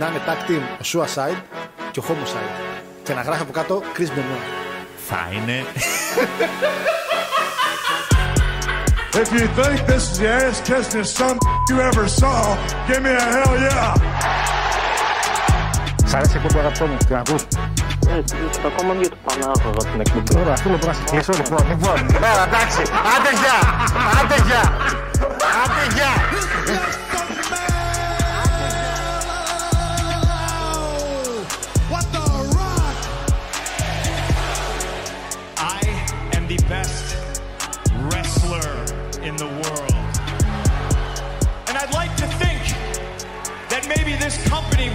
να είναι tag team ο Suicide και ο Homicide. Και να γράφει από κάτω Chris Benoit. Θα είναι. If you think this is the ass kissing some you ever saw, give me a hell yeah. Σ' αρέσει η εκπομπή αγαπητό μου, την ακούς. Ε, ακόμα δύο του Πανάγωγα την εκπομπή. Τώρα, αυτό λοιπόν να σε κλείσω λοιπόν. Λοιπόν, ναι, εντάξει, άντε γεια, άντε γεια, άντε γεια.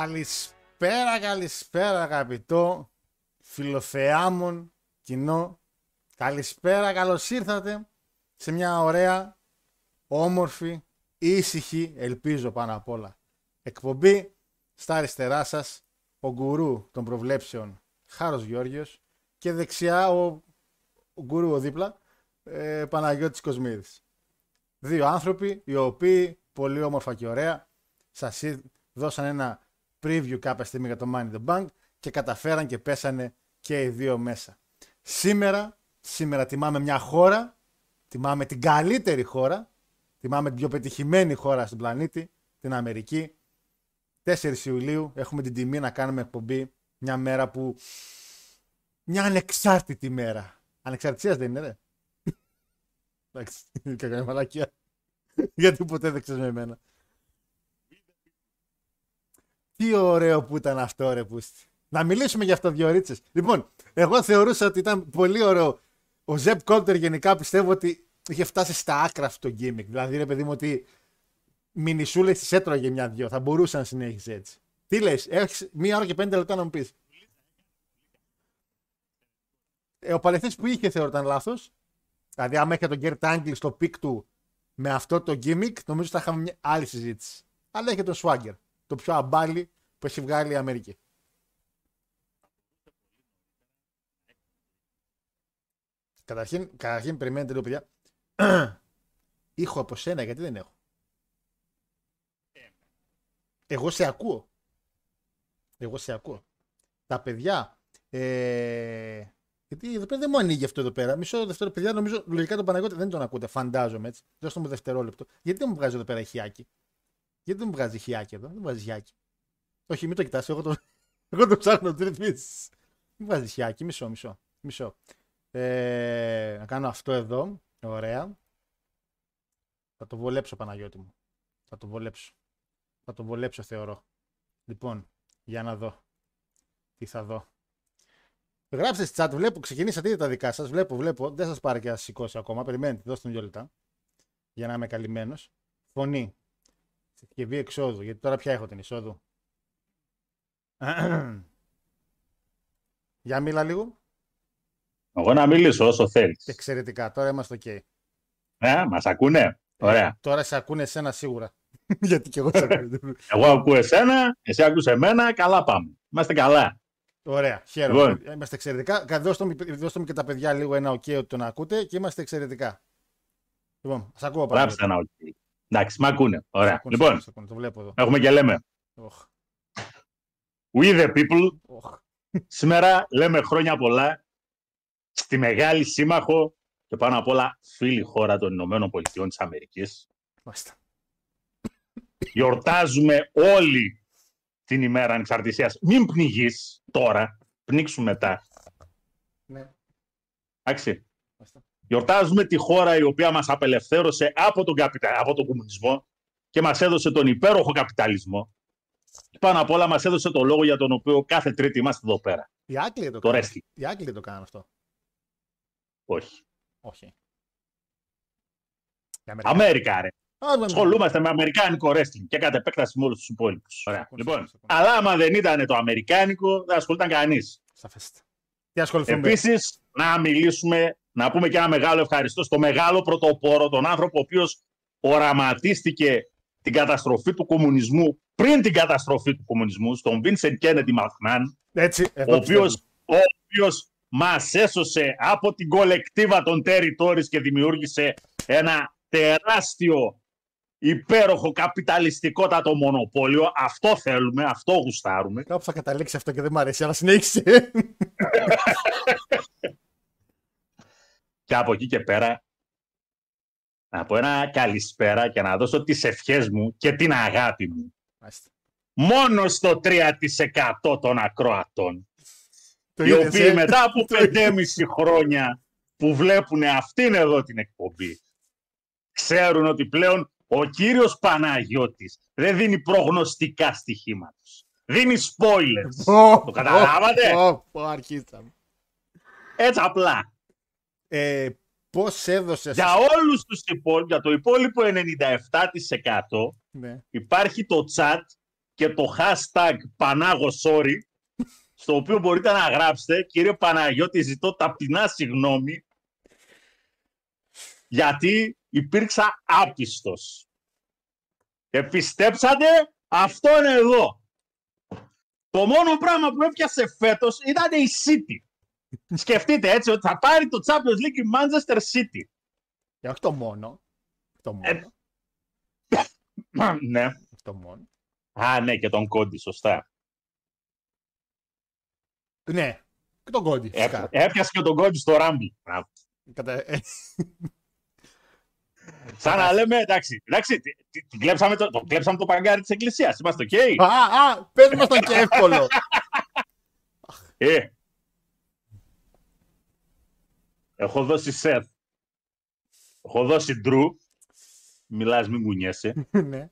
Καλησπέρα, καλησπέρα αγαπητό φιλοθεάμων κοινό. Καλησπέρα, καλώς ήρθατε σε μια ωραία, όμορφη, ήσυχη, ελπίζω πάνω απ' όλα. Εκπομπή στα αριστερά σας, ο γκουρού των προβλέψεων Χάρος Γιώργιος και δεξιά ο, ο γκουρού ο δίπλα, ε, Παναγιώτης Κοσμίδης. Δύο άνθρωποι οι οποίοι πολύ όμορφα και ωραία σας εί- δώσαν ένα preview κάποια στιγμή για το Money in the Bank και καταφέραν και πέσανε και οι δύο μέσα. Σήμερα, σήμερα τιμάμε μια χώρα, τιμάμε την καλύτερη χώρα, τιμάμε την πιο πετυχημένη χώρα στον πλανήτη, την Αμερική. 4 Ιουλίου έχουμε την τιμή να κάνουμε εκπομπή μια μέρα που... Μια ανεξάρτητη μέρα. Ανεξαρτησίας δεν είναι, ρε. Εντάξει, κακая μαλακία. Γιατί ποτέ δεν ξέρεις με εμένα. Τι ωραίο που ήταν αυτό, ρε Πούστη. Να μιλήσουμε για αυτό δύο ρίτσες. Λοιπόν, εγώ θεωρούσα ότι ήταν πολύ ωραίο. Ο Ζεπ Κόλτερ γενικά πιστεύω ότι είχε φτάσει στα άκρα αυτό το gimmick. Δηλαδή, ρε παιδί μου, ότι μινισούλε τη έτρωγε μια-δυο. Θα μπορούσε να συνέχισε έτσι. Τι λες, έχεις μία ώρα και πέντε λεπτά να μου πεις. Ε, ο παλαιστής που είχε θεωρώ ήταν λάθος. Δηλαδή, άμα είχε τον Kurt Angle στο peak του με αυτό το gimmick, νομίζω θα είχαμε μια άλλη συζήτηση. Αλλά είχε τον Swagger, το πιο άμπαλο που έχει βγάλει η Αμερική. Καταρχήν, καταρχήν περιμένετε λίγο, παιδιά. Ήχο από σένα, γιατί δεν έχω; Εγώ σε ακούω. Εγώ σε ακούω. Τα παιδιά. Ε... Γιατί εδώ πέρα δεν μου ανοίγει αυτό εδώ πέρα. Μισό δευτερόλεπτο, παιδιά. Νομίζω λογικά τον Παναγιώτη δεν τον ακούτε. Φαντάζομαι έτσι. Δώστε μου δευτερόλεπτο. Γιατί δεν μου βγάζει εδώ πέρα χιάκι. Γιατί δεν μου βγάζει χιάκι εδώ. Δεν μου βγάζει χιάκι. Όχι, μην το κοιτάς. Εγώ το, εγώ το ψάχνω να το ρυθμίσεις. Μην βγάζεις χιάκι. Μισό, μισό. μισό. Ε, να κάνω αυτό εδώ. Ωραία. Θα το βολέψω, Παναγιώτη μου. Θα το βολέψω. Θα το βολέψω, θεωρώ. Λοιπόν, για να δω. Τι θα δω. Γράψτε στη chat, βλέπω, ξεκινήσατε ήδη τα δικά σας, βλέπω, βλέπω, δεν σας πάρει και να σηκώσει ακόμα, περιμένετε, δώστε μου δύο λεπτά, για να είμαι καλυμμένος. Φωνή, συσκευή εξόδου, γιατί τώρα πια έχω την εισόδου. για μίλα λίγο. Εγώ να μιλήσω όσο θέλεις. Εξαιρετικά, τώρα είμαστε ok. Ε, μας ακούνε. Ωραία. Τώρα σε ακούνε εσένα σίγουρα. γιατί και εγώ σε ακούω. Εγώ ακούω εσένα, εσύ ακούς εμένα, καλά πάμε. Είμαστε καλά. Ωραία, χαίρομαι. Λοιπόν. Είμαστε εξαιρετικά. Κα- Δώστε μου, δώστε μου και τα παιδιά λίγο ένα OK ότι τον ακούτε και είμαστε εξαιρετικά. Λοιπόν, σας ακούω πάρα Γράψτε ένα ok. Εντάξει, μ' ακούνε. Ωραία. Ακούνε, Λοιπόν, ακούνε, το βλέπω εδώ. έχουμε και λέμε. Οχ, We the people οχ. Σήμερα λέμε χρόνια πολλά στη μεγάλη σύμμαχο και πάνω απ' όλα φίλη χώρα των Ηνωμένων Πολιτειών της Αμερικής. Μάλιστα. Γιορτάζουμε όλοι την ημέρα ανεξαρτησίας. Μην πνιγείς τώρα, πνίξου μετά. Ναι. Εντάξει. Μάλιστα. Γιορτάζουμε τη χώρα η οποία μας απελευθέρωσε από τον, καπιτα... από τον κομμουνισμό και μας έδωσε τον υπέροχο καπιταλισμό. Και πάνω απ' όλα μας έδωσε το λόγο για τον οποίο κάθε τρίτη είμαστε εδώ πέρα. Οι Άγγλοι το Το κάνουν. wrestling. Οι Άγγλοι το κάνουν αυτό. Όχι. Όχι. Οι Αμερικάνοι. Αμέρικα, ρε. Α, ναι, ναι. Ασχολούμαστε με αμερικάνικο wrestling και κατ' επέκταση με όλους τους υπόλοιπους. Συμφωνώ, Λοιπόν, συμφωνώ. αλλά άμα δεν ήταν το αμερικάνικο, δεν ασχολούταν κανείς. Σαφέστατα. Τι ασχοληθούμε. Επίσης, να μιλήσουμε, να πούμε και ένα μεγάλο ευχαριστώ στο μεγάλο πρωτοπόρο, τον άνθρωπο ο οποίος οραματίστηκε την καταστροφή του κομμουνισμού πριν την καταστροφή του κομμουνισμού, στον Vincent Kennedy McMahon, Έτσι, εδώ ο οποίος, πιστεύω. ο οποίος μας έσωσε από την κολεκτίβα των territories και δημιούργησε ένα τεράστιο υπέροχο καπιταλιστικότατο μονοπόλιο. Αυτό θέλουμε, αυτό γουστάρουμε. Κάπου θα καταλήξει αυτό και δεν μ' αρέσει, αλλά συνέχισε. Και από εκεί και πέρα να πω ένα καλησπέρα και να δώσω τις ευχές μου και την αγάπη μου. Μάλιστα. Μόνο στο 3% των ακροατών. Το οι είδες, οποίοι ε? μετά από Το 5,5 χρόνια που βλέπουν αυτήν εδώ την εκπομπή ξέρουν ότι πλέον ο κύριος Παναγιώτης δεν δίνει προγνωστικά στοιχήματα. Δίνει spoilers. Ω, Το καταλάβατε? ω, ω, ω, αρχίσαμε. Έτσι απλά. Ε, πώς έδωσες... Για όλους τους υπόλοιπους, για το υπόλοιπο 97% Ναι. υπάρχει το chat και το hashtag Πανάγο sorry, στο οποίο μπορείτε να γράψετε «Κύριε Παναγιώτη, ζητώ ταπεινά συγγνώμη, γιατί υπήρξα άπιστος». Και πιστέψατε, αυτό είναι εδώ. Το μόνο πράγμα που έπιασε φέτος ήταν η City. Σκεφτείτε έτσι ότι θα πάρει το Champions League η Manchester City. Και όχι το μόνο. Το μόνο. Ε, ναι. όχι το μόνο. Α, ναι, και τον Cody, σωστά. Ναι. Και τον Cody, Ε, φυσικά. έπιασε και τον Cody στο Rumble. Μπράβο. Κατα... ε, Σαν να λέμε, εντάξει, εντάξει τι- τι- την κλέψαμε το, το κλέψαμε το παγκάρι της εκκλησίας. Είμαστε οκ. Α, α, πες μας τον και εύκολο. Ε. Έχω δώσει Σεθ. Έχω δώσει Ντρου. Μιλάς, μην κουνιέσαι. ναι.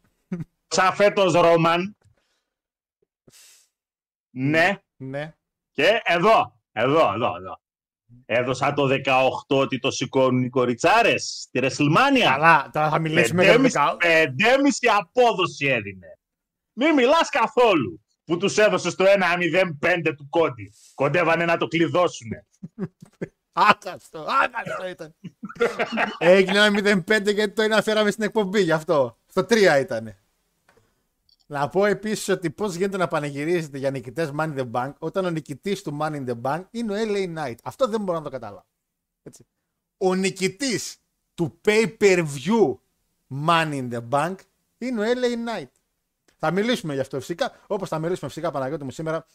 Σαν φέτος Ρόμαν. Ναι. Ναι. Και εδώ, εδώ, εδώ, εδώ. Έδωσα το 18 ότι το σηκώνουν οι κοριτσάρες στη Ρεσλμάνια. Καλά, τώρα θα μιλήσουμε για το 5,5 δεκά. 5,5 απόδοση έδινε. Μην μιλάς καθόλου που τους έδωσες στο 1-0-5 του Κόντι. Κοντεύανε να το κλειδώσουν. Άκαστο, άκαστο ήταν. Έγινε ένα 0-5 γιατί το ένα φέραμε στην εκπομπή γι' αυτό. Στο 3 ήταν. Να πω επίσης ότι πώς γίνεται να πανηγυρίζετε για νικητές Money in the Bank όταν ο νικητής του Money in the Bank είναι ο LA Knight. Αυτό δεν μπορώ να το καταλάβω. Έτσι. Ο νικητής του pay per view Money in the Bank είναι ο LA Knight. Θα μιλήσουμε γι' αυτό φυσικά. Όπως θα μιλήσουμε φυσικά Παναγιώτη μου σήμερα.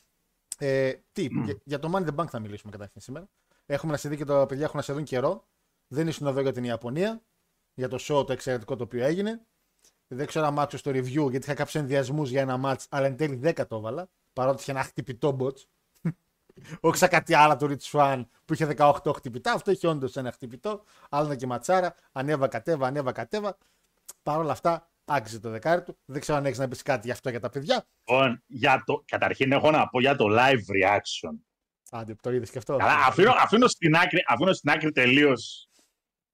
Ε, τι, για, για το Money in the Bank θα μιλήσουμε καταρχήν σήμερα. Έχουμε να σε δει και τα παιδιά έχουν να σε δουν καιρό. Δεν ήσουν εδώ για την Ιαπωνία. Για το show το εξαιρετικό το οποίο έγινε. Δεν ξέρω αν άκουσα στο review γιατί είχα κάποιους ενδιασμούς για ένα match, αλλά εν τέλει 10 το έβαλα. Παρότι είχε ένα χτυπητό bot. Όχι σαν κάτι άλλο του Rich Swan που είχε 18 χτυπητά. Αυτό είχε όντως ένα χτυπητό. Άλλο ένα και ματσάρα. Ανέβα, κατέβα, ανέβα, κατέβα. Παρ' όλα αυτά άξιζε το δεκάρι του. Δεν ξέρω αν έχεις να πεις κάτι γι' αυτό για τα παιδιά. Λοιπόν, για το, καταρχήν έχω να πω για το live reaction. Άντε, το είδες και αυτό. Καλά, αφήνω, αφήνω, στην άκρη, αφήνω στην άκρη τελείως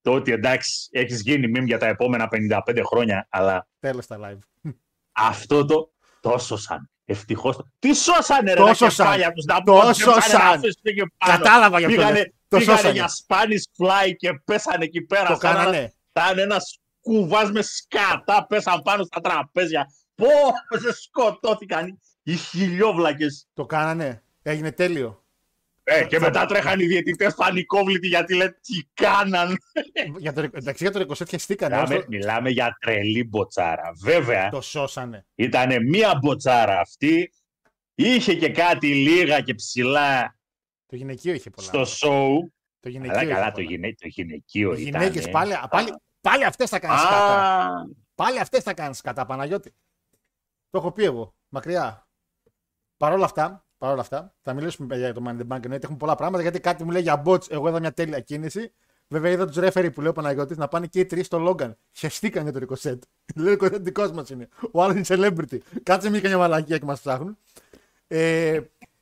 το ότι εντάξει, έχεις γίνει meme για τα επόμενα 55 χρόνια, αλλά Τέλος τα live. αυτό το το σώσαν. Ευτυχώς. Τι σώσανε, ρε, Το τα σώσαν. κεφάλια τους, να Το πω, και σώσαν. ψάνε να αφήσουν εκεί πάνω. Κατάλαβα γι' αυτό, Πήγανε, ναι. Το πήγανε σώσανε. για Spanish fly και πέσανε εκεί πέρα. Το σαν να- κάνανε. Σαν ένας κουβάς με σκατά πέσαν πάνω στα τραπέζια. Πώς σε σκοτώθηκαν οι χιλιόβλακες. Το κάνανε. Έγινε τέλειο. Ε, και μετά τρέχαν οι διαιτητές πανικόβλητοι γιατί λένε τι κάναν. για το, εντάξει, για το 20 χεστήκανε. Μιλάμε, όσο- μιλάμε για τρελή μποτσάρα. Βέβαια, Το σώσανε. ήταν μία μποτσάρα αυτή είχε και κάτι λίγα και ψηλά Το γυναικείο είχε πολλά. στο show. Το γυναικείο Αλλά είχε καλά, το, πολλά. γυναί, το γυναικείο Οι ήταν. γυναίκες πάλι, πάλι, πάλι αυτές θα κάνεις κατά. Α, Πάλι αυτές θα κάνεις κατά, Παναγιώτη. Το έχω πει εγώ, μακριά. Παρ' όλα αυτά, παρ' όλα αυτά, θα μιλήσουμε παιδιά, για το Money in the Bank. Εννοείται έχουμε πολλά πράγματα γιατί κάτι μου λέει για bots. Εγώ είδα μια τέλεια κίνηση. Βέβαια είδα τους ρέφεροι που λέει ο Παναγιώτης να πάνε και οι τρεις στο Λόγκαν. Χεστήκαν για το Ρικοσέτ. Λέει ο Ρικοσέτ δικός μας είναι. Ο άλλος είναι celebrity. Κάτσε μην μια μαλακία και μας ψάχνουν. Ε,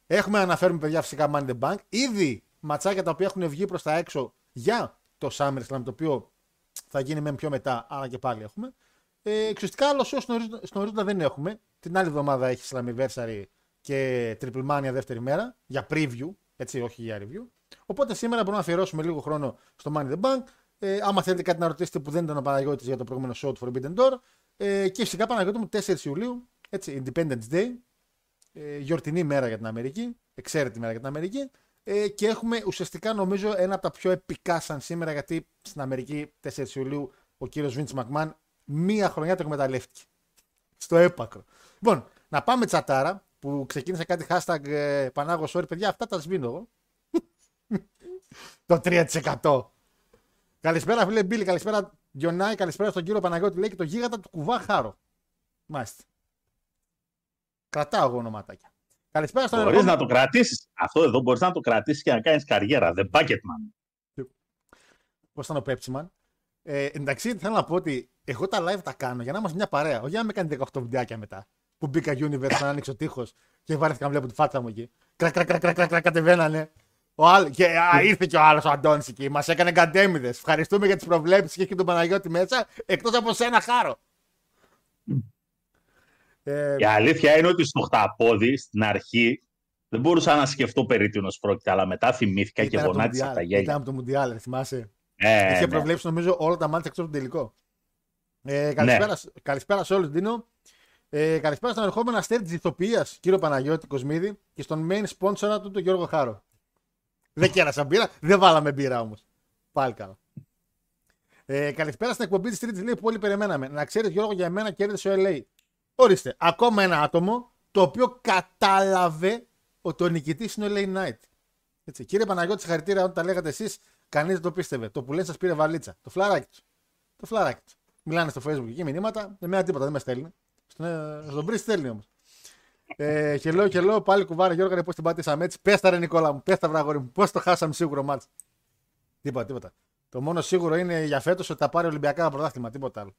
έχουμε να αναφέρουμε παιδιά φυσικά Money in the Bank. Ήδη ματσάκια τα οποία έχουν βγει προς τα έξω για το SummerSlam το οποίο θα γίνει με πιο μετά, άρα και πάλι έχουμε. Ε, εξωστικά άλλο show στον ορίζοντα- στον ορίζοντα δεν έχουμε. Την άλλη εβδομάδα έχει Slammiversary και Triple Mania δεύτερη μέρα για preview, έτσι, όχι για review. Οπότε σήμερα μπορούμε να αφιερώσουμε λίγο χρόνο στο Money in the Bank. Ε, άμα θέλετε κάτι να ρωτήσετε που δεν ήταν ο Παναγιώτης για το προηγούμενο show του Forbidden Door. Ε, και φυσικά Παναγιώτη μου 4 Ιουλίου, έτσι, Independence Day, ε, γιορτινή μέρα για την Αμερική, εξαίρετη μέρα για την Αμερική. Ε, και έχουμε ουσιαστικά νομίζω ένα από τα πιο επικά σαν σήμερα, γιατί στην Αμερική 4 Ιουλίου ο κύριος Vince McMahon μία χρονιά το εκμεταλλεύτηκε. Στο έπακρο. Λοιπόν, να πάμε τσατάρα που ξεκίνησε κάτι hashtag ε, Πανάγος sorry, παιδιά, αυτά τα σβήνω εγώ. το 3%. Καλησπέρα, φίλε Μπίλη, καλησπέρα Γιονάη, καλησπέρα στον κύριο Παναγιώτη. Λέει και το γίγαντα του κουβά χάρο. Μάλιστα. Κρατάω εγώ ονοματάκια. Καλησπέρα στον Μπορείς να ερχόμενο- το κρατήσεις. Αυτό εδώ μπορείς να το κρατήσεις και να κάνεις καριέρα. The Bucketman. Πώς ήταν ο Πέψιμαν. Ε, εντάξει, θέλω να πω ότι εγώ τα live τα κάνω για να είμαστε μια παρέα. Όχι για να με κάνει 18 βιντεάκια μετά. Που μπήκα Universe να άνοιξε ο τείχος και βάρεθηκα να βλέπω τη φάτσα μου εκεί. Κρακ, κρακ, κρακ, κρακ, κρακ, κρακ, κατεβαίνανε. Ο άλλο, και α, ήρθε και ο άλλος ο Αντώνης εκεί. Μας έκανε καντέμιδε. Ευχαριστούμε για τις προβλέψεις και έχει τον Παναγιώτη μέσα. Εκτός από σένα, χάρο. Ε, Η αλήθεια είναι ότι στο χταπόδι στην αρχή δεν μπορούσα να σκεφτώ περί τίνος πρόκειται, αλλά μετά θυμήθηκα και ήταν από το γονάτισα Μουντιάλ. τα Ήταν γέλια. από το Μουντιάλ, θυμάσαι. Ε, Είχε ναι. προβλέψει νομίζω όλα τα μάτια εκτό του τελικό. Ε, καλησπέρα, Ναι. καλησπέρα σε όλους, Ντίνο. Ε, καλησπέρα στον ερχόμενο αστέρι της ηθοποιίας, κύριο Παναγιώτη Κοσμίδη, και στον main sponsor του, τον Γιώργο Χάρο. δεν κέρασα μπύρα, δεν βάλαμε μπύρα όμως. Πάλι καλά. Ε, καλησπέρα στην εκπομπή της Τρίτης Λέει που όλοι περιμέναμε. Να ξέρεις, Γιώργο, για μένα κέρδισε ο LA. Ορίστε, ακόμα ένα άτομο το οποίο κατάλαβε ότι ο νικητής είναι ο LA Knight. Έτσι. Κύριε Παναγιώτη, συγχαρητήρια όταν τα λέγατε εσείς, κανείς δεν το πίστευε. Το που λένε σας πήρε βαλίτσα. Το φλαράκι τους. Το φλαράκι τους. Μιλάνε στο Facebook εκεί μηνύματα, εμένα τίποτα δεν με στέλνει. Στον, ε, στον Μπρι στέλνει όμως. Ε, χελό, χελό, πάλι κουβάρα Γιώργα, πώς την πατήσαμε έτσι. Πες τα ρε Νικόλα μου, πες τα βραγόρι μου, πώς το χάσαμε σίγουρο μάτς. Τίποτα, τίποτα. Το μόνο σίγουρο είναι για φέτος ότι θα πάρει Ολυμπιακά πρωτάθλημα, τίποτα άλλο.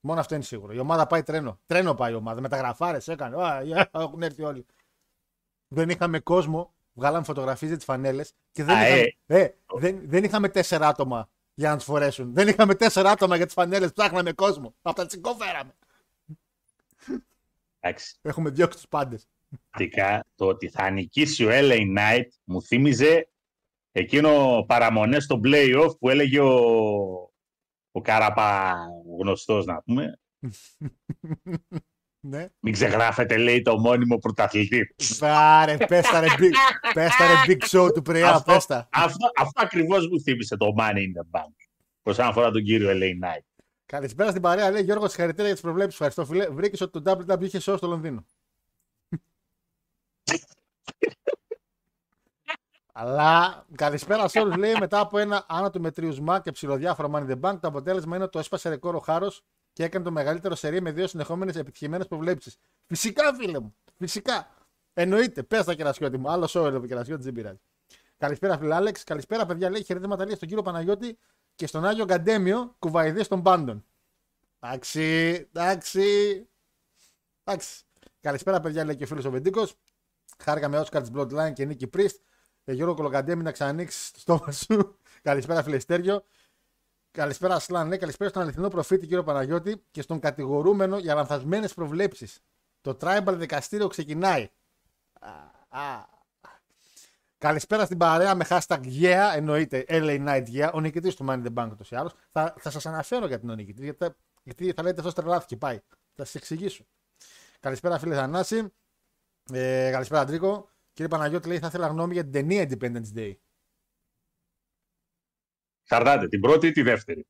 Μόνο αυτό είναι σίγουρο. Η ομάδα πάει τρένο. Τρένο πάει η ομάδα. Μεταγραφάρε έκανε. Α, yeah, έχουν έρθει όλοι. Δεν είχαμε κόσμο. Βγάλαμε φωτογραφίες τις φανέλες και δεν, Α, είχαμε, ε, δεν, δεν είχαμε τέσσερα άτομα για να τους φορέσουν. Δεν είχαμε τέσσερα άτομα για τις φανέλες. Ψάχναμε κόσμο. Από τα τσικό φέραμε. Εντάξει. Έχουμε διώξει τους πάντες. Πρακτικά, το ότι θα νικήσει ο LA Knight μου θύμιζε εκείνο παραμονές στο play-off που έλεγε ο, ο Καραπα γνωστός να πούμε. ναι. Μην ξεγράφετε λέει το μόνιμο πρωταθλητή. Πάρε, πες τα ρε big, πες τα ρε big show του Πρεά, αυτό, πες τα. αυτό, αυτό ακριβώς μου θύμισε το Money in the Bank. Όσον αφορά τον κύριο LA Knight. Καλησπέρα στην παρέα, λέει Γιώργο, συγχαρητήρια για τις προβλέψεις. Ευχαριστώ, φίλε. Βρήκες ότι το WWE είχε show στο Λονδίνο. Αλλά καλησπέρα σε όλους. Λέει μετά από ένα άνω του μετριουσμά και ψηλοδιάφορο Money in the Bank, το αποτέλεσμα είναι ότι το έσπασε ρεκόρ ο Χάρος και έκανε το μεγαλύτερο σερί με δύο συνεχόμενες επιτυχημένες προβλέψεις. Φυσικά, φίλε μου. Φυσικά. Εννοείται. Πες τα κερασιώτη μου. Άλλο show εδώ κερασιώτη δεν πειράζει. Καλησπέρα, φίλε Άλεξ. Καλησπέρα, παιδιά. Λέει χαιρετήματα λέει στον κύριο Παναγιώτη και στον Άγιο Γκαντέμιο κουβαϊδί των πάντων. Εντάξει, εντάξει. Εντάξει. Καλησπέρα, παιδιά, λέει και ο φίλος ο Βεντίκος. Χάρηκα με Oscar Bloodline και Νίκη Priest. Ε, Γιώργο Κολοκαντέμι να ξανανοίξει το στόμα σου. Καλησπέρα, Φιλεστέριο. Καλησπέρα, Σλάν. Λέει καλησπέρα στον αληθινό προφήτη, κύριο Παναγιώτη, και στον κατηγορούμενο για λανθασμένες προβλέψεις. Το tribal δικαστήριο ξεκινάει. Α, α. Καλησπέρα στην παρέα με hashtag yeah, εννοείται LA Night yeah, ο νικητής του Money in the Bank ούτως ή άλλως. Θα, θα σας αναφέρω γιατί είναι ο νικητή, γιατί, θα- γιατί θα λέτε αυτό τρελάθηκε, πάει. Θα σας εξηγήσω. Καλησπέρα, φίλε Θανάση. Ε, καλησπέρα, Αντρίκο. Κύριε Παναγιώτη, λέει θα ήθελα γνώμη για την ταινία Independence Day. Χαρτάτε, την πρώτη ή τη δεύτερη;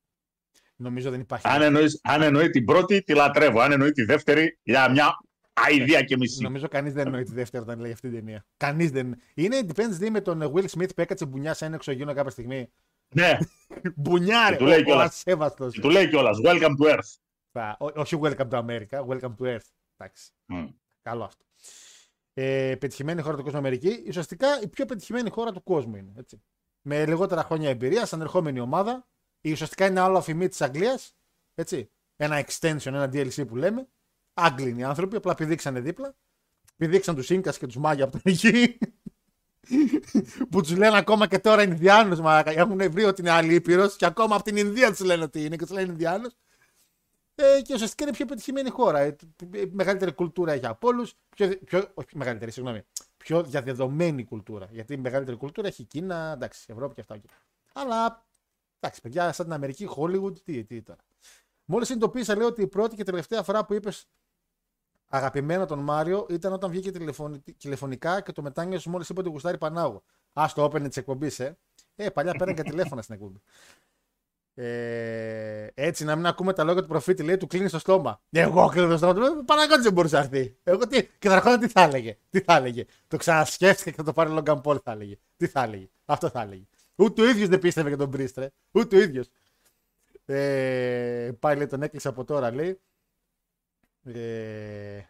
Νομίζω δεν υπάρχει. Αν εννοείς, αν εννοεί την πρώτη, τη λατρεύω. Αν εννοεί τη δεύτερη, για μια αηδία και μισή. Νομίζω κανείς δεν εννοεί τη δεύτερη όταν λέει αυτή την ταινία. Κανείς δεν. Είναι Independence Day με τον Will Smith που έκατσε μπουνιά σε ένα εξωγήινο κάποια στιγμή. Ναι, Μπουνιά, ρε, του λέει ο- ο κιόλας. ασέβαστος. και του λέει κιόλας. Welcome to Earth. Α, ό- Όχι welcome to America, welcome to Earth. Εντάξει. Μμ. Καλό αυτό. Ε, πετυχημένη χώρα του κόσμου Αμερική. Ουσιαστικά η πιο πετυχημένη χώρα του κόσμου είναι. Έτσι. Με λιγότερα χρόνια εμπειρίας, σαν ερχόμενη ομάδα. Η ουσιαστικά είναι άλλο αφημί της Αγγλίας. Έτσι. Ένα extension, ένα DLC που λέμε. Άγγλοι είναι οι άνθρωποι, απλά πηδήξανε δίπλα. Πηδήξαν τους Ίνκας και τους Μάγια από την εκεί. που τους λένε ακόμα και τώρα Ινδιάνου. Μα έχουν βρει ότι είναι άλλη ήπειρος και ακόμα από την Ινδία τους λένε ότι είναι και τους λένε Ινδιάνου. Ε, και ουσιαστικά είναι η πιο πετυχημένη χώρα. Ε, η μεγαλύτερη κουλτούρα έχει από όλους. Πιο, πιο, όχι μεγαλύτερη, συγγνώμη. Πιο διαδεδομένη κουλτούρα. Γιατί η μεγαλύτερη κουλτούρα έχει Κίνα, εντάξει, Ευρώπη και αυτά. και- Αλλά εντάξει, παιδιά, σαν την Αμερική, Hollywood, τι, τι τώρα. Μόλις συνειδητοποίησα, λέω ότι η πρώτη και τελευταία φορά που είπες αγαπημένο τον Μάριο ήταν όταν βγήκε τηλεφωνη- τηλεφωνικά και το μετάνιωσε μόλις είπε ότι γουστάρει Πανάγο. Α το open της εκπομπής, ε. Ε, παλιά πέραν και τηλέφωνα στην εκπομπή. Ε, έτσι, να μην ακούμε τα λόγια του προφήτη, λέει, του κλείνει το στόμα. Εγώ κλείνω το στόμα του. λέει, Παναγιώτη δεν μπορούσε να έρθει. Εγώ τι, και θα ερχόταν τι θα έλεγε. Τι θα έλεγε. Το ξανασκέφτηκε και θα το πάρει Λόγκαν Πολ, θα έλεγε. Τι θα έλεγε. Αυτό θα έλεγε. Ούτε ο ίδιος δεν πίστευε για τον Πρίστρε. Ούτε ο ίδιος. Ε, πάει, λέει, τον έκλεισε από τώρα, λέει. Ε,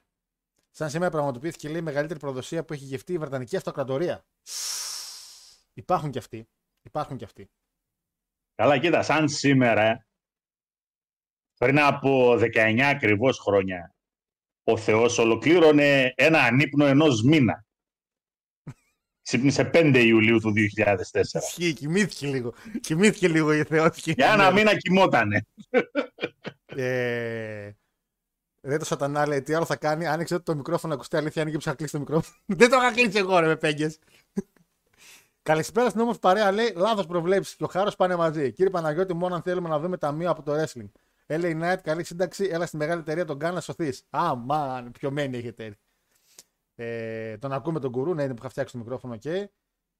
σαν σήμερα πραγματοποιήθηκε λέει, η μεγαλύτερη προδοσία που έχει γευτεί η Βρετανική Αυτοκρατορία. Υπάρχουν κι αυτοί. Υπάρχουν κι αυτοί. Καλά, κοίτα, σαν σήμερα, πριν από 19 ακριβώς χρόνια, ο Θεός ολοκλήρωνε ένα ανύπνο ενός μήνα. Ξύπνησε 5 Ιουλίου του 2004. Ισχύει, κοιμήθηκε λίγο. Κοιμήθηκε λίγο η Θεότικη. Για ένα μήνα κοιμότανε. Ε, δεν το σατανά λέει τι άλλο θα κάνει. Άνοιξε το μικρόφωνο, ακουστεί αλήθεια, ανοίγει είχα κλείσει το μικρόφωνο. δεν το είχα κλείσει εγώ, ρε με πέγγες. Καλησπέρα στην όμω παρέα, λέει λάθος προβλέψεις και ο Χάρος πάνε μαζί. Κύριε Παναγιώτη, μόνο αν θέλουμε να δούμε ταμείο από το wrestling. LA Knight, καλή σύνταξη, έλα στη μεγάλη εταιρεία τον Γκάν να σωθείς. Α, μαν, πιωμένη έχετε έρθει. Ε, τον ακούμε τον κουρού, ναι, είναι που είχα φτιάξει το μικρόφωνο και.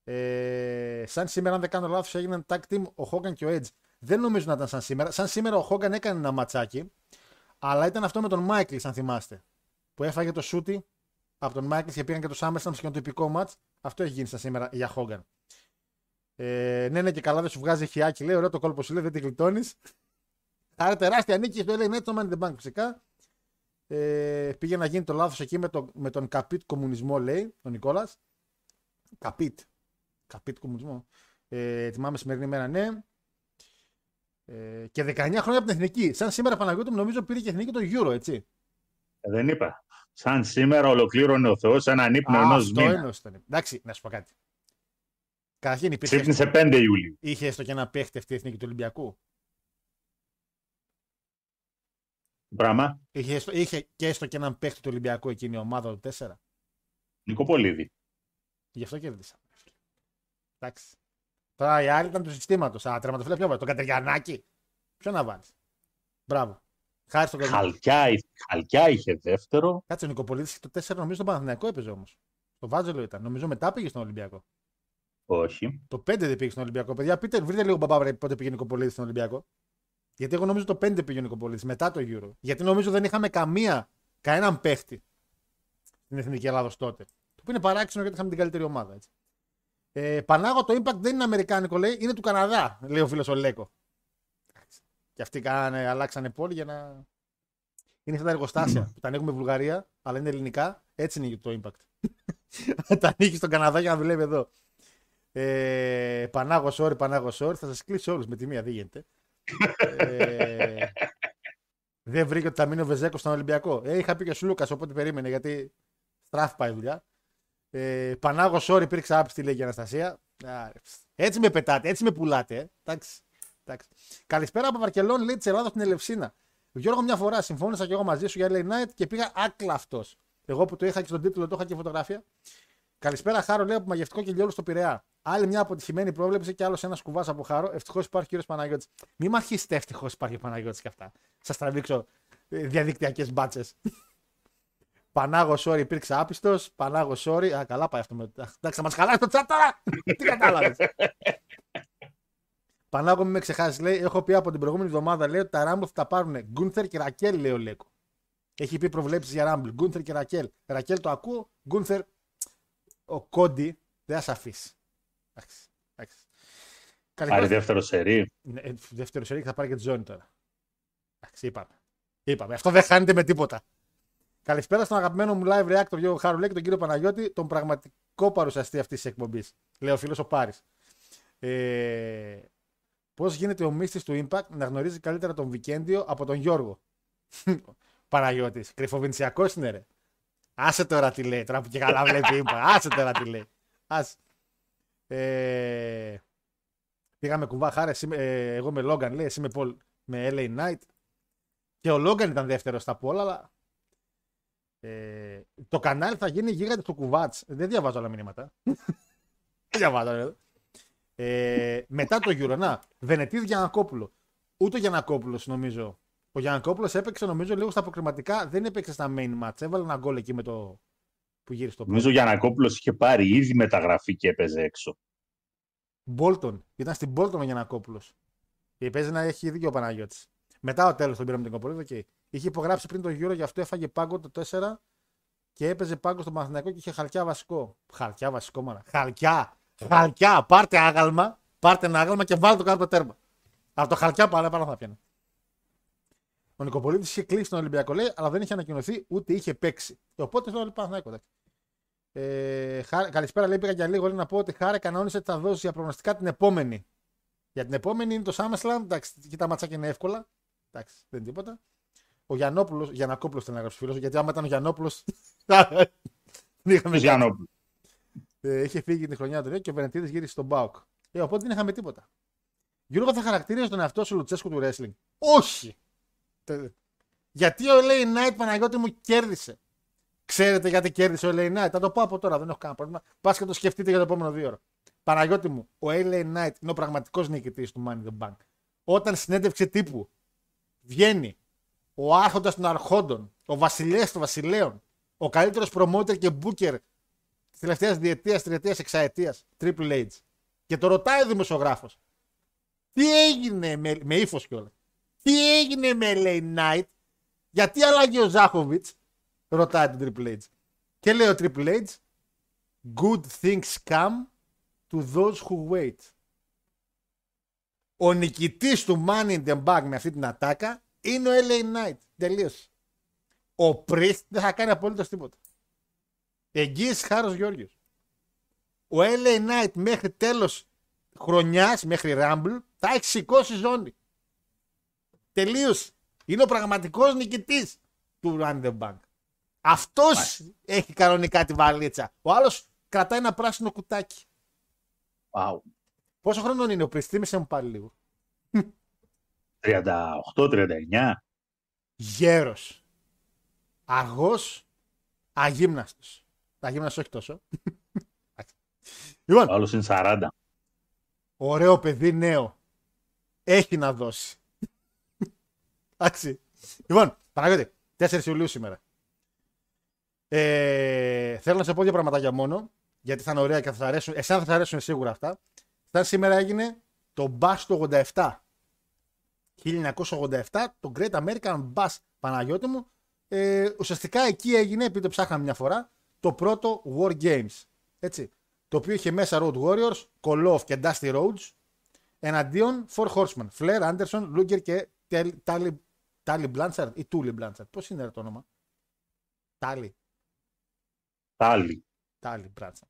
Ε, σαν σήμερα, αν δεν κάνω λάθος, έγιναν tag team ο Hogan και ο Edge. Δεν νομίζω να ήταν σαν σήμερα. Σαν σήμερα ο Hogan έκανε ένα ματσάκι, αλλά ήταν αυτό με τον Μάικλ, αν θυμάστε. Που έφαγε το σούτι από τον Μάικλ και πήγαν και το SummerSlam και το τυπικό ματ. Αυτό έχει γίνει σαν σήμερα για Hogan. Ε, ναι, ναι, και καλά δεν σου βγάζει χιάκι. Λέει, ωραίο το κόλπο σου λέει, δεν την γλιτώνεις. Άρα τεράστια νίκη στο LA Net το Money in the Bank φυσικά. Ε, πήγε να γίνει το λάθος εκεί με, το, με τον Καπίτ κομμουνισμό, λέει ο Νικόλας. Καπίτ. Καπίτ κομμουνισμό. Ε, θυμάμαι σημερινή μέρα, ναι. Ε, και 19 χρόνια από την εθνική. Σαν σήμερα Παναγιώτη μου νομίζω πήρε και εθνική το Euro, έτσι. Ε, δεν είπα. Σαν σήμερα ολοκλήρωνε ο Θεός ένα ανύπνο Α, ενός αυτό μήνα. είναι όσο ήταν. Εντάξει, να σου πω κάτι. Καταρχήν υπήρχε. Ξύπνησε 5 Ιουλίου. Είχε έστω και ένα παίχτη αυτή η εθνική του Ολυμπιακού. Πράγμα. Είχε, έστω- είχε και έστω και έναν παίχτη του Ολυμπιακού εκείνη η ομάδα του 4. Νικοπολίδη. Γι' αυτό κέρδισα. Εντάξει. Τώρα οι άλλοι ήταν του συστήματος. Α, τερματοφύλακα ποιο βάλει. Τον Κατεριανάκη. Ποιο να βάλεις. Μπράβο. Χάρη στον κόσμο. Χαλκιά, Χαλκιά είχε δεύτερο. Κάτσε ο Νικοπολίτης το 4 νομίζω στον Παναθηναϊκό έπαιζε όμως. Το Βάζελο ήταν. Νομίζω μετά πήγε στον Ολυμπιακό. Όχι. Το 5 δεν πήγε στον Ολυμπιακό. Παιδιά, πείτε, βρείτε λίγο μπαμπά πότε πήγε ο Νικοπολίτης στον Ολυμπιακό. Γιατί εγώ νομίζω το 5 πήγε ο Νικοπολίτης μετά το Euro. Γιατί νομίζω δεν είχαμε καμία, κανέναν παίχτη στην Εθνική Ελλάδος τότε. Το που είναι παράξενο γιατί είχαμε την καλύτερη ομάδα. Έτσι. Ε, Πανάγο το Impact δεν είναι Αμερικάνικο, λέει, είναι του Καναδά, λέει ο φίλος ο Λέκο. Και αυτοί κάνανε, αλλάξανε πόλη για να. Είναι αυτά τα εργοστάσια που τα ανοίγουμε Βουλγαρία, αλλά είναι ελληνικά. Έτσι είναι το Impact. τα ανοίγεις στον Καναδά για να δουλεύει εδώ. Ε, Πανάγο sorry, Πανάγο sorry. Θα σας κλείσω όλους με τη μία, δεν γίνεται. ε, δεν βρήκε ότι θα μείνει ο Βεζέκος στον Ολυμπιακό. Ε, είχα πει και ο Σλούκας, οπότε περίμενε γιατί στράφ πάει η δουλειά. Ε, Πανάγο sorry, υπήρξε άπιστη λέει και η Αναστασία. Α, έτσι με πετάτε, έτσι με πουλάτε. Ε. Εντάξει. Εντάξει. Καλησπέρα από Βαρκελόνη, λέει της Ελλάδα στην Ελευσίνα. Γιώργο, μια φορά συμφώνησα και εγώ μαζί σου για LA Night και πήγα άκλαυτο. Εγώ που το είχα και στον τίτλο, το είχα και φωτογραφία. Καλησπέρα, Χάρο, λέει από μαγευτικό και λιόλου στο Πειραιά. Άλλη μια αποτυχημένη πρόβλεψη και άλλος ένας κουβάς από Χάρο. Ευτυχώς υπάρχει ο κύριος Παναγιώτης. Μη μ' αρχίσετε ευτυχώς υπάρχει ο Παναγιώτης και αυτά. Σας τραβήξω ε, διαδικτυακές μπάτσες. Πανάγο, sorry, υπήρξε άπιστος. Πανάγο, sorry. Α, καλά πάει αυτό. Με... Αχ, Εντάξει, θα μας χαλάσει το chat τώρα. Τι κατάλαβες. Πανάγο, μην με ξεχάσεις, λέει. Έχω πει από την προηγούμενη εβδομάδα λέει, ότι τα Ράμπο θα τα πάρουν Γκούνθερ και Ρακέλ, λέει ο Λέκο. Έχει πει προβλέψεις για Ράμπλ. Γκούνθερ και Ρακέλ. Ρακέλ το ακούω. Γκούνθερ, ο Κόντι δεν θα σε αφήσει. Εντάξει. εντάξει. Πάρει Καλησπέρα. δεύτερο σερί. Ναι, ε, Δεύτερο σερί και θα πάρει και τη ζώνη τώρα. Εντάξει, είπαμε. Είπαμε. Αυτό δεν χάνεται με τίποτα. Καλησπέρα στον αγαπημένο μου live reactor Γιώργο Χαρουλέ και τον κύριο Παναγιώτη, τον πραγματικό παρουσιαστή αυτής της εκπομπής. Λέει ο φίλος ο Πάρης. Ε, Πώς γίνεται ο μίστη του Impact να γνωρίζει καλύτερα τον Βικέντιο από τον Γιώργο; Παναγιώτης. Κρυφοβιντσιακό είναι ρε. Άσε τώρα τι λέει. Τώρα που και καλά βλέπει Impact. Άσε τώρα τι λέει. Άσε. Ε, πήγαμε κουβά χάρη. εσύ με- ε, εγώ με Λόγκαν λέει. Εσύ με, Paul, με LA Knight. Και ο Λόγκαν ήταν δεύτερος στα πόλα, αλλά. Ε, το κανάλι θα γίνει γίγαντε του κουβάτς. Δεν διαβάζω άλλα μηνύματα. Δεν διαβάζω. ρε. Ε, μετά το Euro, να, Βενετίδη Γιανακόπουλο. Ούτε ο Γιανακόπουλος νομίζω. Ο Γιανακόπουλος έπαιξε νομίζω λίγο στα αποκριματικά. Δεν έπαιξε στα main match. Έβαλε ένα γκολ εκεί με το. που γύρισε το Νομίζω ο Γιανακόπουλος είχε πάρει ήδη μεταγραφή και έπαιζε έξω. Μπόλτον. Ήταν στην Μπόλτον ο Γιανακόπουλος. Και παίζει να έχει δίκιο ο Παναγιώτης. Μετά ο τέλος τον πήραμε την κοπολίδα και είχε υπογράψει πριν το Euro, γι' αυτό έφαγε πάγκο το 4 και έπαιζε πάγκο στο Παναθηναϊκό και είχε χαλκιά βασικό. Χαλκιά βασικό, μάνα. Χαλκιά! Χαλκιά! Πάρτε άγαλμα, πάρτε ένα άγαλμα και βάλτε το κάτω το τέρμα. Από το χαλκιά πάνω, πάνω θα πιάνε. Ο Νικοπολίτης είχε κλείσει τον Ολυμπιακό, λέει, αλλά δεν είχε ανακοινωθεί ούτε είχε παίξει. Και οπότε λέω Παναθηναϊκό. εντάξει. Ε, χάρη- καλησπέρα, λέει, πήγα για λίγο λέει, να πω ότι χάρη κανόνισε ότι θα δώσει για προγνωστικά την επόμενη. Για την επόμενη είναι το SummerSlam. Εντάξει, και τα ματσάκια είναι εύκολα. Εντάξει, δεν είναι τίποτα. Ο Γιαννόπουλος, Γιανακόπουλο ήταν να γράψει φίλος, γιατί άμα ήταν ο Γιαννόπουλος. δεν είχαμε Ποιος Γιαννόπουλος; ε, είχε φύγει την χρονιά του και ο Βενετίδη γύρισε στον Μπάουκ. Ε, οπότε δεν είχαμε τίποτα. Γιώργο, θα χαρακτήριζε τον εαυτό σου Λουτσέσκου του wrestling; Όχι! Τε- Γιατί ο LA Knight Παναγιώτη μου κέρδισε; Ξέρετε γιατί κέρδισε ο LA Knight; Θα το πω από τώρα, δεν έχω κανένα πρόβλημα. Πας και το σκεφτείτε για το επόμενο δύο ώρα. Παναγιώτη μου, ο LA Knight είναι ο πραγματικός νικητής του Money in the Bank. Όταν συνέντευξη τύπου βγαίνει ο άρχοντας των αρχόντων, ο βασιλέα των βασιλέων, ο καλύτερος promoter και booker της τελευταίας διετίας, τριετίας, εξαετίας, Triple H. Και το ρωτάει ο δημοσιογράφος. Τι έγινε με, με ύφος κιόλας; Τι έγινε με LA Knight, γιατί αλλάγει ο Ζάχοβιτς, ρωτάει τον Triple H. Και λέει ο Triple H, Good things come to those who wait. Ο νικητής του Money in the Bank με αυτή την ατάκα είναι ο LA Knight. Τελείωσε. Ο Priest δεν θα κάνει απολύτως τίποτα. Εγγύηση χάρος Γιώργιος. Ο LA Knight μέχρι τέλος χρονιάς, μέχρι Rumble, θα έχει σηκώσει ζώνη. Τελείωσε. Είναι ο πραγματικός νικητής του Run the Bank. Αυτός έχει κανονικά τη βαλίτσα. Ο άλλος κρατάει ένα πράσινο κουτάκι. Wow. Πόσο χρόνο είναι ο Priest, θύμισε μου πάλι λίγο. 38-39. Γέρος. Αργός. Αγύμναστος. Αγύμναστος όχι τόσο. λοιπόν, Ο άλλος είναι 40. ωραίο παιδί νέο. Έχει να δώσει. Εντάξει. λοιπόν, Παναγιώτη, 4 Ιουλίου σήμερα. Ε, θέλω να σε πω δύο πραγματάκια μόνο, γιατί θα είναι ωραία και θα σας αρέσουν. Εσένα θα σας αρέσουν σίγουρα αυτά. Σαν σήμερα έγινε το Bash του 87. 1987, το Great American Bash Παναγιώτη μου. Ε, ουσιαστικά εκεί έγινε, επειδή το ψάχναμε μια φορά, το πρώτο War Games. Έτσι. Το οποίο είχε μέσα Road Warriors, Koloff και Dusty Rhodes εναντίον Four Horsemen. Flair, Anderson, Luger και Tally, Tally Blanchard ή Tully Blanchard. Πώς είναι ρε το όνομα. Tally. Πάλι. Tally Blanchard.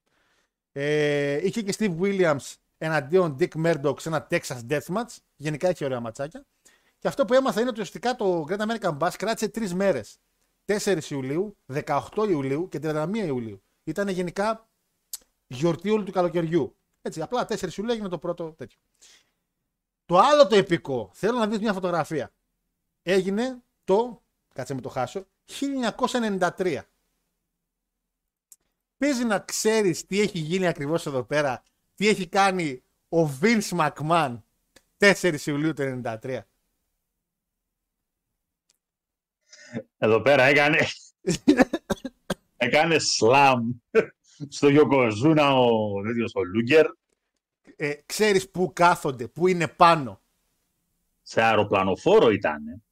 Ε, είχε και Steve Williams εναντίον Dick Murdoch σε ένα Texas Deathmatch. Γενικά έχει ωραία ματσάκια. Και αυτό που έμαθα είναι ότι ουσιαστικά το Great American Bash κράτησε τρεις μέρες. 4 Ιουλίου, 18 Ιουλίου και 31 Ιουλίου. Ήταν γενικά γιορτή όλου του καλοκαιριού. Έτσι, απλά 4 Ιουλίου έγινε το πρώτο τέτοιο. Το άλλο το επικό, θέλω να δεις μια φωτογραφία. Έγινε το, κάτσε με το χάσω, 1993. Παίζει να ξέρεις τι έχει γίνει ακριβώς εδώ πέρα, τι έχει κάνει ο Vince McMahon 4 Ιουλίου του 1993. Εδώ πέρα έκανε. έκανε σλάμ στο Γιοκοζούνα ο, τέτοιος, ο Λούγκερ Ε, ξέρεις πού κάθονται, πού είναι πάνω; σε αεροπλανοφόρο ήταν.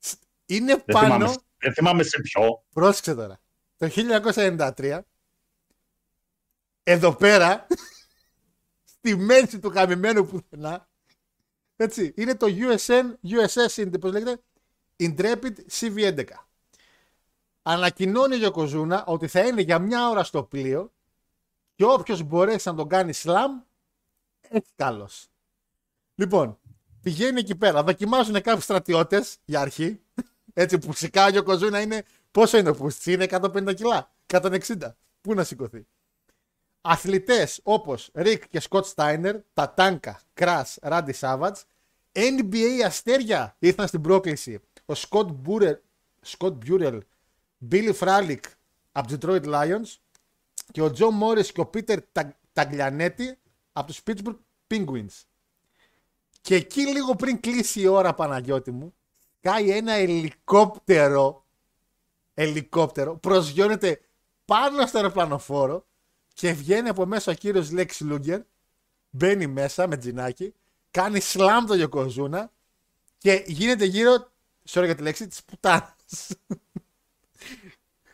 Είναι Δεν θυμάμαι πάνω, Δεν θυμάμαι σε ποιο. Πρόσεξε τώρα. Το 1993, εδώ πέρα, στη μέση του καμημένου πουθενά, έτσι, είναι το USN, USS, πώς λέγεται, Intrepid CV-11. Ανακοινώνει ο Γιοκοζούνα ότι θα είναι για μια ώρα στο πλοίο και όποιος μπορέσει να τον κάνει σλαμ, έτσι καλώ. Λοιπόν, πηγαίνει εκεί πέρα, δοκιμάζουν κάποιους στρατιώτες για αρχή. Έτσι που φυσικά ο Yokozuna είναι. Πόσο είναι ο πούστης, είναι 150 κιλά, 160. Πού να σηκωθεί; Αθλητές όπως Rick και Scott Steiner, Tatanka, Crush, Randy Savage, NBA αστέρια ήρθαν στην πρόκληση. Ο Scott Burrell, Bill Fralic από τους Detroit Lions και ο Τζο Μόρι και ο Πίτερ Ταγκλιανέτη από τους Pittsburgh Penguins. Και εκεί λίγο πριν κλείσει η ώρα Παναγιώτη μου, κάει ένα ελικόπτερο, ελικόπτερο, προσγειώνεται πάνω στο αεροπλανοφόρο και βγαίνει από μέσα ο κύριος Λέξ Λούγκερ, μπαίνει μέσα με τζινάκι, κάνει σλάμ το Γιοκοζούνα και γίνεται γύρω, sorry για τη λέξη, της πουτάνας.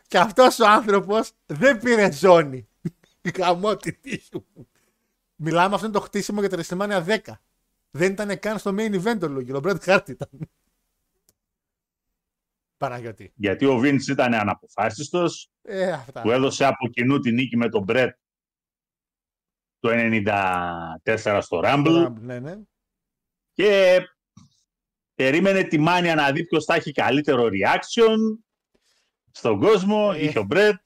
Και αυτός ο άνθρωπος δεν πήρε ζώνη. Καμώ τη τύχη μου. Μιλάμε αυτό είναι το χτίσιμο για τα WrestleMania 10. Δεν ήταν καν στο main event ο Λούγκερ, ο Μπρέτ Χάρτ ήταν. Παναγιώτη. Γιατί ο Βίντς ήταν αναποφάσιστος, Ε, αυτά. που έδωσε από κοινού τη νίκη με τον Μπρέτ το 94 στο Rumble Ναι, ναι. και περίμενε τη μάνια να δει ποιος θα έχει καλύτερο reaction στον κόσμο. Ε. Είχε ο Μπρέτ.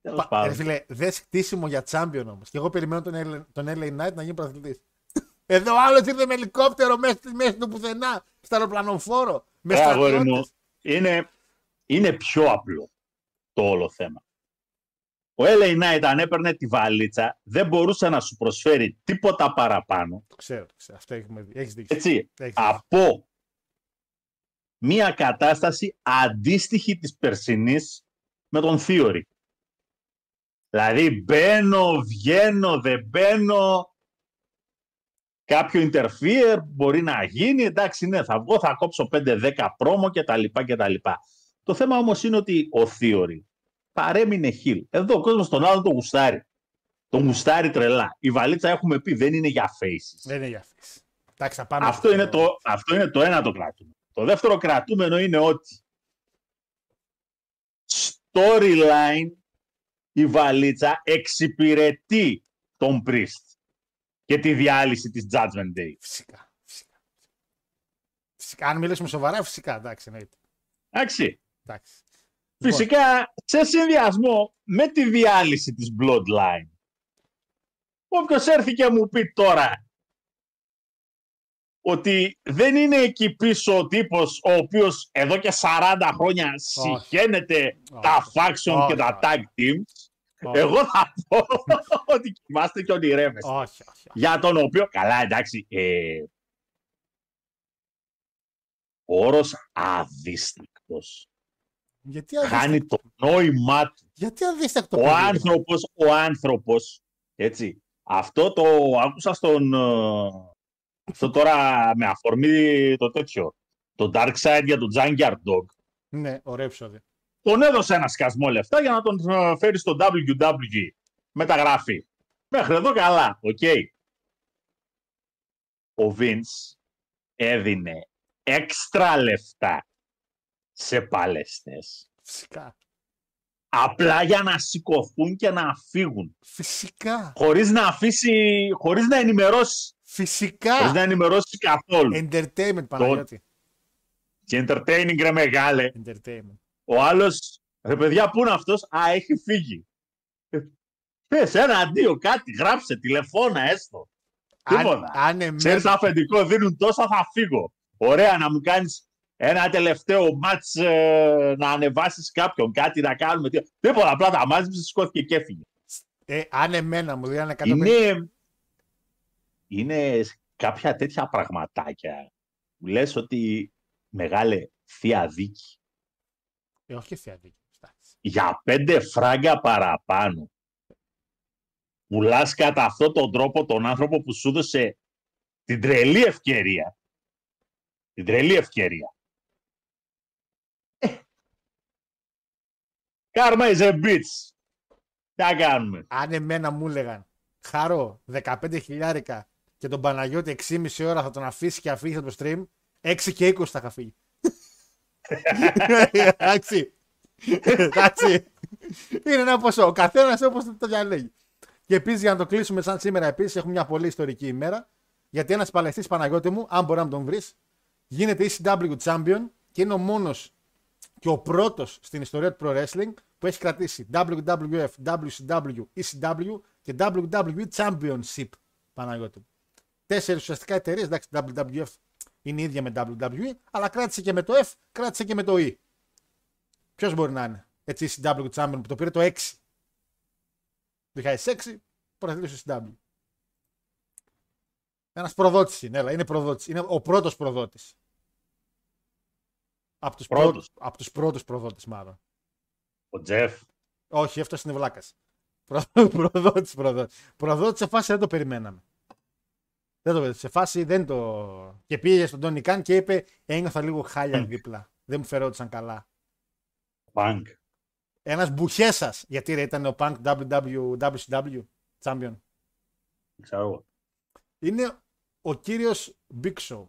Τέλος Πα- πάντων. Ρε φίλε, δες χτίσιμο για champion όμως. Και εγώ περιμένω τον, L- τον LA Knight να γίνει πρωταθλητής. Εδώ ο άλλος ήρθε με ελικόπτερο μέσα στη μέση του πουθενά, στο αεροπλανοφόρο, με Ε, αγόρι μου, στρατιώτες. είναι, είναι πιο απλό το όλο θέμα. Ο LA Knight αν έπαιρνε τη βαλίτσα δεν μπορούσε να σου προσφέρει τίποτα παραπάνω Το ξέρω, το ξέρω. Αυτό έχουμε δει. Έχεις δίκιο. έτσι, Έχεις δίκιο. από μία κατάσταση αντίστοιχη της περσινής με τον Theory. Δηλαδή μπαίνω, βγαίνω, δεν μπαίνω, κάποιο interfere μπορεί να γίνει, εντάξει ναι θα βγω, θα κόψω 5-10 πρόμο κτλ. κτλ. Το θέμα όμως είναι ότι ο Theory παρέμεινε χιλ. Εδώ ο κόσμος τον άλλον τον γουστάρει. Τον γουστάρει τρελά. Η βαλίτσα έχουμε πει δεν είναι για faces. Δεν είναι για αυτές. Εντάξει, θα πάμε. Αυτό στο- είναι, το, αυτό είναι το ένα το κρατούμενο. Το δεύτερο κρατούμενο είναι ότι storyline η βαλίτσα εξυπηρετεί τον Priest και τη διάλυση της Judgment Day. Φυσικά, φυσικά. Φυσικά, αν μιλήσουμε σοβαρά, φυσικά, εντάξει, εννοείται. Εντάξει. Εντάξει. Λοιπόν, Φυσικά, σε συνδυασμό με τη διάλυση της Bloodline. Όποιος έρθει και μου πει τώρα ότι δεν είναι εκεί πίσω ο τύπος ο οποίος εδώ και 40 χρόνια συχαίνεται τα faction Όχι, και τα όχι. tag teams, όχι, εγώ θα πω ότι κοιμάστε και ονειρεύεστε. όχι, όχι, όχι. Για τον οποίο, καλά εντάξει, ε, ο όρος αδίστακτος Γιατί χάνει αδίστακτο; το νόημά του. Γιατί αδίστακτο Ο παιδί, ρε. άνθρωπος, ο άνθρωπος, έτσι, αυτό το άκουσα στον, ε, αυτό τώρα με αφορμή το τέτοιο, το Dark Side για τον Junkyard Dog. Ναι, ωραίο επεισόδιο. Τον έδωσε ένα σκασμό λεφτά για να τον ε, φέρει στο WWE. Μεταγραφή. Μέχρι εδώ καλά, οκ. Ο Vince έδινε έξτρα λεφτά σε παλαιστές. Φυσικά. Απλά για να σηκωθούν και να φύγουν. Φυσικά. χωρίς να αφήσει, χωρίς να ενημερώσει, Φυσικά. χωρίς να ενημερώσεις καθόλου. Entertainment, Παναγιώτη. Και entertaining ρε μεγάλε. Entertainment. Ο άλλος, ρε παιδιά, πού είναι αυτός, α, έχει φύγει. Ε, Πες ένα αντίο, κάτι, γράψε, τηλεφώνα έστω. Αν, Τίποτα. αν εμένα- Ξέρεις αφεντικό, δίνουν τόσα, θα φύγω. Ωραία, να μου κάνεις ένα τελευταίο μάτς ε, να ανεβάσεις κάποιον, κάτι να κάνουμε. τι- Τίποτα, απλά τα μάζεψες, σηκώθηκε και έφυγε. ε, αν εμένα μου δίνανε 150 Είναι, είναι κάποια τέτοια πραγματάκια Μου λες ότι μεγάλε θεία δίκη. Ε, όχι θεία δίκη. Για πέντε φράγκα παραπάνω. Πουλάς κατά αυτόν τον τρόπο τον άνθρωπο που σου έδωσε την τρελή ευκαιρία. Την τρελή ευκαιρία. Ε. Κάρμα is a bitch. Τι κάνουμε; Αν εμένα μου έλεγαν, χαρό, 15 χιλιάρικα, και τον Παναγιώτη 6,5 ώρα θα τον αφήσει και αφήσει το stream, 6 και 20 θα είχα φύγει. Εντάξει. Εντάξει. Είναι ένα ποσό. Ο καθένας όπως το διαλέγει. Και επίσης για να το κλείσουμε σαν σήμερα, επίσης έχουμε μια πολύ ιστορική ημέρα. Γιατί ένας παλαιστής Παναγιώτη μου, αν μπορεί να τον βρεις, γίνεται ECW Champion και είναι ο μόνος και ο πρώτος στην ιστορία του Pro Wrestling που έχει κρατήσει WWF, WCW, ECW και WWE Championship. Παναγιώτη μου. Τέσσερις ουσιαστικά εταιρείες. Εντάξει, WWF είναι ίδια με WWE, αλλά κράτησε και με το F, κράτησε και με το E. Ποιος μπορεί να είναι; Έτσι, ECW Champion που το πήρε το 6. 2006, πρωταθλητή του ECW. Ένας προδότης είναι, έλα, είναι προδότης. Είναι ο πρώτος προδότης. Από τους Πρώτος. πρώτους από τους πρώτους προδότες, μάλλον. Ο Τζεφ. Όχι, αυτό είναι βλάκα. προδότης, προδότης. Προδότης σε φάση δεν το περιμέναμε. Δεν το σε φάση δεν το. Και πήγε στον Τόνι Καν και είπε: Ένιωθα λίγο χάλια δίπλα. Δεν μου φερόντουσαν καλά. Πανκ. Ένας μπουχέσας. Γιατί ρε, ήταν ο Punk WW, WCW Champion. Ξέρω εγώ. Είναι ο κύριος Big Show.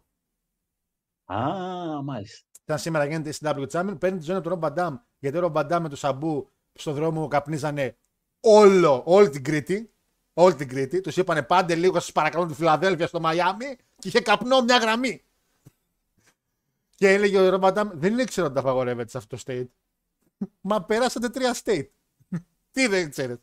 Α, μάλιστα. Ήταν σήμερα γίνεται ECW Champion. Παίρνει τη ζώνη του Rob Van Dam. Γιατί ο Rob Van Dam με το Sabu στον δρόμο καπνίζανε όλο, όλη την Κρήτη. Όλη την Κρήτη. Τους είπανε πάντε λίγο σας παρακαλώ τη Φιλαδέλφια στο Μαϊάμι και είχε καπνό μια γραμμή. Και έλεγε ο Ρομπ Μπαντάμ, δεν ήξερα ότι τα απαγορεύεται σε αυτό το state. Μα περάσατε τρία state. Τι δεν ξέρετε.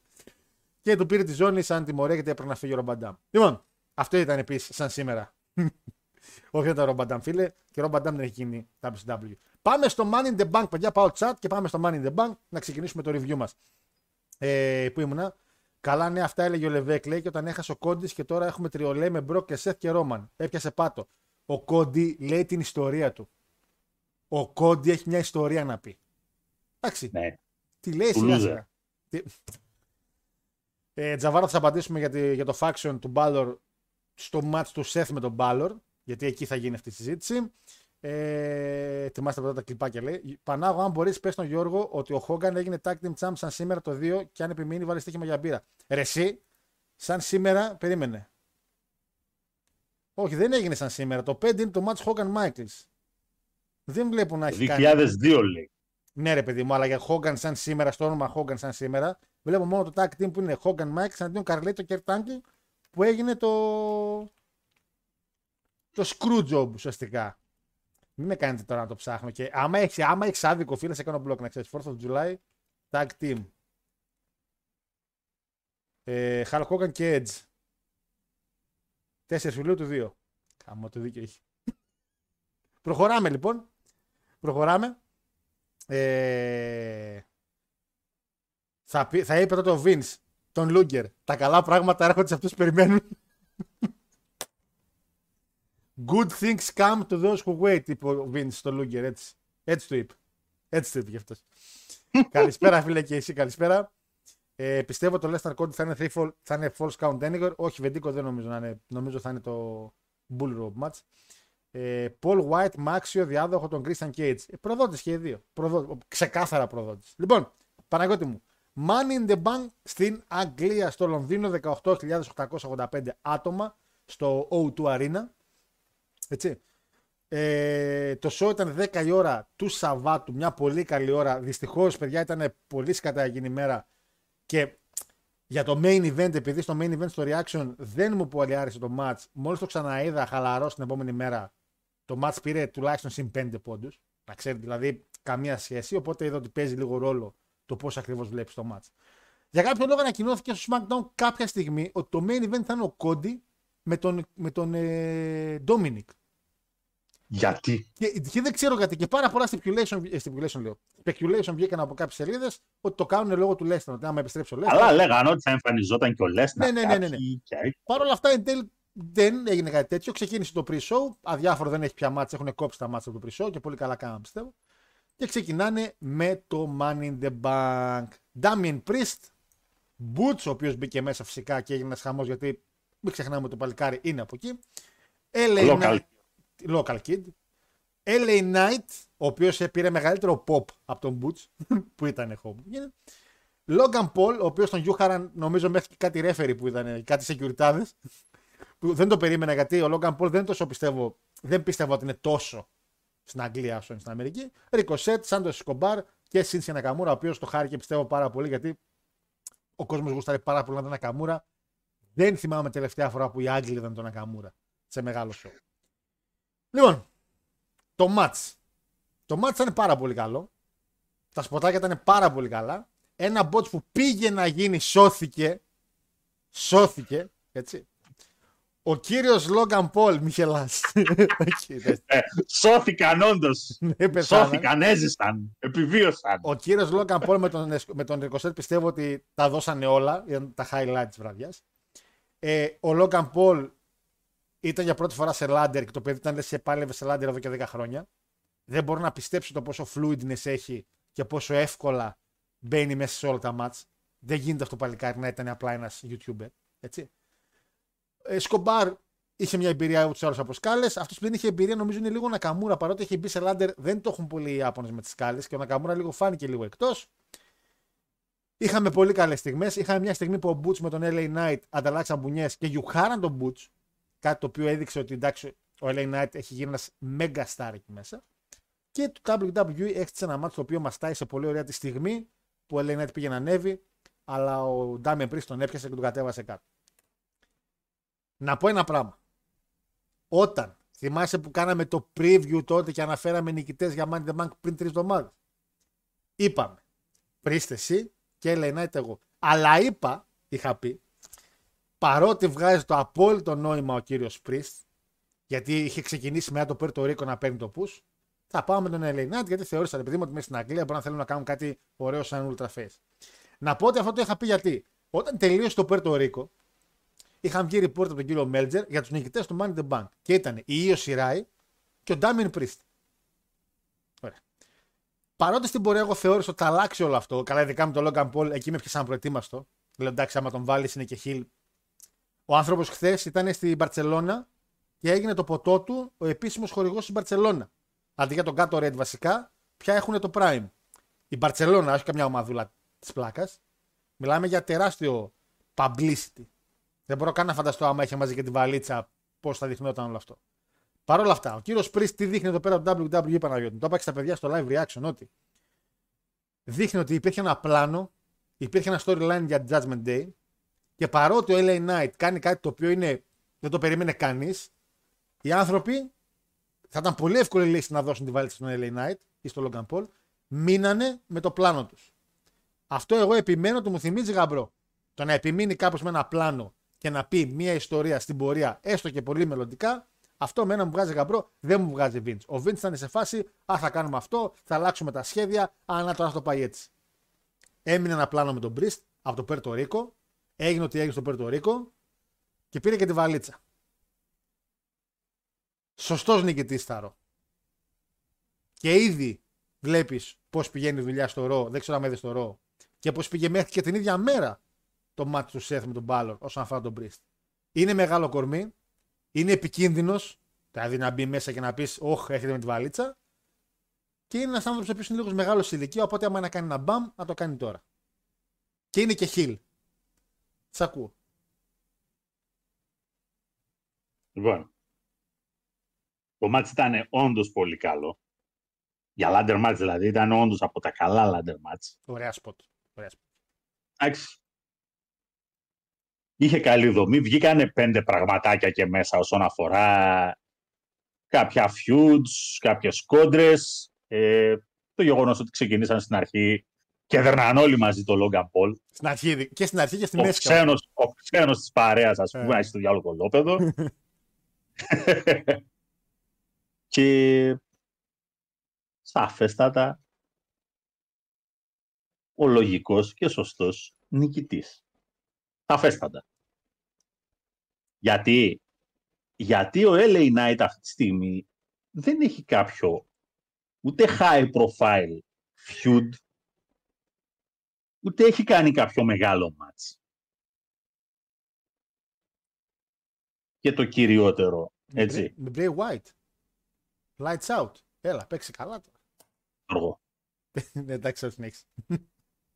Και του πήρε τη ζώνη σαν τιμωρία γιατί έπρεπε να φύγει ο Ρομπαντάμ. Λοιπόν, αυτό ήταν επίσης σαν σήμερα. Όχι δεν ήταν ο Ρομπαντάμ, φίλε. Και ο Ρομπαντάμ δεν έχει γίνει WCW. Πάμε στο Money in the Bank, παιδιά. Πάω chat και πάμε στο Money in the Bank να ξεκινήσουμε το review μας. Ε, πού ήμουνα; Καλά, ναι, αυτά έλεγε ο Λεβέκ. Λέει και όταν έχασε ο Κόντι και τώρα έχουμε τριολέ με Μπροκ και Σεθ και Ρόμαν. Έπιασε πάτο. Ο Κόντι λέει την ιστορία του. Ο Κόντι έχει μια ιστορία να πει. Εντάξει. Ναι. Τι λέει Του σιγά loser. σιγά. Τι- Ε, Τζαβάρο θα απαντήσουμε για, τη- για το faction του Μπάλορ στο match του Σεθ με τον Μπάλορ. Γιατί εκεί θα γίνει αυτή η συζήτηση. Ε, ετοιμάστε πρώτα τα κλιπάκια λέει. Πανάγω, αν μπορείς, πες στον Γιώργο ότι ο Χόγκαν έγινε tag team champ σαν σήμερα το 2 και αν επιμείνει, βάλει στοίχημα για μπύρα. Ρε, εσύ, σαν σήμερα, περίμενε. Όχι, δεν έγινε σαν σήμερα. Το 5 είναι το match Hogan Michaels. Δεν βλέπω να έχει κάνει. 2002 λέει. Ναι, ρε παιδί μου, αλλά για Hogan σαν σήμερα, στο όνομα Hogan σαν σήμερα, βλέπω μόνο το tag team που είναι Hogan Michaels αντίον Καρλέτο και Ertangel που έγινε το. το screw job ουσιαστικά. Μην με κάνετε τώρα να το ψάχνω. Και άμα έχει άμα έχεις άδικο, φίλε, σε κάνω μπλοκ να ξέρεις. 4th of July, tag team. Ε, Hulk Hogan και Edge. 4 Ιουλίου του 2. Κάμω το δίκιο έχει. Προχωράμε λοιπόν. Προχωράμε. Ε, θα, πει, θα είπε τότε ο Vince, τον Λούγκερ. Τα καλά πράγματα έρχονται σε αυτούς που περιμένουν. Good things come to those who wait, είπε ο Vince στο Λούγκερ. Έτσι, έτσι το είπε. Έτσι το είπε γι' αυτός. καλησπέρα, φίλε, και εσύ, καλησπέρα. Ε, πιστεύω το Lester Cody θα είναι, three fall, θα είναι false count anywhere. Όχι, Βεντίκο δεν νομίζω να είναι. Νομίζω θα είναι το Bull Rope match. Ε, Paul White, Μάξιο, διάδοχο των Christian Cage. Ε, προδότης και οι δύο. Προδό... Ξεκάθαρα προδότης. Λοιπόν, Παναγιώτη μου. Money in the Bank στην Αγγλία, στο Λονδίνο, 18.885 άτομα στο O2 Arena. Έτσι. Ε, το show ήταν 10 η ώρα του Σαββάτου, μια πολύ καλή ώρα. Δυστυχώς, παιδιά, ήταν πολύ σκατά εκείνη η μέρα. Και για το main event, επειδή στο main event στο reaction δεν μου πολύ άρεσε το match, μόλις το ξαναείδα χαλαρός την επόμενη μέρα, το match πήρε τουλάχιστον συν 5 πόντους. Να ξέρετε, δηλαδή καμία σχέση. Οπότε είδα ότι παίζει λίγο ρόλο το πώς ακριβώς βλέπεις το match. Για κάποιο λόγο ανακοινώθηκε στο SmackDown κάποια στιγμή ότι το main event θα είναι ο Cody με τον, με τον ε, Dominic. Γιατί; Και, και δεν ξέρω γιατί. Και πάρα πολλά stipulation, ε, stipulation λέω. Speculation βγήκαν από κάποιες σελίδες ότι το κάνουν λόγω του Λέστερ. Ότι άμα επιστρέψει ο Λέστερ. Αλλά λέγανε ότι θα εμφανιζόταν και ο Λέσνα. Ναι, ναι, ναι, ναι, ναι. Παρ' όλα αυτά εν τέλει δεν έγινε κάτι τέτοιο. Ξεκίνησε το pre-show. Αδιάφορο δεν έχει πια μάτσα. Έχουν κόψει τα μάτσα από το pre-show και πολύ καλά κάναμε πιστεύω. Και ξεκινάνε με το Money in the Bank. Damien Priest, Boots, ο οποίος μπήκε μέσα φυσικά και έγινε ένας χαμός γιατί μην ξεχνάμε ότι το παλικάρι είναι από εκεί. LA Local. Knight- Local Kid. LA Knight, ο οποίος πήρε μεγαλύτερο pop από τον Butch, που ήταν Hogan. Logan Paul, ο οποίος τον γιούχαραν νομίζω μέχρι και κάτι ρέφερι που ήταν, κάτι security που δεν το περίμενα γιατί ο Logan Paul δεν τόσο πιστεύω, δεν πίστευα ότι είναι τόσο στην Αγγλία όσο είναι στην Αμερική. Ρικοσέτ, Σάντος Σκομπάρ και Σίνσια Νακαμούρα, ο οποίος το χάρηκε πιστεύω πάρα πολύ γιατί ο κόσμος γούσταρε πάρα πολύ να τον Νακαμούρα. Δεν θυμάμαι τελευταία φορά που οι Άγγλοι ήταν τον Νακαμούρα σε μεγάλο σοου. Λοιπόν, το match. Το match ήταν πάρα πολύ καλό. Τα σποτάκια ήταν πάρα πολύ καλά. Ένα bot που πήγε να γίνει σώθηκε. Σώθηκε. Έτσι. Ο κύριος Λόγκαν Πολ, μη γελάς. Ε, σώθηκαν όντως. Ναι, πεθάναν. Σώθηκαν, έζησαν, επιβίωσαν. Ο κύριος Λόγκαν Πολ με τον, με τον Ρικοσέτ πιστεύω ότι τα δώσανε όλα. Ήταν τα highlight της βραδιάς. Ε, ο Λόγκαν Πολ ήταν για πρώτη φορά σε λάντερ και το παιδί ήταν λες σε πάλευε σε λάντερ εδώ και 10 χρόνια. Δεν μπορώ να πιστέψω το πόσο fluidness έχει και πόσο εύκολα μπαίνει μέσα σε όλα τα μάτς. Δεν γίνεται αυτό παλικάρι να ήταν απλά ένας YouTuber. Έτσι. Ε, Σκομπάρ είχε μια εμπειρία ούτω ή άλλω από σκάλες. Αυτός που δεν είχε εμπειρία νομίζω είναι λίγο ο Νακαμούρα. Παρότι είχε μπει σε λάντερ, δεν το έχουν πολύ οι Ιάπωνες με τις σκάλες και ο Νακαμούρα λίγο φάνηκε λίγο εκτός. Είχαμε πολύ καλές στιγμές. Είχαμε μια στιγμή που ο Μπούτς με τον LA Knight ανταλλάξαν μπουνιές και γιουχάραν τον Μπούτς. Κάτι το οποίο έδειξε ότι εντάξει, ο LA Knight έχει γίνει ένας mega star εκεί μέσα. Και το WWE έκτισε ένα μάτσο το οποίο μας τάει σε πολύ ωραία τη στιγμή που ο LA Knight πήγε να ανέβει, αλλά ο Damian Priest τον έπιασε και τον κατέβασε κάτω. Να πω ένα πράγμα. Όταν θυμάσαι που κάναμε το preview τότε και αναφέραμε νικητές για Money the Bank πριν τρεις εβδομάδες. Είπαμε. Πρίστε εσύ και LA Knight εγώ. Αλλά είπα, είχα πει, παρότι βγάζει το απόλυτο νόημα ο κύριος Πρίστ, γιατί είχε ξεκινήσει μετά το Πέρτο Ρίκο να παίρνει το push, θα πάμε με τον LA Knight γιατί θεώρησα επειδή μου ότι μέσα στην Αγγλία μπορεί να θέλουν να κάνουν κάτι ωραίο σαν Ultra Face. Να πω ότι αυτό το είχα πει γιατί όταν τελείωσε το Πέρτο Ρίκο, είχαν βγει report από τον κύριο Μέλτζερ για τους νικητές του Money in the Bank. Και ήταν η Io Shirai και ο Ντάμιν Priest. Ωραία. Παρότι στην πορεία εγώ θεώρησα ότι θα αλλάξει όλο αυτό, καλά ειδικά με τον Logan Paul, εκεί με πιάσαν προετοίμαστο. Λέω εντάξει, άμα τον βάλεις είναι και χιλ. Ο άνθρωπος χθες ήταν στην Μπαρσελόνα και έγινε το ποτό του ο επίσημος χορηγός στην Μπαρσελόνα. Αντί για τον κάτω Red βασικά, πια έχουν το Prime. Η Μπαρσελόνα, όχι καμιά ομαδούλα της πλάκας. Μιλάμε για τεράστιο publicity. Δεν μπορώ καν να φανταστώ άμα είχε μαζί και τη βαλίτσα πώς θα δειχνόταν όλο αυτό. Παρ' όλα αυτά, ο κύριος Πρίσ τι δείχνει εδώ πέρα από το WWE Παναγιώτη; Το είπα και στα παιδιά στο live reaction ότι δείχνει ότι υπήρχε ένα πλάνο, υπήρχε ένα storyline για Judgment Day και παρότι ο LA Knight κάνει κάτι το οποίο είναι, δεν το περίμενε κανείς, οι άνθρωποι θα ήταν πολύ εύκολη λύση να δώσουν τη βαλίτσα στον LA Knight ή στο Logan Paul, μείνανε με το πλάνο τους. Αυτό εγώ επιμένω ότι μου θυμίζει γαμπρό. Το να επιμείνει κάπω με ένα πλάνο και να πει μια ιστορία στην πορεία, έστω και πολύ μελλοντικά, αυτό με ένα μου βγάζει γαμπρό, δεν μου βγάζει Vince. Ο Vince ήταν σε φάση, Α, θα κάνουμε αυτό, θα αλλάξουμε τα σχέδια, Α, να τώρα αυτό πάει έτσι. Έμεινε ένα πλάνο με τον Brist από το Πέρτο Ρίκο, έγινε ό,τι έγινε στο Πέρτο Ρίκο και πήρε και τη βαλίτσα. Σωστός νικητής Σταρό. Και ήδη βλέπεις πώς πηγαίνει η δουλειά στο ρο, δεν ξέρω αν είδες στο ρο, και πώς πήγε μέχρι και την ίδια μέρα το μάτι του Σεθ με τον Μπάλορ όσον αφορά τον Πρίστ. Είναι μεγάλο κορμί, είναι επικίνδυνος, δηλαδή να μπει μέσα και να πεις: Όχι, έρχεται με τη βαλίτσα. Και είναι ένας άνθρωπος που είναι λίγος μεγάλος σε ηλικία, οπότε άμα να κάνει ένα μπαμ, να το κάνει τώρα. Και είναι και χιλ. Σ' ακούω. Λοιπόν, το μάτς ήταν όντως πολύ καλό. Για ladder ματς δηλαδή, ήταν όντως από τα καλά ladder μάτς. Ωραία σποτ. Ωραία σποτ. Εντάξει. Είχε καλή δομή. Βγήκανε πέντε πραγματάκια και μέσα όσον αφορά κάποια feuds, κάποιες κόντρες. Ε, το γεγονός ότι ξεκινήσαν στην αρχή και δερναν όλοι μαζί το Logan Paul. Στην αρχή, και στην αρχή και στη Ο μέση. ξένος, ο ξένος της παρέας, ας πούμε, Ε. να έχει στο διάλογο κολόπεδο. και σαφέστατα ο λογικός και σωστός νικητής. Σαφέστατα. Γιατί, γιατί ο LA Knight αυτή τη στιγμή δεν έχει κάποιο ούτε high profile feud, ούτε έχει κάνει κάποιο μεγάλο match. Και το κυριότερο, έτσι. Με Bray White. Lights out. Έλα, παίξει καλά τώρα. Αργό. Ναι, εντάξει, όχι συνέχισε.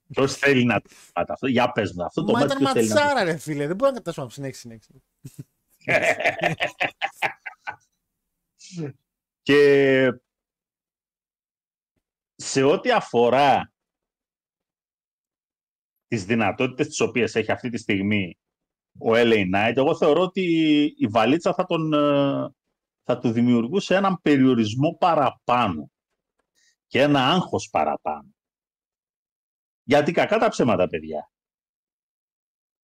Ποιος θέλει να το πάτε αυτό, για πες μου αυτό. Το Μα μάτι ήταν ποιος θέλει να το ματσάρα, ρε φίλε. Δεν μπορεί να κατάσουμε συνέχισε, συνέχισε. Και σε ό,τι αφορά τις δυνατότητες τις οποίες έχει αυτή τη στιγμή ο LA Knight, εγώ θεωρώ ότι η βαλίτσα θα, τον, ε, θα του δημιουργούσε έναν περιορισμό παραπάνω και ένα άγχος παραπάνω. Γιατί κακά τα ψέματα, παιδιά.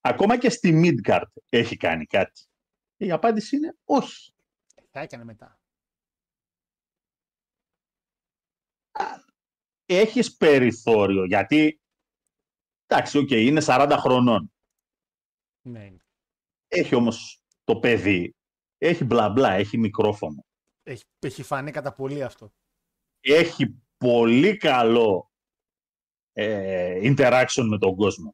Ακόμα και στη Midgard έχει κάνει κάτι. Η απάντηση είναι όχι. Θα έκανε μετά. έχεις περιθώριο, γιατί, εντάξει, οκ, είναι 40 χρονών. Ναι, είναι. Έχει όμως το παιδί, έχει μπλα μπλα, έχει μικρόφωνο. Έχει, έχει φανεί κατά πολύ αυτό. Έχει πολύ καλό ε, interaction με τον κόσμο.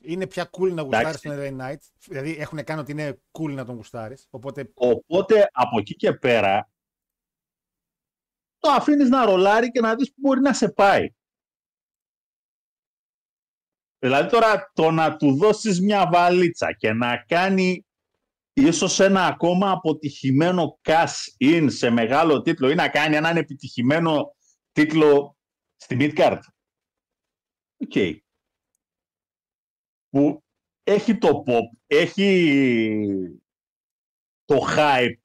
Είναι πια cool να γουστάρεις Εντάξει. τον LA Knight. Δηλαδή έχουν κάνει ότι είναι cool να τον γουστάρεις. Οπότε Οπότε από εκεί και πέρα το αφήνεις να ρολάρει και να δεις που μπορεί να σε πάει. Δηλαδή τώρα το να του δώσεις μια βαλίτσα και να κάνει ίσως ένα ακόμα αποτυχημένο cash in σε μεγάλο τίτλο ή να κάνει έναν επιτυχημένο τίτλο στη midcard. Οκ. Που έχει το pop, έχει το hype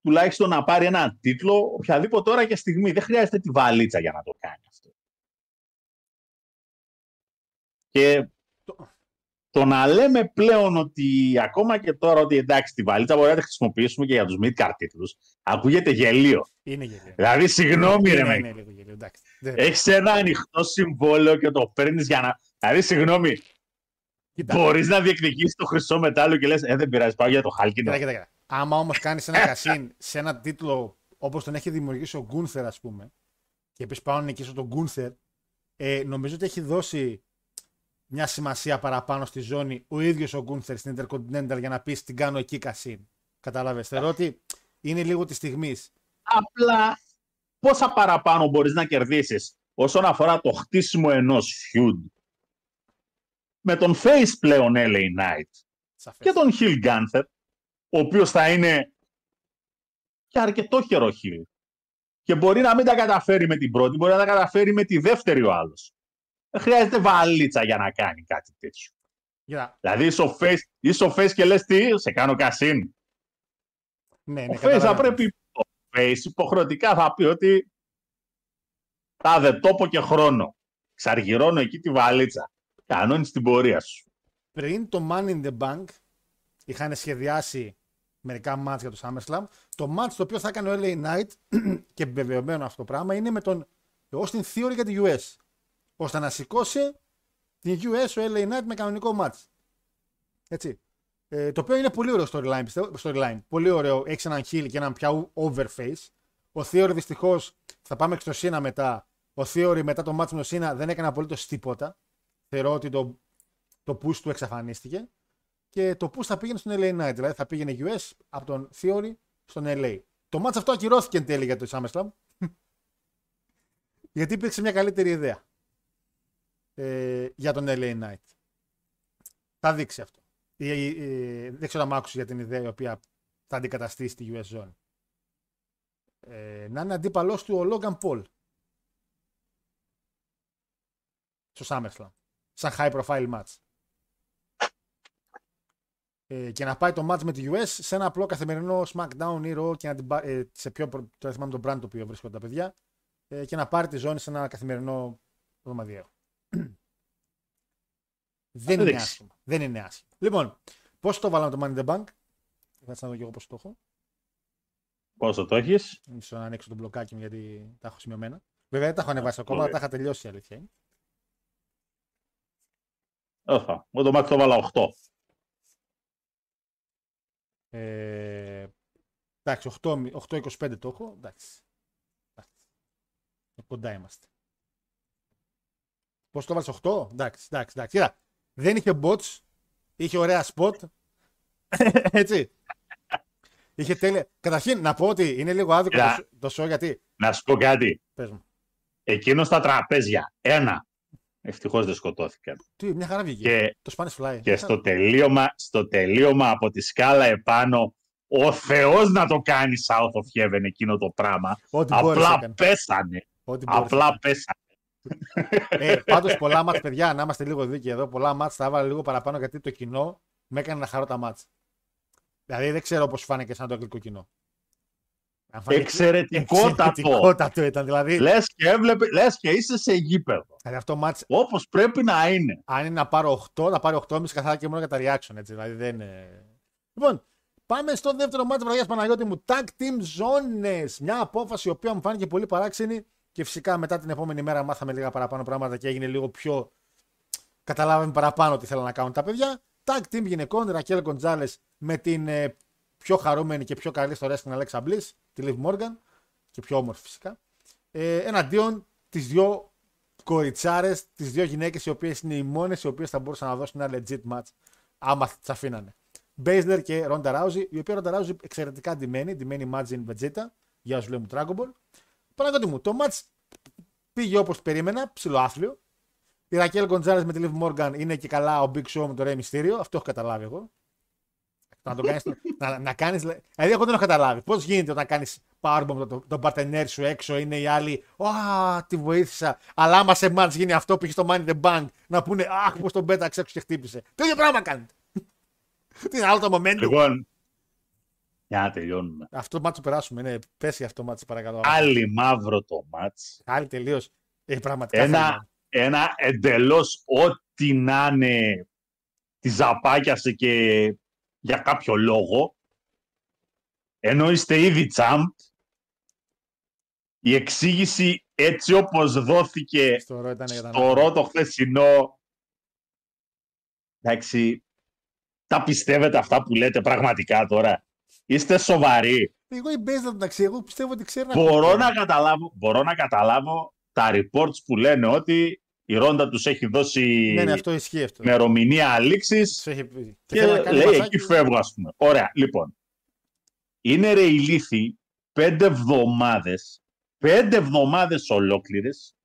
τουλάχιστον να πάρει ένα τίτλο οποιαδήποτε ώρα και στιγμή. Δεν χρειάζεται τη βαλίτσα για να το κάνει αυτό. Και το, το να λέμε πλέον ότι ακόμα και τώρα ότι εντάξει τη βαλίτσα μπορεί να τη χρησιμοποιήσουμε και για τους mid-card τίτλους ακούγεται γελίο. είναι γελίο. Δηλαδή συγγνώμη ρε είναι, με. είναι λίγο γελίο. Εντάξει. Δεν- Έχεις ένα ανοιχτό συμβόλαιο και το παίρνεις για να... Δηλαδή συγγνώμη, Κοίτα, μπορείς να διεκδικήσεις το χρυσό μετάλλιο και λες ε δεν πειράζει πάω για το χάλκινο. κοίτα, κοίτα, κοίτα. Άμα όμως κάνεις ένα κασίν σε ένα τίτλο όπως τον έχει δημιουργήσει ο Γκούνθερ, ας πούμε, και πεις πάω να νικήσω τον Γκούνθερ, ε, νομίζω ότι έχει δώσει μια σημασία παραπάνω στη ζώνη ο ίδιος ο Γκούνθερ στην Intercontinental για να πεις την κάνω εκεί κασίν. Κατάλαβε. Θεωρώ ότι είναι λίγο της στιγμής. Απλά πόσα παραπάνω μπορείς να κερδίσεις όσον αφορά το χτίσιμο ενός feud; Με τον face πλέον LA Knight και τον Hill Gunther, ο οποίος θα είναι και αρκετό καιρό Hill. Και μπορεί να μην τα καταφέρει με την πρώτη, μπορεί να τα καταφέρει με τη δεύτερη ο άλλος. Δεν χρειάζεται βαλίτσα για να κάνει κάτι τέτοιο. Κοίτα, Δηλαδή είσαι ο face, είσαι ο face και λες τι, σε κάνω κασίν. ναι, Ο ναι, face θα καταλαβαίνω. πρέπει ο face υποχρεωτικά θα πει ότι τάδε τόπο και χρόνο. Ξαργυρώνω εκεί τη βαλίτσα. Κανόνεις την πορεία σου. πριν το Money in the Bank είχαν σχεδιάσει μερικά μάτς για το SummerSlam. Το match το οποίο θα έκανε ο LA Knight και επιβεβαιωμένο αυτό το πράγμα είναι με τον Austin Theory για τη US. Ώστε να σηκώσει την US ο LA Knight με κανονικό match. Έτσι. Ε, το οποίο είναι πολύ ωραίο storyline, πιστεύω. Storyline. Πολύ ωραίο. Έχεις έναν heel και έναν πια overface. Ο Theory δυστυχώς θα πάμε και στο Σίνα μετά. Ο Theory μετά το match με τον Σίνα δεν έκανε απολύτως τίποτα. Θεωρώ ότι το το push του εξαφανίστηκε και το push θα πήγαινε στον LA Knight. Δηλαδή θα πήγαινε US από τον Theory στον LA. Το match αυτό ακυρώθηκε εν τέλει για το SummerSlam. γιατί υπήρξε μια καλύτερη ιδέα ε, για τον LA Knight. Θα δείξει αυτό. Ε, ε, ε, δεν ξέρω αν μ' άκουσες για την ιδέα η οποία θα αντικαταστήσει τη US Zone. Ε, να είναι αντίπαλός του ο Logan Paul. Στο SummerSlam. Σαν high profile match ε, και να πάει το match με τη US σε ένα απλό καθημερινό SmackDown ή Raw και να την πά- ε, σε ποιο, προ- τώρα θυμάμαι το brand το οποίο βρίσκονται τα παιδιά ε, και να πάρει τη ζώνη σε ένα καθημερινό εβδομαδιαίο. Δεν είναι Εντάξει. άσχημο. Δεν είναι άσχημο. Λοιπόν, πώς το βάλαμε το Money in the Bank; Θα να δω και εγώ πώς το έχω. Πόσο το έχεις; Μισό να ανοίξω το μπλοκάκι μου γιατί τα έχω σημειωμένα. Βέβαια δεν τα έχω ανεβάσει ακόμα, ωραία. τα είχα τελειώσει η αλήθεια. είναι. Όχα. Εγώ το μάτι το βάλα 8. Ε, εντάξει, 8 8-25 το έχω. Εντάξει. Εντάξει. Ε, Κοντά είμαστε. Πώς το βάλεις 8? Εντάξει, εντάξει, εντάξει. Κοίτα, δεν είχε bots, είχε ωραία spot. Έτσι. Είχε τέλεια. Καταρχήν, να πω ότι είναι λίγο άδικο Κοίτα. το, σ- το show γιατί. Να σου πω κάτι. Πες μου. Εκείνος στα τραπέζια. Ένα. Ευτυχώς δεν σκοτώθηκαν. Τι, μια χαρά βγήκε. Και, Το Spanish Fly. και στο, τελείωμα, στο τελείωμα από τη σκάλα επάνω, ο Θεός να το κάνει South of Heaven εκείνο το πράγμα. Ό,τι μπόρεσε Απλά έκανε. πέσανε. Ό,τι μπόρεσε Απλά πέσανε. Ε, Πάντως πολλά μάτς, παιδιά, να είμαστε λίγο δίκαιοι εδώ. Πολλά μάτς τα έβαλα λίγο παραπάνω γιατί το κοινό με έκανε να χαρώ τα μάτς. Δηλαδή δεν ξέρω πώς φάνηκε σαν το αγγλικό κοινό. Αν φάνηκε- Εξαιρετικότατο. Εξαιρετικότατο ήταν. Δηλαδή, Λες και, έβλεπε, λες και είσαι σε γήπεδο. δηλαδή αυτό μάτς, Όπως πρέπει να είναι. αν είναι να πάρω 8, θα πάρω 8,5 καθαρά και μόνο για τα reaction. Έτσι, δηλαδή δεν είναι... Λοιπόν, πάμε στο δεύτερο μάτς βραδιάς Παναγιώτη μου. Tag Team Zones. Μια απόφαση η οποία μου φάνηκε πολύ παράξενη και φυσικά μετά την επόμενη μέρα μάθαμε λίγα παραπάνω πράγματα και έγινε λίγο πιο. Καταλάβαμε παραπάνω τι θέλουν να κάνουν τα παιδιά. Tag Team γυναικών, Ρακέλ Γκοντζάλε με την ε, πιο χαρούμενη και πιο καλή στο wrestling Alexa Bliss, τη Liv Morgan και πιο όμορφη φυσικά. Ε, εναντίον τι δύο κοριτσάρες, τις δύο γυναίκες οι οποίες είναι οι μόνες οι οποίες θα μπορούσαν να δώσουν ένα legit match άμα τις αφήνανε. Μπέισλερ και Ρόντα Ράουζι, η οποία Ρόντα Ράουζι εξαιρετικά ντυμένη, ντυμένη Imagine Vegeta, για όσου λέμε Dragon Ball. Παραδείγματι μου, το match πήγε όπως περίμενα, ψηλοάθλιο. Η Ρακέλ Γκοντζάλε με τη Liv Morgan είναι και καλά ο Big Show με το Rey Mysterio, αυτό έχω καταλάβει εγώ. Το να το κάνεις, να, να κάνεις, δηλαδή εγώ δεν έχω καταλάβει. Πώς γίνεται όταν κάνεις powerbomb με τον, τον παρτενέρ σου έξω, είναι οι άλλοι, «Α, τη βοήθησα». Αλλά άμα σε μάτς γίνει αυτό που είχε στο Money the Bank, να πούνε «Αχ, πώς τον πέταξε έξω και χτύπησε». Το ίδιο πράγμα κάνετε. Τι είναι άλλο το momentum. Λοιπόν, για να τελειώνουμε. Αυτό το μάτσο περάσουμε. Ναι, πέσει αυτό το μάτσο, παρακαλώ. Άλλη μαύρο το μάτς. Άλλη τελείως. Ε, πραγματικά. Ένα, θέλουμε. ένα εντελώς ό,τι να είναι τη ζαπάκιασε και για κάποιο λόγο. Ενώ είστε ήδη τσάμπ, η εξήγηση έτσι όπως δόθηκε Στο ρο ήταν για τα στο ρο το χθεσινό, εντάξει, τα πιστεύετε αυτά που λέτε πραγματικά τώρα; Είστε σοβαροί. Εγώ η Μπέζα εντάξει, εγώ πιστεύω ότι ξέρει να Μπορώ κουμπώνει. να, καταλάβω, μπορώ να καταλάβω τα reports που λένε ότι η Ρόντα τους έχει δώσει Ναι, ναι, αυτό ισχύει αυτό. ημερομηνία λήξης Σου έχει πει. και, θέλει να κάνει λέει μασάκι. εκεί φεύγω ας πούμε. Ωραία, λοιπόν. Είναι ρε ηλίθιοι πέντε εβδομάδες, πέντε εβδομάδες ολόκληρες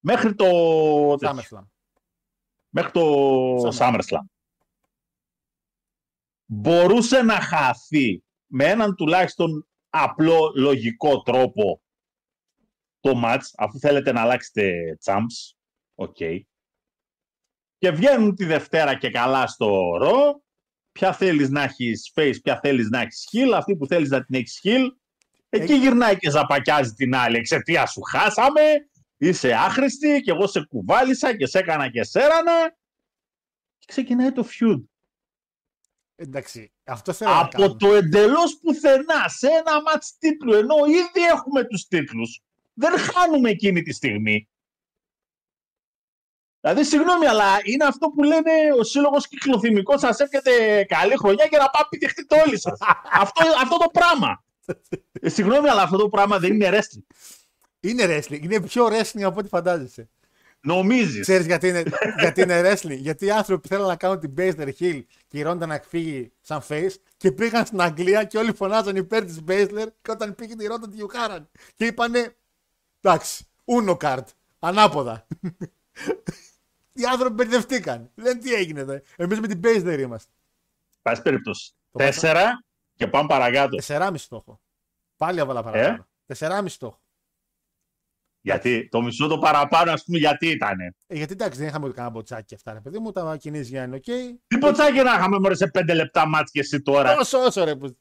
μέχρι το, τέτοιο, SummerSlam. μέχρι το SummerSlam. SummerSlam. Μπορούσε να χαθεί με έναν τουλάχιστον απλό λογικό τρόπο το match, αφού θέλετε να αλλάξετε champs, ok. Και βγαίνουν τη Δευτέρα και καλά στο Raw, ποια θέλεις να έχεις face, ποια θέλεις να έχεις heel, αυτή που θέλεις να την έχεις heel, εκεί Έχει- γυρνάει και ζαπακιάζει την άλλη, εξαιτία σου χάσαμε, είσαι άχρηστη και εγώ σε κουβάλισα και σε έκανα και σέρανα και ξεκινάει το feud. Εντάξει, αυτό θέλω να Από κάνω. το εντελώς πουθενά σε ένα μάτς τίτλου, ενώ ήδη έχουμε τους τίτλους, δεν χάνουμε εκείνη τη στιγμή. Δηλαδή, συγγνώμη, αλλά είναι αυτό που λένε ο σύλλογος κυκλοθυμικό. Σας εύχεται καλή χρονιά και να πάμε πηδηχτείτε όλοι σας. αυτό, αυτό το πράγμα. Ε, συγγνώμη, αλλά αυτό το πράγμα δεν είναι wrestling. Είναι wrestling. Είναι πιο wrestling από ό,τι φαντάζεσαι. Νομίζεις. Ξέρεις γιατί είναι, γιατί είναι wrestling; Γιατί οι άνθρωποι θέλουν να κάνουν την Baszler Hill και η Ronda να φύγει σαν face και πήγαν στην Αγγλία και όλοι φωνάζαν υπέρ της Baszler και όταν πήγε τη Ronda τη γιουχάραν. Και είπανε εντάξει, Uno card, ανάποδα. Οι άνθρωποι μπερδευτήκαν. Λένε τι έγινε εδώ. Εμείς με την Baszler είμαστε. Πάση περιπτώσει. Το Τέσσερα και πάμε παρακάτω. 4,5 το 'χω. Πάλι έβαλα Ε; παραπάνω. 4,5 το 'χω. Γιατί το μισό το παραπάνω, ας πούμε, γιατί ήταν. Ε, γιατί εντάξει, δεν είχαμε ούτε κανένα μποτσάκι και αυτά, ρε παιδί μου. Τα κινήσεις είναι οκ. Τι μποτσάκι να είχαμε μόλι σε πέντε λεπτά μάτς και εσύ τώρα; Όσο, όσο ρε. Που...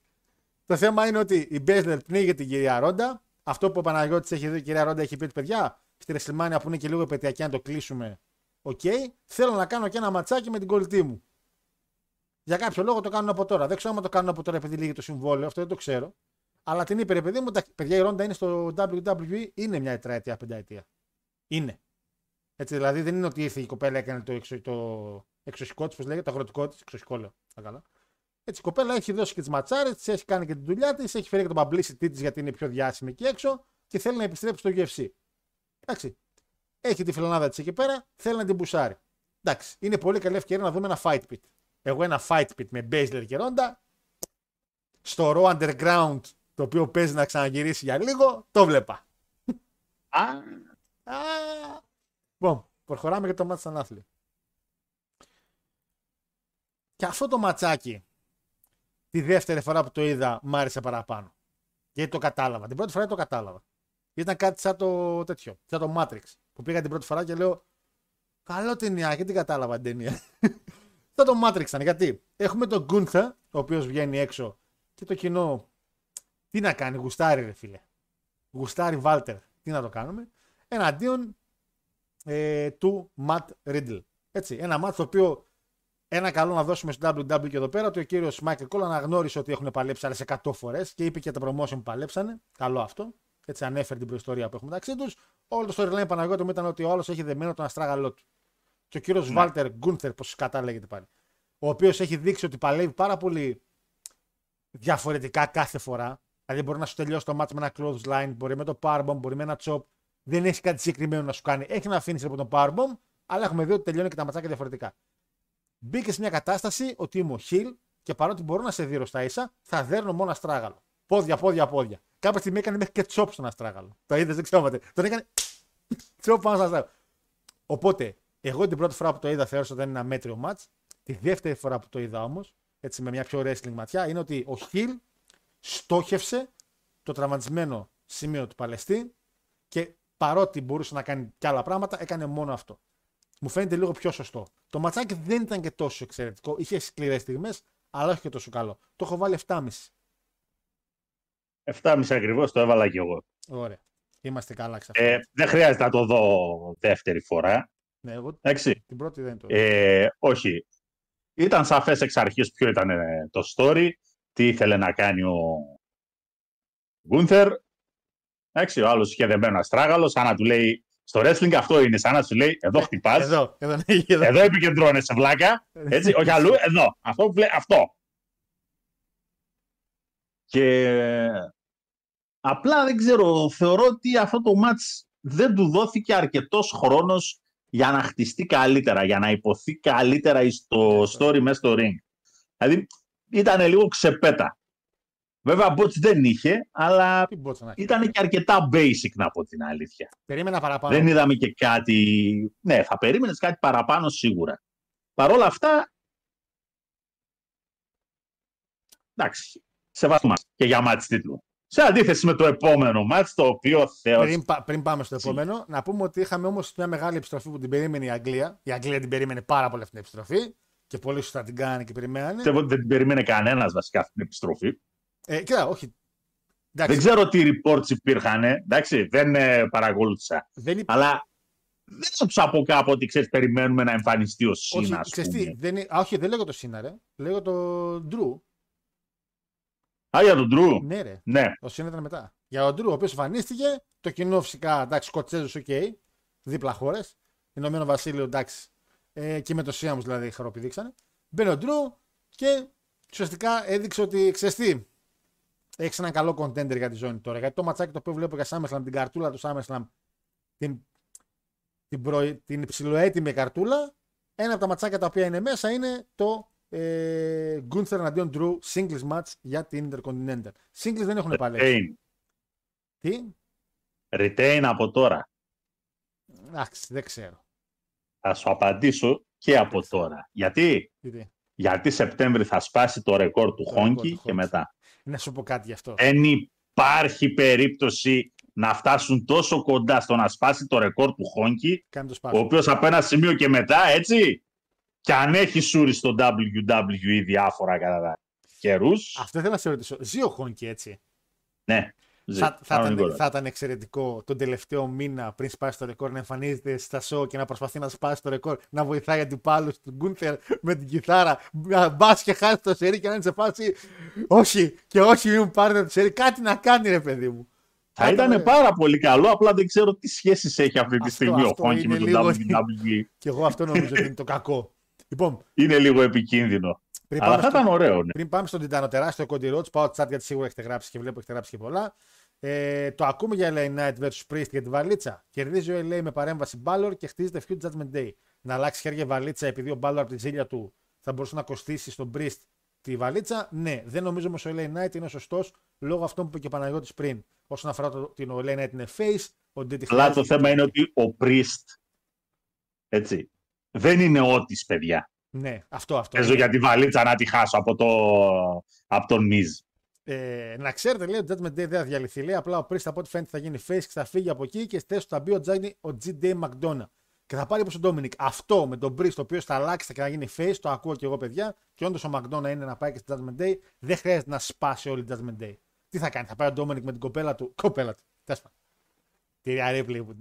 Το θέμα είναι ότι η Μπέιζλερ πνίγει την κυρία Ρόντα. Αυτό που ο Παναγιώτης έχει δει, η κυρία Ρόντα έχει πει ότι παιδιά, στη Ρεσιλμάνια που είναι και λίγο επετειακή, να το κλείσουμε. Οκ. Θέλω να κάνω και ένα ματσάκι με την κολλητή μου. Για κάποιο λόγο το κάνουν από τώρα. Δεν ξέρω αν το κάνουν από τώρα επειδή λήγει το συμβόλαιο, αυτό δεν το ξέρω. Αλλά την είπε ρε παιδί μου, τα παιδιά η Ρόντα είναι στο WWE, είναι μια τετραετία, πενταετία. Είναι. Έτσι, δηλαδή δεν είναι ότι ήρθε η κοπέλα έκανε το, εξω, το εξωσικό της, πώς λέγεται, το αγροτικό της, εξωσικό λέω. τα καλά. Έτσι, η κοπέλα έχει δώσει και τις ματσάρες της, έχει κάνει και την δουλειά της, έχει φέρει και το publicity της γιατί είναι πιο διάσημη εκεί έξω και θέλει να επιστρέψει στο UFC. Εντάξει. Έχει τη φιλονάδα της εκεί πέρα, θέλει να την μπουσάρει. Εντάξει. Είναι πολύ καλή ευκαιρία να δούμε ένα fight pit. Εγώ ένα fight pit με Baszler και Ronda. στο Raw Underground, το οποίο παίζει να ξαναγυρίσει για λίγο, το βλέπα. Α, Α, Λοιπόν, προχωράμε για το μάτι σαν άθλη. Και αυτό το ματσάκι, τη δεύτερη φορά που το είδα, μ' άρεσε παραπάνω. Γιατί το κατάλαβα. Την πρώτη φορά το κατάλαβα. Ήταν κάτι σαν το τέτοιο, σαν το Matrix. Που πήγα την πρώτη φορά και λέω, καλό ταινία, και την κατάλαβα την ταινία. σαν το Matrix ήταν. Γιατί έχουμε τον Gunther, ο οποίος βγαίνει έξω και το κοινό, τι να κάνει, γουστάρει ρε φίλε. Γουστάρει Βάλτερ, τι να το κάνουμε. Εναντίον ε, του Matt Riddle. Έτσι, ένα μάτς το οποίο ένα καλό να δώσουμε στο WW και εδώ πέρα ότι ο κύριος Michael Cole αναγνώρισε ότι έχουν παλέψει άλλες 100 φορές και είπε και τα promotion που παλέψανε. Καλό αυτό. Έτσι ανέφερε την προϊστορία που έχουμε μεταξύ τους. Όλο το storyline Παναγιώτη μου ήταν ότι ο άλλος έχει δεμένο τον αστράγαλό του. Και ο κύριος Βάλτερ Γκούνθερ, πώς κατά λέγεται πάλι. Ο οποίος έχει δείξει ότι παλεύει πάρα πολύ διαφορετικά κάθε φορά. Δηλαδή μπορεί να σου τελειώσει το match με ένα clothesline, μπορεί με το powerbomb, μπορεί με ένα chop. Δεν έχει κάτι συγκεκριμένο να σου κάνει. Έχει να αφήνει από τον powerbomb, αλλά έχουμε δει ότι τελειώνει και τα ματσάκια διαφορετικά. Μπήκε σε μια κατάσταση ότι είμαι ο Χιλ και παρότι μπορώ να σε δίνω στα ίσα, θα δέρνω μόνο αστράγαλο. Πόδια, πόδια, πόδια. Κάποια στιγμή έκανε μέχρι και τσόπ στον αστράγαλο. Το είδες, δεν ξέρω. Τον έκανε τσόπ πάνω στον αστράγαλο. Οπότε, εγώ την πρώτη φορά που το είδα θεώρησα ότι ήταν ένα μέτριο ματ. Τη δεύτερη φορά που το είδα όμως, έτσι με μια πιο wrestling ματιά, είναι ότι ο Χιλ στόχευσε το τραυματισμένο σημείο του Παλαιστή και παρότι μπορούσε να κάνει και άλλα πράγματα, έκανε μόνο αυτό. Μου φαίνεται λίγο πιο σωστό. Το ματσάκι δεν ήταν και τόσο εξαιρετικό. Είχε σκληρές στιγμές, αλλά όχι και τόσο καλό. Το έχω βάλει 7,5. 7,5 ακριβώς το έβαλα κι εγώ. Ωραία. Είμαστε καλά σε αυτό. Ε, δεν χρειάζεται να το δω δεύτερη φορά. ναι, εγώ Εντάξει. την πρώτη δεν το. Ε, όχι. Ήταν σαφές εξ αρχής ποιο ήταν ε, το story, τι ήθελε να κάνει ο Γκούνθερ. Εντάξει, ο άλλος είχε δεμένο αστράγαλο, σαν να του λέει στο wrestling αυτό είναι, σαν να σου λέει εδώ χτυπάς, εδώ, εδώ, εδώ, ναι, εδώ. εδώ επικεντρώνεσαι βλάκα, έτσι, όχι αλλού, εδώ, αυτό που λέει, αυτό. Και απλά δεν ξέρω, θεωρώ ότι αυτό το match δεν του δόθηκε αρκετός χρόνος για να χτιστεί καλύτερα, για να υποθεί καλύτερα στο story μέσα στο ring. Δηλαδή ήταν λίγο ξεπέτα. Βέβαια, bots δεν είχε, αλλά Τι μπότσα να έχει. ήταν και αρκετά basic να πω την αλήθεια. Περίμενα παραπάνω. Δεν είδαμε και κάτι. Ναι, θα περίμενες κάτι παραπάνω σίγουρα. Παρ' όλα αυτά. Εντάξει. Σεβασμό και για μάτς τίτλου. Σε αντίθεση με το επόμενο μάτς, το οποίο θεώρησα. Πριν, πα- πριν πάμε στο επόμενο, να πούμε ότι είχαμε όμως μια μεγάλη επιστροφή που την περίμενε η Αγγλία. Η Αγγλία την περίμενε πάρα πολύ αυτή την επιστροφή και πολύ σωστά την κάνανε και περιμένανε. Πιστεύω ότι δεν την περίμενε κανένας βασικά αυτή την επιστροφή. Ε, κοίτα, όχι. Δεν Εντάξει, ξέρω τι reports υπήρχαν, εντάξει, δεν ε, παρακολούθησα. δεν υπ- Αλλά δεν θα τους από κάπου ότι ξέρεις, περιμένουμε να εμφανιστεί ο όχι, Σίνα, ας ξέρεις τι, πούμε. δεν, είναι- α, όχι, δεν λέγω το Σίνα, ρε. Λέγω το Ντρου. Α, για τον Ντρου. Ναι, ρε. Ναι, Ο Σίνα ήταν μετά. Για τον Ντρου, ο οποίος εμφανίστηκε. Το κοινό φυσικά, εντάξει, Σκοτσέζος, οκ. Δίπλα χώρες. Ηνωμένο Βασίλειο, εντάξει. Ε, και με το Σέιμους δηλαδή χαροπηδήξανε. Μπαίνει ο Ντρου και ουσιαστικά έδειξε ότι ξέρεις τι. Έχεις έναν καλό contender για τη ζώνη τώρα. Γιατί το ματσάκι το οποίο βλέπω για SummerSlam, την καρτούλα του SummerSlam, την, την, προ, την υψηλοέτοιμη καρτούλα, ένα από τα ματσάκια τα οποία είναι μέσα είναι το ε, Gunther εναντίον Drew singles match για την Intercontinental. Singles δεν έχουν παλέψει. retain. Τι; Retain από τώρα. Εντάξει, δεν ξέρω. Θα σου απαντήσω και από τώρα. Γιατί, Τι, τι. Γιατί Σεπτέμβρη θα σπάσει το ρεκόρ του Το ρεκόρ Χόνκι του και Χόνκι. μετά. Να σου πω κάτι γι' αυτό. Δεν υπάρχει περίπτωση να φτάσουν τόσο κοντά στο να σπάσει το ρεκόρ του Χόνκι, Κάνει το ο σπάσιμο. οποίος από ένα σημείο και μετά, έτσι, και αν έχει σούρει στο WWE διάφορα κατά καιρούς. Αυτό θέλω να σε ρωτήσω. Ζει ο Χόνκι έτσι; Ναι, ζει. Θα, θα, Κανονικό. ήταν, θα ήταν εξαιρετικό τον τελευταίο μήνα πριν σπάσει το ρεκόρ να εμφανίζεται στα show και να προσπαθεί να σπάσει το ρεκόρ, να βοηθάει αντιπάλους του Γκούνθερ με την κιθάρα. Μπα και χάσεις το σερί και να είναι σε φάση. Όχι, και όχι, μην μου πάρετε το σερί. Κάτι να κάνει, ρε παιδί μου. Θα ήταν πάρα πολύ καλό, απλά δεν ξέρω τι σχέσεις έχει αυτή τη Αυτό- στιγμή ο αυτό Χόνκι είναι με τον λίγο- WWE. Και εγώ αυτό νομίζω ότι είναι το κακό. Λοιπόν, Είναι λίγο επικίνδυνο. Πριν Αλλά πάμε, θα στο, ήταν ωραίο, ναι. πριν πάμε στον Τιτάνο τεράστιο Cody Rhodes, πάω chat γιατί σίγουρα έχετε γράψει και βλέπω έχετε γράψει και πολλά. Ε, το ακούμε για LA Knight vs Priest για τη βαλίτσα. Κερδίζει ο LA με παρέμβαση Balor και χτίζεται feud Judgment Day. Να αλλάξει χέρια η βαλίτσα επειδή ο Balor από τη ζήλια του θα μπορούσε να κοστίσει στον Priest τη βαλίτσα. Ναι, δεν νομίζω όμως ο LA Knight είναι σωστός λόγω αυτών που είπε και ο Παναγιώτης πριν. Όσον αφορά το ότι ο LA Knight είναι face, ότι δεν τη Αλλά χρειάζεται. το θέμα είναι ότι ο Priest, έτσι, δεν είναι ό,τις παιδιά. Ναι, αυτό, αυτό. Παίζω για τη βαλίτσα να τη χάσω από, το, από τον Miz. Ε, να ξέρετε, λέει, ότι Judgment Day δεν θα διαλυθεί. Λέει, απλά ο Priest από ό,τι φαίνεται θα γίνει face και θα φύγει από εκεί και στη θέση του θα μπει ο, Τζάινι, ο G. Day McDonough. Και θα πάρει προ τον Dominic. Αυτό με τον Priest, ο οποίος θα αλλάξει και θα γίνει face, το ακούω και εγώ, παιδιά. Και όντως ο McDonough είναι να πάει και στη Judgment Day, δεν χρειάζεται να σπάσει όλη η Judgment Day. Τι θα κάνει, θα πάει ο Dominic με την κοπέλα του. Κοπέλα του. Τέλος πάντων. Τι αρέπλη που.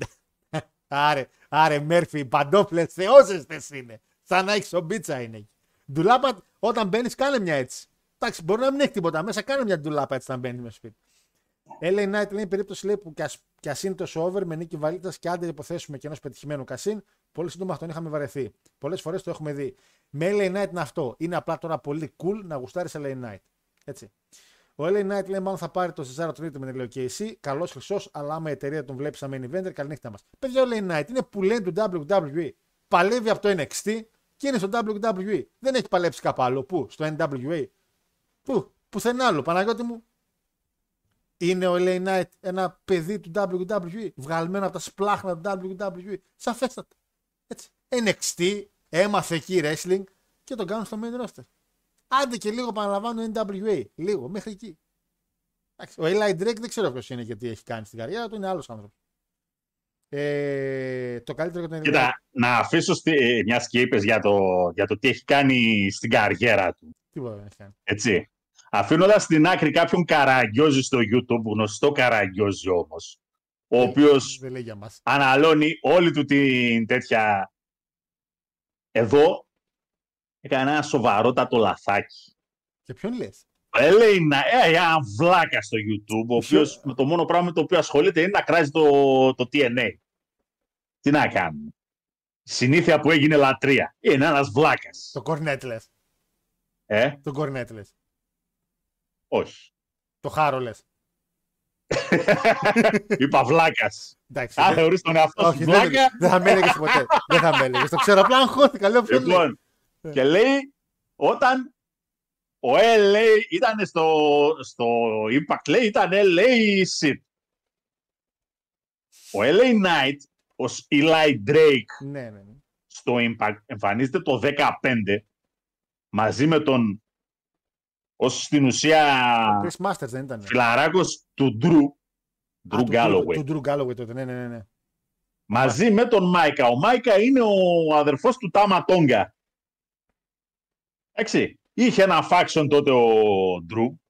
Άρε, άρε, Μέρφυ, παντόφλε, θεόσεστε είναι. Σαν να έχεις ο μπίτσα είναι εκεί. Ντουλάπα, όταν μπαίνεις, κάνε μια έτσι. Εντάξει, μπορεί να μην έχει τίποτα μέσα, κάνε μια ντουλάπα έτσι να μπαίνει με σπίτι. LA Knight λέει περίπτωση λέει, που κι ας, κι ας είναι τόσο over με νίκη βαλίτσα και άντε υποθέσουμε και ενός πετυχημένου κασίν. Πολύ σύντομα αυτόν είχαμε βαρεθεί. Πολλές φορές το έχουμε δει. Με LA Knight είναι αυτό. Είναι απλά τώρα πολύ cool να γουστάρεις LA Knight. Έτσι. Ο LA Knight λέει μάλλον θα πάρει το Cesaro Trinity με την λέει ο KC. Καλός χρυσός, αλλά άμα η εταιρεία τον βλέπει σαν main eventer, καληνύχτα μας. Παιδιά, ο LA Knight είναι που λένε του WWE. Παλεύει από το NXT και είναι στο WWE. Δεν έχει παλέψει κάπου άλλο. Πού, στο NWA. Πού, πουθενά άλλο. Παναγιώτη μου, είναι ο LA Knight ένα παιδί του WWE, βγαλμένο από τα σπλάχνα του WWE. Σαφέστατα. Έτσι. NXT, έμαθε εκεί wrestling και τον κάνουν στο main roster. Άντε και λίγο παραλαμβάνω NWA. Λίγο, μέχρι εκεί. Εντάξει, Ο Eli Drake δεν ξέρω ποιος είναι και τι έχει κάνει στην καριέρα του, είναι άλλος άνθρωπος. Ε, το καλύτερο για τον Κοίτα, να αφήσω στη, ε, μιας και είπες για το, για το τι έχει κάνει στην καριέρα του. Τίποτα δεν έχει κάνει. Έτσι. Αφήνοντας στην άκρη κάποιον καραγκιόζη στο YouTube, γνωστό καραγκιόζη όμως, ο οποίος Δεν λέει για μας. αναλώνει όλη του την τέτοια. Εδώ έκανε ένα σοβαρότατο λαθάκι. Και ποιον λες; Λέει να ε, ένα βλάκα στο YouTube, ο οποίος με το μόνο πράγμα με το οποίο ασχολείται είναι να κράζει το, το TNA. Τι να κάνουμε. Συνήθεια που έγινε λατρεία. Είναι ένας βλάκας. Το κορνέτ λε. Ε, Το κορνέτ λε. όχι. Το χάρο λε. Είπα βλάκας. Εντάξει. Αν δεν- θεωρείς τον εαυτό σου Όχι, δεν, βλάκα. δεν θα με έλεγες ποτέ. δεν θα με έλεγες. Το ξέρω, απλά αγχώθηκα. Λέω ποιον λέει. Λοιπόν, και λέει όταν ο LA ήταν στο, στο Impact, λέει ήταν LA Shit. Ο LA Knight ως Eli Drake Ναι, ναι, ναι. στο Impact εμφανίζεται το 15 μαζί με τον ως στην ουσία Chris Masters δεν ήταν. φιλαράκος του Drew, Α, Drew του- Galloway. Του Drew Galloway τότε. Ναι, ναι, ναι, ναι. μαζί με τον Μάικα. Ο Μάικα είναι ο αδερφός του Τάμα Τόγκα. Εντάξει. Είχε ένα faction τότε ο Ντρου,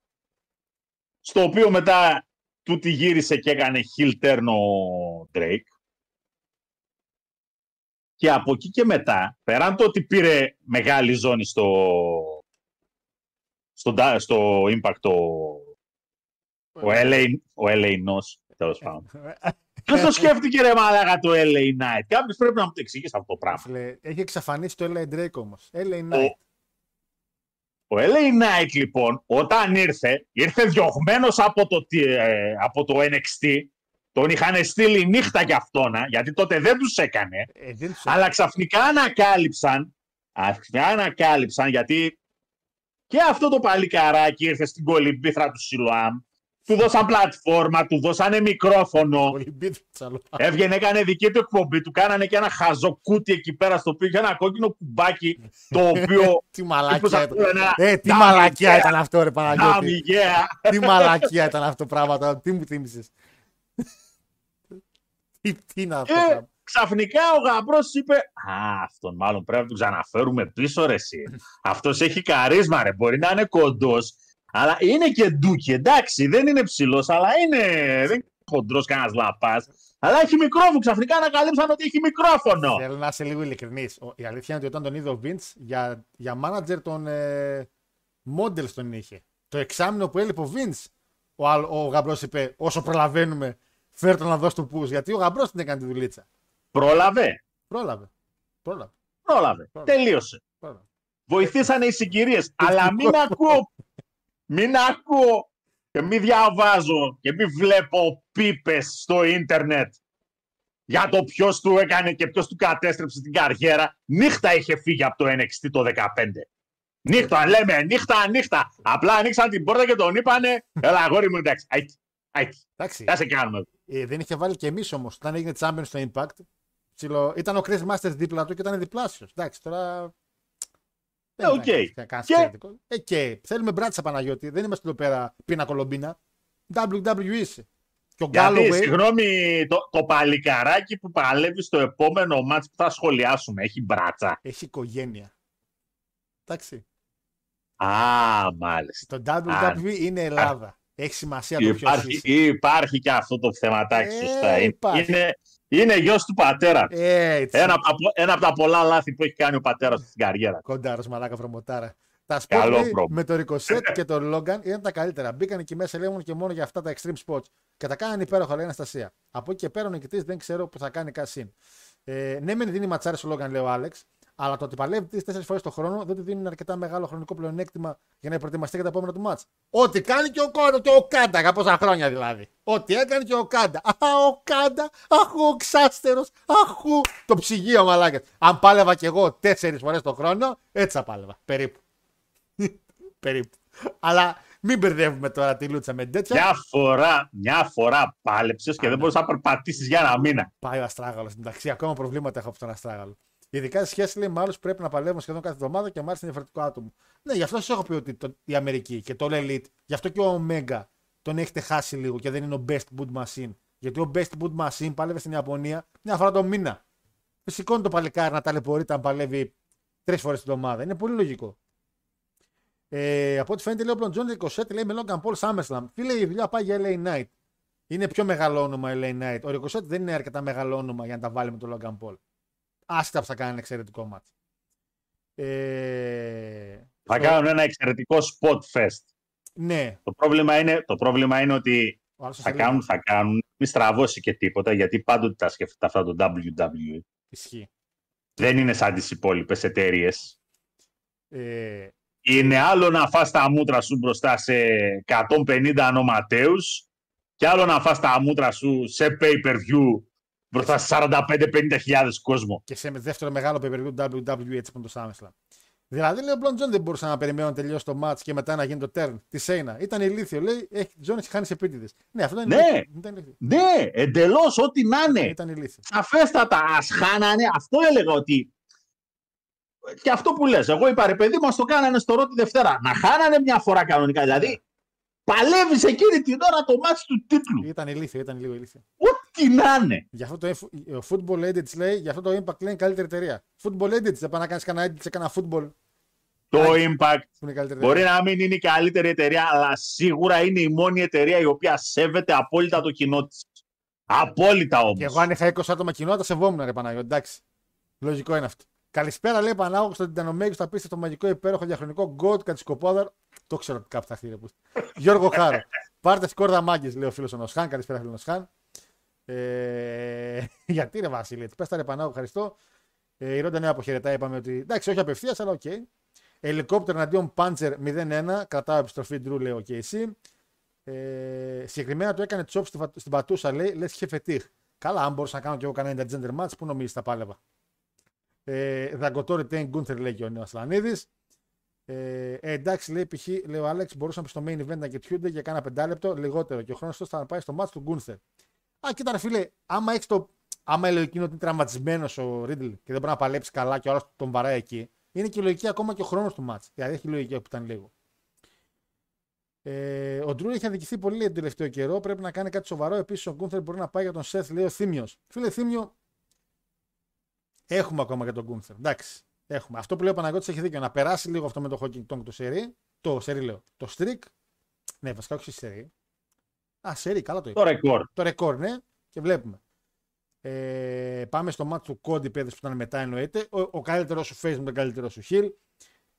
στο οποίο μετά του τη γύρισε και έκανε heel turn ο Drake. Και από εκεί και μετά, πέραν το ότι πήρε μεγάλη ζώνη στο, στο, στο Impact ο, ο LA, ο LA Nos, τέλος πάντων. Ποιο το σκέφτηκε ρε μαλάκα το LA Knight. Κάποιος πρέπει να μου το εξηγήσει αυτό το πράγμα. Φίλε, Έχει εξαφανίσει το LA Drake όμως. LA Knight. Ο LA Knight λοιπόν, όταν ήρθε, ήρθε διωγμένος από το, τι- ε, από το NXT. Τον είχαν στείλει νύχτα για αυτόνα, γιατί τότε δεν τους έκανε. Ε, δεν τους Αλλά ξαφνικά ανακάλυψαν, ξαφνικά ανακάλυψαν, γιατί και αυτό το παλικαράκι ήρθε στην κολυμπήθρα του Σιλουάμ. Του δώσαν πλατφόρμα, του δώσανε μικρόφωνο. Πολύ μπίτσα, άλλο. Έβγαινε, έκανε δική του εκπομπή, του κάνανε και ένα χαζοκούτι εκεί πέρα στο οποίο είχε ένα κόκκινο κουμπάκι το οποίο. Τι μαλακία Τύπος ήταν. ένα Ε, τι «Damn μαλακία yeah, ήταν αυτό, ρε damn Παναγιώτη. yeah». Τι μαλακία ήταν αυτό το πράγμα τώρα. Τι μου θύμισες. Τι, τι είναι αυτό το Και πράγμα. ξαφνικά ο γαμπρός είπε: Α, αυτόν μάλλον πρέπει να τον ξαναφέρουμε πίσω, ρε. Εσύ. Αυτός έχει καρίσμα, ρε. Μπορεί να είναι κοντός, αλλά είναι και ντούκι. Εντάξει, δεν είναι ψηλός, αλλά είναι. Δεν είναι χοντρός κανένας λαπάς. Αλλά έχει μικρόφωνο. Ξαφνικά ανακαλύψαν ότι έχει μικρόφωνο. Θέλω να είσαι λίγο ειλικρινής. Η αλήθεια είναι ότι όταν τον είδε ο Vince για, για manager των ε, models τον είχε. Το εξάμεινο που έλειπε ο Vince, ο, άλλ- ο γαμπρός είπε: Όσο προλαβαίνουμε, φέρ τον να δώσει του πούς. Γιατί ο γαμπρός την έκανε τη δουλίτσα. Πρόλαβε. Πρόλαβε. Πρόλαβε. Πρόλαβε. Πρόλαβε. Τελείωσε. πρόλαβε. Βοηθήσανε οι συγκυρίες. αλλά μην ακούω. Μην ακούω και μην διαβάζω και μην βλέπω πίπες στο ίντερνετ για το ποιος του έκανε και ποιος του κατέστρεψε την καριέρα. Νύχτα είχε φύγει από το NXT το 15. Νύχτα, λέμε, νύχτα, νύχτα. Απλά ανοίξαν την πόρτα και τον είπανε, έλα αγόρι μου, εντάξει, αϊκ, αϊκ. Εντάξει. Τι σε κάνουμε. Ε, δεν είχε βάλει και μυς όμως. Όταν έγινε champion στο Impact, ψιλο... ήταν ο Chris Masters δίπλα του και ήταν διπλάσιος. Εντάξει, τώρα. Ε, οκ. ήταν κανένας Και- εξαιρετικό. Ε, και θέλουμε μπράτσα Παναγιώτη. Δεν είμαστε εδώ πέρα πίνα κολομπίνα. WWE είσαι. Και ο Γιατί, Galloway. συγγνώμη, το, το παλικαράκι που παλεύει στο επόμενο μάτς που θα σχολιάσουμε έχει μπράτσα. Έχει οικογένεια. Εντάξει. Α, μάλιστα. Το WWE είναι Ελλάδα. Έχει σημασία το ποιος Υπάρχει, είσαι. υπάρχει και αυτό το θεματάκι, Ε, σωστά. Είναι, υπάρχει. είναι, είναι γιος του πατέρα. Έτσι. Ένα, από τα- ένα από τα πολλά λάθη που έχει κάνει ο πατέρας του στην καριέρα. Κοντάρος μαλάκα βρωμοτάρα. Τα Καλό spot λέει, πρόμο. με το Ricochet και τον Logan ήταν τα καλύτερα. Μπήκαν εκεί μέσα λέει μόνο και μόνο για αυτά τα extreme spots. Και τα κάνανε υπέροχα, λέει Αναστασία. Από εκεί και πέρα ο νικητής δεν ξέρω που θα κάνει cash in. Ε, ναι, μεν δίνει ματσάρι στο Logan, λέει ο Άλεξ, αλλά το ότι παλεύει τρει-τέσσερι φορές το χρόνο δεν του δίνει αρκετά μεγάλο χρονικό πλεονέκτημα για να προετοιμαστεί για τα επόμενα του μάτς. Ό,τι κάνει και ο Κόρο και ο Οκάντα, για πόσα χρόνια δηλαδή. Ό,τι έκανε και ο Οκάντα. Α, ο Οκάντα, αχ, ο ξάστερος, αχού. Το ψυγείο μαλάκα. Αν πάλευα κι εγώ τέσσερις φορές το χρόνο, έτσι θα πάλευα. Περίπου. Περίπου. Αλλά μην μπερδεύουμε τώρα τη λούτσα με τέτοια. Μια φορά, μια φορά πάλεψες και δεν μπορείς να περπατήσεις για ένα μήνα. Πάει ο Αστράγαλος. Εντάξει, ακόμα προβλήματα έχω από τον Αστράγαλο. Ειδικά σε σχέση λέει, με άλλου πρέπει να παλεύουν σχεδόν κάθε εβδομάδα και μάλιστα είναι διαφορετικό άτομο. Ναι, γι' αυτό σας έχω πει ότι το, η Αμερική και το All Elite, γι' αυτό και ο Omega τον έχετε χάσει λίγο και δεν είναι ο Best Boot Machine. Γιατί ο Best Boot Machine παλεύει στην Ιαπωνία μια φορά το μήνα. Φυσικό είναι το παλικάρι να ταλαιπωρείται αν παλεύει τρεις φορές την εβδομάδα. Είναι πολύ λογικό. Ε, από ό,τι φαίνεται λέει ο Πλοντζόν 27 λέει με Logan Paul SummerSlam. Φίλε, η δουλειά πάει για LA Knight. Είναι πιο μεγάλο όνομα LA Knight. Ο Ricochet δεν είναι αρκετά μεγάλο όνομα για να τα βάλει με τον Logan Paul. Άστα που θα κάνει ένα εξαιρετικό μάτς. Ε, Θα στο- κάνουν ένα εξαιρετικό spot fest. Ναι, Το πρόβλημα είναι, το πρόβλημα είναι ότι ο άλλος θα σας λέει, κάνουν, θα κάνουν, μη στραβώσει και τίποτα, γιατί πάντοτε τα σκέφτεται αυτά το WWE. Ισχύει. Δεν είναι σαν τις υπόλοιπες εταιρείες. Ε, Είναι άλλο να φας τα μούτρα σου μπροστά σε 150 ονοματέους και άλλο να φας τα μούτρα σου σε pay-per-view μπροστά σε 45-50 χιλιάδες κόσμο. και σε δεύτερο μεγάλο pay-per-view WWE έτσι που το SummerSlam. Δηλαδή, λέει ο Μπλον Τζον δεν μπορούσε να περιμένει να τελειώσει το match και μετά να γίνει το turn της Shayna. Ήταν ηλίθιο, λέει. Έχει, Τζον έχει χάνει επίτηδες. Ναι, αυτό ήταν Ναι. ηλίθιο. Ήταν ηλίθιο. Ναι, εντελώς ό,τι να είναι. Ήταν ηλίθιο. Σαφέστατα, ας χάνανε. Αυτό έλεγα ότι... Και αυτό που λες, εγώ είπα ρε παιδί μας το κάνανε στο ρο τη Δευτέρα. Να χάνανε μια φορά κανονικά. Δηλαδή, παλεύεις εκείνη την ώρα το μάτς του τίτλου. Ήταν ηλίθιο, ήταν λίγο ηλίθιο. Ό,τι να είναι. Γι' αυτό το F- ο Football Edits λέει, γι' αυτό το Impact λέει είναι καλύτερη εταιρεία. Football Edits, δεν πάει να κάνεις κανένα edit σε κανένα football Το Άκη. Impact που είναι καλύτερη μπορεί εταιρεία. να μην είναι η καλύτερη εταιρεία, αλλά σίγουρα είναι η μόνη εταιρεία η οποία σέβεται απόλυτα το κοινό της. Απόλυτα όμως. Και εγώ αν είχα 20 άτομα κοινό, θα σεβόμουν ρε Παναγιώτη. Εντάξει. Λογικό είναι αυτό. Καλησπέρα, λέει Πανάγο στον Τιτανομέγιο, θα πείστε το μαγικό υπέροχο διαχρονικό Γκότ Κατσικοπόδαρ. Το ξέρω ότι κάπου θα έρθει. ρε, που- Γιώργο Χάρο. Πάρτε σκόρδα μάγκες, λέει ο φίλος ο Νοσχάν. Καλησπέρα, φίλο Νοσχάν. Ε, γιατί ρε Βασίλη, πες τα ρε Πανάγο, ευχαριστώ. Ε, η Ρόντα Νέα αποχαιρετά, είπαμε ότι. Εντάξει, όχι απευθείας, αλλά οκ. Ελικόπτερο εναντίον Πάντζερ 0-1. Κρατάω επιστροφή Ντρού, λέει ο KC. Ε, συγκεκριμένα το έκανε τσόπ στη, φα- στην πατούσα, λέει, λες και φετίχ. Καλά, αν μπορούσα να κάνω και εγώ κανένα intergender match, πού νομίζεις τα πάλευα. Ε, Δαγκωτόρι Τέιν Γκούνθερ, λέει και ο Νέος Λανίδης. Ε, ε, εντάξει, λέει π.χ. λέει ο Άλεξ, μπορούσαμε στο main event να κοιτιούνται για κάνα πεντάλεπτο λιγότερο και ο χρόνος θα πάει στο match του Γκούνθερ. Α, κοίτα, ρε φίλε, άμα έχεις το. Άμα η λογική είναι ότι είναι τραυματισμένος ο Ρίτλ και δεν μπορεί να παλέψει καλά και ο άλλος τον βαράει εκεί, είναι και η λογική ακόμα και ο χρόνος του match. Δηλαδή έχει λογική που ήταν λίγο. Ε, ο Ντρού έχει αδικηθεί πολύ λέει, τον τελευταίο καιρό. Πρέπει να κάνει κάτι σοβαρό. Επίσης, ο Γκούνθερ μπορεί να πάει για τον Σεθ, λέει ο Θήμιος. Φίλε Θήμιο, έχουμε ακόμα για τον Γκούνθερ. Εντάξει, έχουμε. Αυτό που λέει ο Παναγιώτης έχει δίκιο. Να περάσει λίγο αυτό με το Hawking Tongue το σερί. Το σερί λέω. Το streak. Ναι, βασικά όχι σερί. Α, σερί, καλά το είπα. Το ρεκόρ. Το ρεκόρ, ναι, και βλέπουμε. Ε, πάμε στο μάτι του Κόντι, παιδες που ήταν μετά εννοείται. Ο, ο καλύτερος σου face με τον καλύτερος σου heel.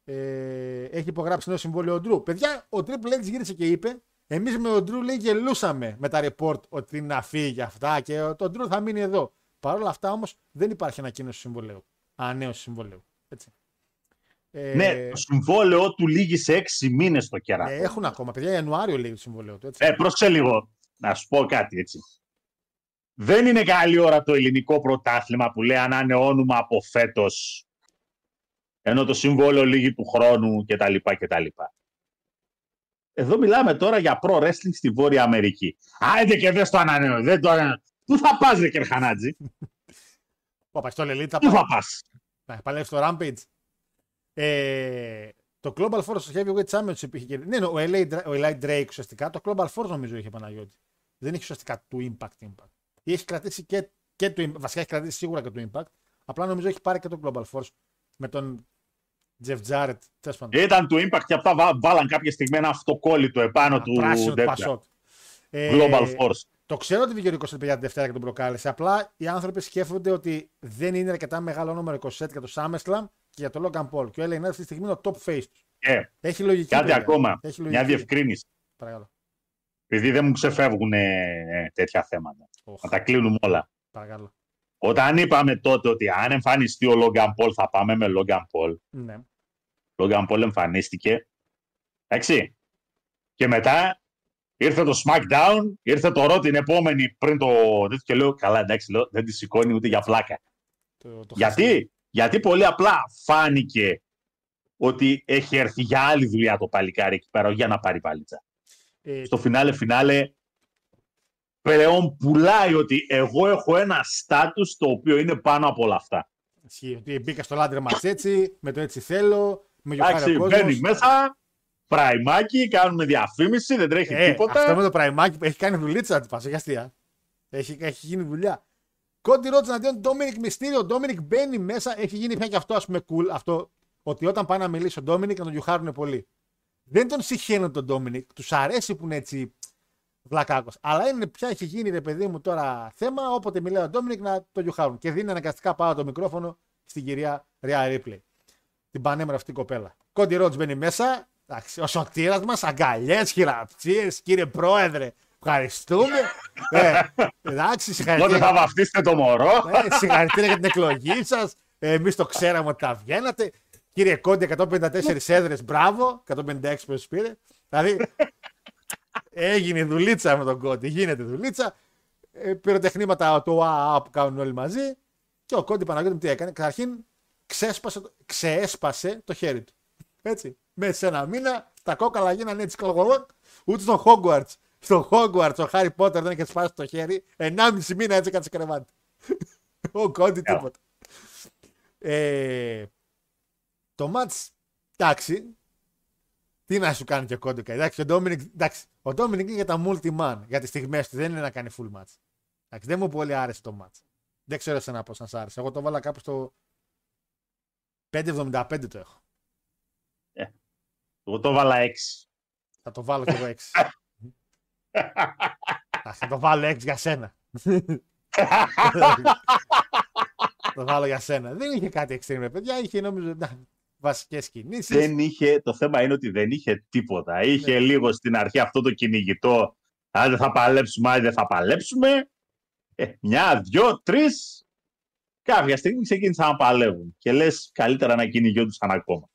Ε, έχει υπογράψει νέο συμβόλαιο ο Ντρού. Παιδιά, ο Triple H γύρισε και είπε: Εμείς με τον Ντρού λέει γελούσαμε με τα report ότι είναι να φύγει αυτά και ο- το Ντρού θα μείνει εδώ. Παρ' όλα αυτά όμως δεν υπάρχει ανακοίνωση συμβολέου. Ανανέωση συμβολέου. Έτσι. Ε, Ναι, το συμβόλαιό του λύγει σε έξι μήνες το κερά. ε, έχουν ακόμα, παιδιά, Ιανουάριο λέει το συμβολέο του. Έτσι. Ε, πρόσεξε λίγο. Να σου πω κάτι έτσι. Δεν είναι καλή ώρα το ελληνικό πρωτάθλημα που λέει ανανεώνουμε από φέτος. ενώ το συμβόλαιο λύγει του χρόνου κτλ. κτλ. Εδώ μιλάμε τώρα για pro wrestling στη Βόρεια Αμερική. Άιντε και δεν το ανανέω. Δεν το ανανέω. Πού θα πας, ρε Κερχανάτζη; Πού πάει στο Λελίτ, θα Πού πάει. θα πας; Θα παλεύει στο Rampage. Ε, το Global Force στο Heavyweight Championship είχε και. Ναι, ναι, ο Eli, Dra- ο Eli Drake ουσιαστικά. Το Global Force νομίζω είχε Παναγιώτη. Δεν έχει ουσιαστικά του Impact Impact. Ή έχει κρατήσει και, και του Impact. Βασικά έχει κρατήσει σίγουρα και του Impact. Απλά νομίζω έχει πάρει και το Global Force με τον Jeff Jarrett. Τέλος πάντων. Ήταν του Impact και αυτά βά- βάλαν κάποια στιγμή ένα αυτοκόλλητο επάνω του Πράσινο του τέτοια. Πασότ. Ε, Global Force. Το ξέρω ότι βγήκε ο 27 για τη Δευτέρα και τον προκάλεσε. Απλά οι άνθρωποι σκέφτονται ότι δεν είναι αρκετά μεγάλο νούμερο 27 για το SummerSlam και για το Logan Paul. Και ο LA Knight αυτή τη στιγμή είναι ο top face τους. Ε, Έχει λογική. κάτι παιδιά. ακόμα. Έχει Μια λογική. διευκρίνηση. Παρακαλώ. Επειδή δεν μου ξεφεύγουν ε, τέτοια θέματα. Οχ, Να τα κλείνουμε όλα. παρακαλώ. Όταν είπαμε τότε ότι αν εμφανιστεί ο Logan Paul θα πάμε με Logan Paul. Ναι. Logan Paul εμφανίστηκε. Εντάξει. Και μετά ήρθε το SmackDown, ήρθε το Raw την επόμενη πριν το τέτοιο και λέω καλά εντάξει λέω, δεν τη σηκώνει ούτε για πλάκα. Το, το Γιατί; Γιατί πολύ απλά φάνηκε ότι έχει έρθει για άλλη δουλειά το παλικάρι εκεί πέρα για να πάρει παλίτσα. Ε, Στο φινάλε φινάλε πλέον πουλάει ότι εγώ έχω ένα στάτους το οποίο είναι πάνω από όλα αυτά. ισχύει. Ότι μπήκα στο λάντρε μας έτσι, με το έτσι θέλω, με γιοχάρι Εντάξει, ο κόσμος. μπαίνει μέσα, πραϊμάκι, κάνουμε διαφήμιση, δεν τρέχει Ε, τίποτα. Αυτό με το πραϊμάκι που έχει κάνει δουλίτσα τη πας, έχει αστεία. Έχει, έχει γίνει δουλειά. Κόντι Ρότζ αντίον Ντόμινικ Μυστήριο. Ο Ντόμινικ μπαίνει μέσα, έχει γίνει πια και αυτό ας πούμε cool. Αυτό ότι όταν πάει να μιλήσει ο Ντόμινικ να τον γιουχάρουν πολύ. Δεν τον συχαίνουν τον Ντόμινικ. Τους αρέσει που είναι έτσι βλακάκος. Αλλά είναι πια έχει γίνει ρε παιδί μου τώρα θέμα. Όποτε μιλάει ο Ντόμινικ να το γιουχάρουν. Και δίνει αναγκαστικά πάρα το μικρόφωνο στην κυρία Ριά Ρίπλεϊ. Την πανέμορφη αυτή κοπέλα. Κόντι Ρότζ μπαίνει μέσα. Εντάξει, ο σωτήρας μας, αγκαλιές, χειραψίες, κύριε Πρόεδρε. Ευχαριστούμε. ε, εντάξει, Πότε συγχαρητήρια. θα βαφτίσετε το μωρό. Ε, συγχαρητήρια για την εκλογή σας. Εμείς το ξέραμε ότι τα βγαίνατε. Κύριε Κόντι, 154 έδρες, μπράβο. 156 που πήρε. Δηλαδή, έγινε δουλίτσα με τον Κόντι. Γίνεται δουλίτσα. Ε, πυροτεχνήματα το ΑΑ που κάνουν όλοι μαζί. Και ο Κόντι Παναγιώτης μου τι έκανε; Καταρχήν ξέσπασε, το- ξέσπασε το χέρι του. Έτσι. Μέσα σε ένα μήνα τα κόκαλα γίνανε έτσι κολοκολό. Ούτε στον Hogwarts. Στο Hogwarts ο Χάρι Πότερ δεν είχε σπάσει το χέρι. 1,5 μήνα έτσι κάτσε κρεβάτι. Ο Κόντι Έλα. τίποτα. Ε, το μάτς, εντάξει, τι να σου κάνει και ο Κόντι. Εντάξει, ο Ντόμινικ, εντάξει, ο Ντόμινικ είναι για τα multi-man, για τις στιγμές του, δεν είναι να κάνει full match. Εντάξει, δεν μου πολύ άρεσε το match. Δεν ξέρω εσένα πώς να σ' άρεσε. Εγώ το βάλα κάπου στο 5,75 το έχω. Εγώ το βάλα 6. Θα το βάλω κι εγώ 6. θα το βάλω 6 για σένα. το βάλω για σένα. Δεν είχε κάτι extreme, ρε παιδιά. Είχε νομίζω βασικές κινήσεις. δεν είχε, το θέμα είναι ότι δεν είχε τίποτα. Είχε Ναι. λίγο στην αρχή αυτό το κυνηγητό. Αν δεν θα παλέψουμε, αν δεν θα παλέψουμε. Ε, μια, δυο, τρεις. Κάποια στιγμή ξεκίνησαν να παλεύουν. Και λες, καλύτερα να κυνηγιόντουσαν ακόμα.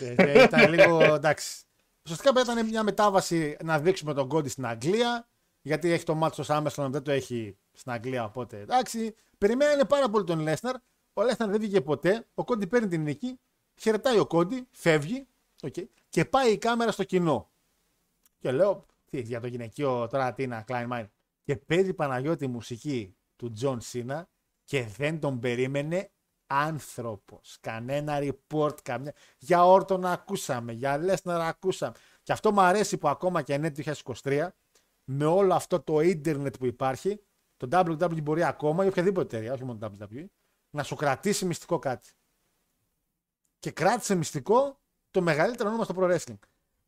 Ε, ε, ήταν λίγο εντάξει. Ουσιαστικά ήταν μια μετάβαση να δείξουμε τον Cody στην Αγγλία. Γιατί έχει το μάτσο στο SummerSlam, δεν το έχει στην Αγγλία. Οπότε εντάξει. Περιμένανε πάρα πολύ τον Lesnar. Ο Lesnar δεν βγήκε ποτέ. Ο Cody παίρνει την νίκη. Χαιρετάει ο Cody, φεύγει. Okay, και πάει η κάμερα στο κοινό. Και λέω, τι, για το γυναικείο τώρα τι είναι, κλάιν μάιν. Και παίζει Παναγιώτη μουσική του John Cena και δεν τον περίμενε άνθρωπος. Κανένα report, καμιά. Για Orton ακούσαμε, για Lesnar ακούσαμε. Και αυτό μου αρέσει που ακόμα και είναι το 2023, με όλο αυτό το ίντερνετ που υπάρχει, το WWE μπορεί ακόμα ή οποιαδήποτε εταιρεία, όχι μόνο το WWE, να σου κρατήσει μυστικό κάτι. Και κράτησε μυστικό το μεγαλύτερο όνομα στο pro wrestling.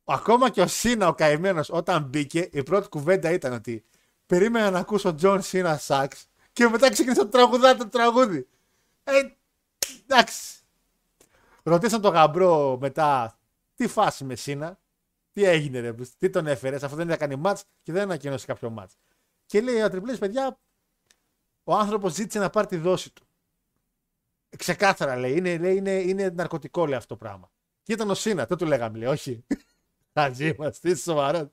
Ακόμα και ο Cena ο καημένος όταν μπήκε, η πρώτη κουβέντα ήταν ότι περίμενα να ακούσω John Cena sucks και μετά ξεκίνησε το τραγουδά το τραγούδι. Ε, εντάξει. Ρωτήσαν τον γαμπρό μετά τι φάση με Σίνα, τι έγινε ρε, τι τον έφερες, αφού δεν έκανε μάτς και δεν ανακοίνωσε κάποιο μάτς. Και λέει ο Τριπλής, παιδιά, ο άνθρωπος ζήτησε να πάρει τη δόση του. Ξεκάθαρα λέει, είναι, λέει, είναι, είναι ναρκωτικό λέει αυτό το πράγμα. Και ήταν ο Σίνα, δεν του λέγαμε, λέει, όχι. Χαζί μας, τι σοβαρό.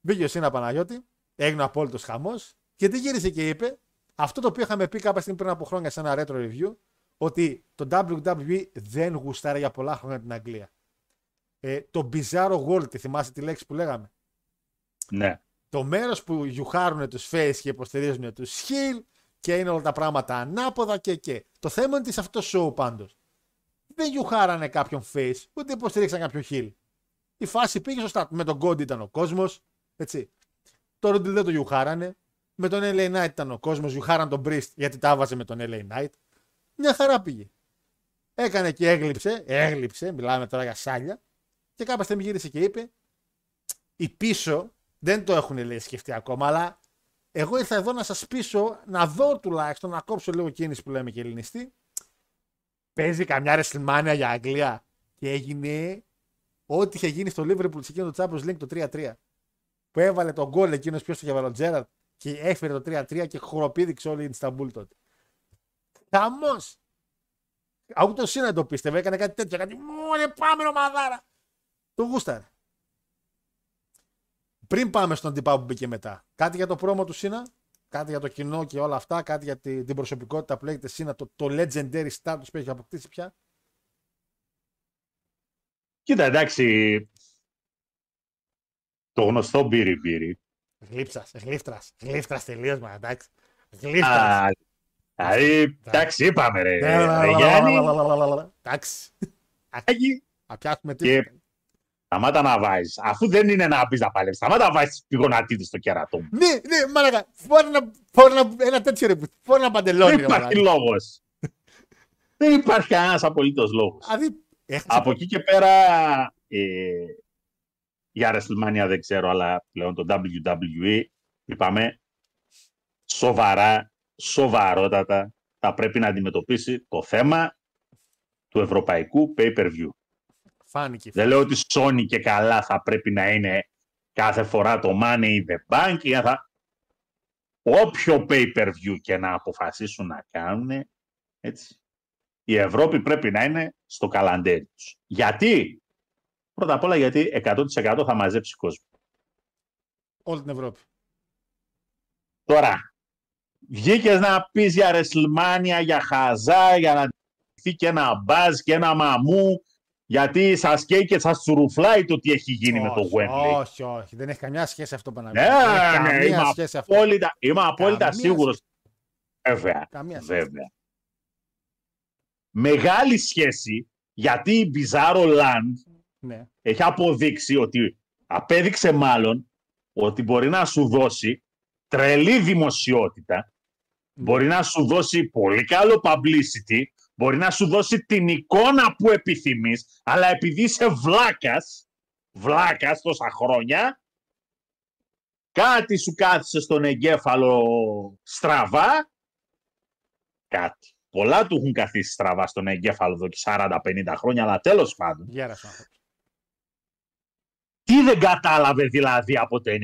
Μπήκε ο Σίνα Παναγιώτη, έγινε ο απόλυτος χαμός και τι γύρισε και είπε, αυτό το οποίο είχαμε πει κάποια στιγμή πριν από χρόνια σε ένα retro review, ότι το WWE δεν γουστάρει για πολλά χρόνια την Αγγλία. Ε, το bizarro world, θυμάστε τη λέξη που λέγαμε; Ναι. Το μέρος που γιουχάρουν τους face και υποστηρίζουν τους heel και είναι όλα τα πράγματα ανάποδα και και. Το θέμα είναι ότι σε αυτό το show πάντως δεν γιουχάρανε κάποιον face, ούτε υποστηρίξαν κάποιον heel. Η φάση πήγε σωστά. Με τον Cody ήταν ο κόσμος, έτσι. Το Ρούντιλ δεν το γιουχάρανε. Με τον LA Knight ήταν ο κόσμος, γιουχάραν τον Priest γιατί τα έβαζε με τον LA Knight. Μια χαρά πήγε. Έκανε και έγλειψε, έγλειψε, μιλάμε τώρα για σάλια. Και κάποια στιγμή γύρισε και είπε, οι πίσω δεν το έχουν λέει σκεφτεί ακόμα, αλλά εγώ ήρθα εδώ να σας πείσω, να δω τουλάχιστον, να κόψω λίγο κίνηση που λέμε και ελληνιστή. Παίζει καμιά ρεσλμάνια για Αγγλία και έγινε ό,τι είχε γίνει στο Liverpool σε εκείνο το Champions League το 3-3. Που έβαλε τον γκολ εκείνος ποιος το είχε βάλει ο Τζέραρτ και έφερε το 3-3 και χοροπήδηξε όλη η Ινσταμπούλ τότε. Χαμός! Ούτε ο Σίνα το πίστευε, έκανε κάτι τέτοιο. Κάτι μόνε πάμε ομαδάρα. Το γούσταρε. Πριν πάμε στον τυπά που μπήκε μετά, κάτι για το πρόμο του Σίνα, κάτι για το κοινό και όλα αυτά, κάτι για τη- την προσωπικότητα που λέγεται Σίνα, το, το legendary status που έχει αποκτήσει πια; Κοίτα, εντάξει. Το γνωστό μπύρι μπύρι. Γλύψας, γλύφτρας. Γλύφτρας τελείως, μα εντάξει. Γλύφτρας. Α, Δηλαδή, εντάξει, είπαμε ρε. Ναι, ρε Γιάννη, Εντάξει. Άκη, Θα πιάσουμε και τίποτα. σταμάτα να βάζει. Αφού δεν είναι να μπει να παλεύει, σταμάτα να βάζει τη γονατίδη στο κέρατό μου. Ναι, ναι, μάλακα. Φόρα ένα, φόρα ένα, ένα τέτοιο ρε. Φόρα ένα παντελόνι. Δεν ρε, υπάρχει μαλάκα. λόγο. δεν υπάρχει κανένα απολύτω λόγο. Δηλαδή, έχασε Από εκεί και πέρα, ε, για WrestleMania δεν ξέρω, αλλά πλέον το WWE, είπαμε, σοβαρά, σοβαρότατα, θα πρέπει να αντιμετωπίσει το θέμα του ευρωπαϊκού pay-per-view. Φάνηκε. Δεν λέω ότι Sony και καλά θα πρέπει να είναι κάθε φορά το Money in the Bank ή θα... Όποιο pay-per-view και να αποφασίσουν να κάνουν, έτσι, η Ευρώπη πρέπει να είναι στο καλαντέρι τους. Γιατί; Πρώτα απ' όλα γιατί 100% θα μαζέψει κόσμο. Όλη την Ευρώπη. Τώρα, βγήκες να πεις για WrestleMania, για χαζά, για να ντυθεί και ένα μπάζ και ένα μαμού, γιατί σας καίει και σας τσουρουφλάει το τι έχει γίνει με το Όχι, Wembley. Όχι, όχι. Δεν έχει καμιά σχέση αυτό που Ναι, αναφέρει. Δεν έχει ναι, καμία είμαι σχέση αυτό. απόλυτα, είμαι απόλυτα Καμία σίγουρος. Βέβαια, Καμία σχέση. βέβαια. Μεγάλη σχέση, γιατί η Bizarro Land Ναι. έχει αποδείξει ότι, απέδειξε μάλλον, ότι μπορεί να σου δώσει τρελή δημοσιότητα, μπορεί να σου δώσει πολύ καλό publicity, μπορεί να σου δώσει την εικόνα που επιθυμείς, αλλά επειδή είσαι βλάκας, βλάκας τόσα χρόνια, κάτι σου κάθισε στον εγκέφαλο στραβά, κάτι. Πολλά του έχουν καθίσει στραβά στον εγκέφαλο εδώ και 40-50 χρόνια, αλλά τέλος πάντων. Γέρασε ο άνθρωπος. Τι δεν κατάλαβε δηλαδή από το 92.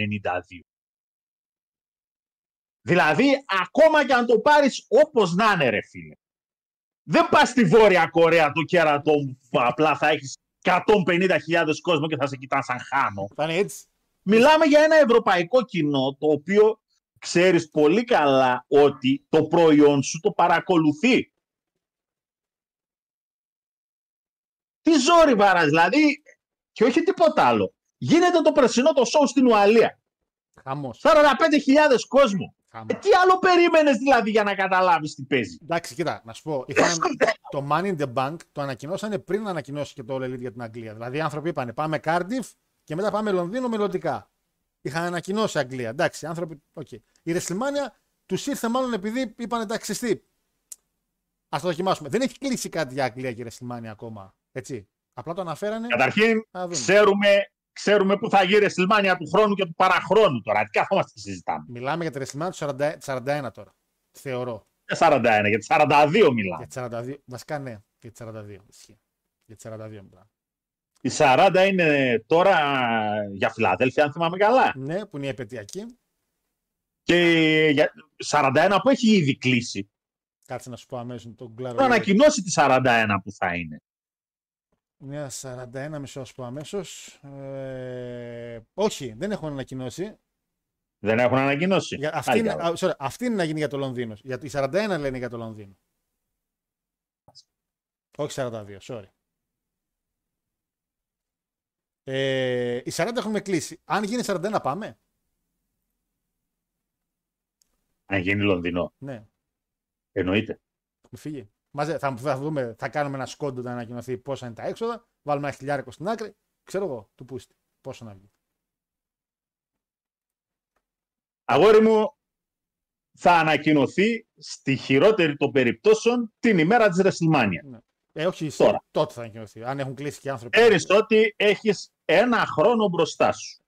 Δηλαδή, ακόμα και αν το πάρεις όπως να είναι ρε φίλε. Δεν πας στη Βόρεια Κορέα το κέρατό μου που απλά θα έχεις 150.000 κόσμο και θα σε κοιτάνε σαν χάνο. Θα είναι έτσι. Μιλάμε για ένα ευρωπαϊκό κοινό το οποίο ξέρεις πολύ καλά ότι το προϊόν σου το παρακολουθεί. Τι ζόρι βάρας, δηλαδή, και όχι τίποτα άλλο. Γίνεται το περσινό το σοου στην Ουαλία. Χαμός. 45.000 κόσμο. Χαμός. Ε, τι άλλο περίμενες δηλαδή για να καταλάβεις τι παίζει; Εντάξει, κοίτα, να σου πω. Είχαν, το Money in the Bank το ανακοινώσανε πριν να ανακοινώσει και το All Elite για την Αγγλία. Δηλαδή οι άνθρωποι είπαν πάμε Cardiff και μετά πάμε Λονδίνο μελλοντικά. Είχαν ανακοινώσει Αγγλία. Εντάξει, οι άνθρωποι. Okay. Η WrestleMania τους ήρθε μάλλον επειδή είπαν εντάξει, τι. Α το δοκιμάσουμε. Δεν έχει κλείσει κάτι για Αγγλία και WrestleMania ακόμα. Έτσι. Απλά το αναφέρανε. Καταρχήν, Να δούμε. ξέρουμε, ξέρουμε που θα γίνει η WrestleMania του χρόνου και του παραχρόνου τώρα. Τι καθόμαστε και συζητάμε. Μιλάμε για τη WrestleMania του 40 41 τώρα. Θεωρώ. Για 41, για τις 42 μιλάμε. Για τι 42. Βασικά ναι, για τι 42. Ισχύει. Για τι 42 μιλάμε. Η 40 είναι τώρα για Φιλαδέλφια, αν θυμάμαι καλά. Ναι, που είναι η επαιτειακή. Και για 41 που έχει ήδη κλείσει. Κάτσε να σου πω αμέσως τον κλάρο. Θα ανακοινώσει τη 41 που θα είναι. Μια 41, μισό να σου πω αμέσως. Ε, όχι, δεν έχουν ανακοινώσει. Δεν έχουν ανακοινώσει. Για, αυτή, Πάλι είναι, καλά. α, sorry, αυτή είναι να γίνει για το Λονδίνο. Για, η 41 λένε για το Λονδίνο. Όχι 42, sorry. Ε, οι 40 έχουμε κλείσει. Αν γίνει 41 πάμε. Αν γίνει Λονδινό. Ναι, Εννοείται. έχουμε φύγει. Μαζε, θα, θα, δούμε, θα κάνουμε ένα σκόντο να ανακοινωθεί πόσα είναι τα έξοδα. Βάλουμε ένα χιλιάρικο στην άκρη. Ξέρω εγώ, του πούστη. Πόσο να βγει. Αγόρι μου, θα ανακοινωθεί στη χειρότερη των περιπτώσεων την ημέρα της WrestleMania. Ε, όχι Τώρα. τότε θα ανακοινωθεί. Αν έχουν κλείσει και οι άνθρωποι. Ξέρεις ότι έχεις ένα χρόνο μπροστά σου.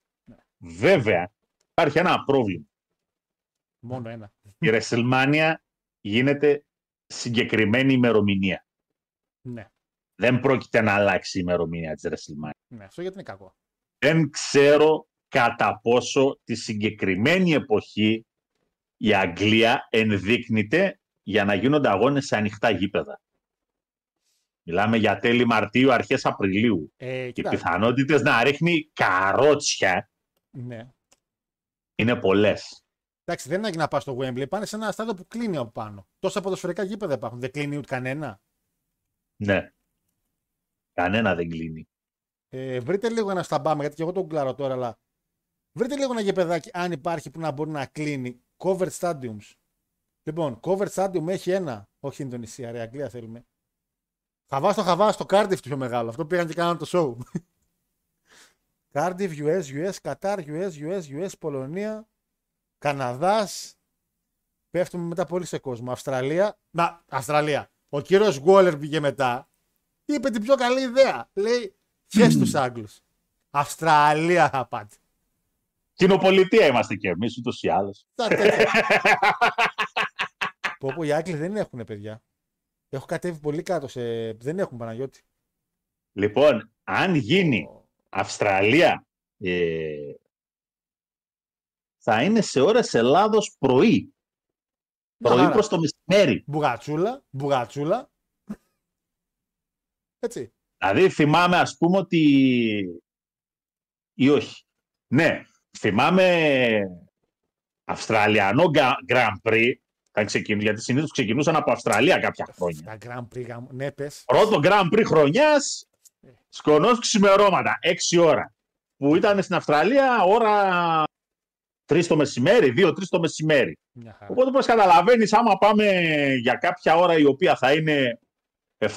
Βέβαια, υπάρχει ένα πρόβλημα. Μόνο ένα. Η WrestleMania γίνεται συγκεκριμένη ημερομηνία. Ναι, Δεν πρόκειται να αλλάξει η ημερομηνία της WrestleMania. ναι, αυτό γιατί είναι κακό. Δεν ξέρω κατά πόσο τη συγκεκριμένη εποχή η Αγγλία ενδείκνυται για να γίνονται αγώνες σε ανοιχτά γήπεδα. Μιλάμε για τέλη Μαρτίου, αρχές Απριλίου. Ε, Οι κοίτα, πιθανότητες να ρίχνει καρότσια ναι. είναι πολλές. Εντάξει, δεν είναι να πας στο Wembley. Πάνε σε ένα στάδιο που κλείνει από πάνω. Τόσα ποδοσφαιρικά γήπεδα υπάρχουν. Δεν κλείνει ούτε κανένα. Ναι. Κανένα δεν κλείνει. Ε, βρείτε λίγο ένα σταμπάμε, γιατί και εγώ τον κλάρω τώρα, αλλά βρείτε λίγο ένα γηπεδάκι, αν υπάρχει, που να μπορεί να κλείνει. Covered stadiums. Λοιπόν, covered stadium έχει ένα. Όχι Ινδονησία, ρε, Αγγλία θέλουμε. Χαβάς στο Χαβάς, στο Cardiff το πιο μεγάλο. Αυτό πήγαν και κάναν το show. Cardiff, US, US, Qatar, US, US, US, Πολωνία, Καναδάς. Πέφτουμε μετά πολύ σε κόσμο. Αυστραλία. Να, Αυστραλία. Ο κύριος Γουόλερ πήγε μετά. Είπε την πιο καλή ιδέα. Λέει, χες τους Άγγλους. Αυστραλία θα πάτε. Κοινοπολιτεία είμαστε κι εμείς ούτως ή άλλως. Τα τέτοια. πω πω οι Άγγλοι δεν έχουν παιδιά. Έχω κατέβει πολύ κάτω σε... Δεν έχουν Παναγιώτη. Λοιπόν, αν γίνει Αυστραλία, ε, θα είναι σε ώρες Ελλάδος πρωί. Μια Πρωί χαρά. προς το μεσημέρι. Μπουγατσούλα, μπουγατσούλα. Έτσι. Δηλαδή θυμάμαι ας πούμε ότι... ή όχι. Ναι, θυμάμαι Αυστραλιανό Γκα- Grand Prix, θα ξεκινήσει, γιατί συνήθως ξεκινούσαν από Αυστραλία κάποια χρόνια. Τα Grand Prix, γαμ- ναι πες. Πρώτο Grand Prix χρονιάς, σκονός ξημερώματα, 6 ώρα. Που ήταν στην Αυστραλία ώρα 3 το μεσημέρι, 2-3 το μεσημέρι. Μια χαρά. Οπότε πώς καταλαβαίνεις, άμα πάμε για κάποια ώρα η οποία θα είναι 7-8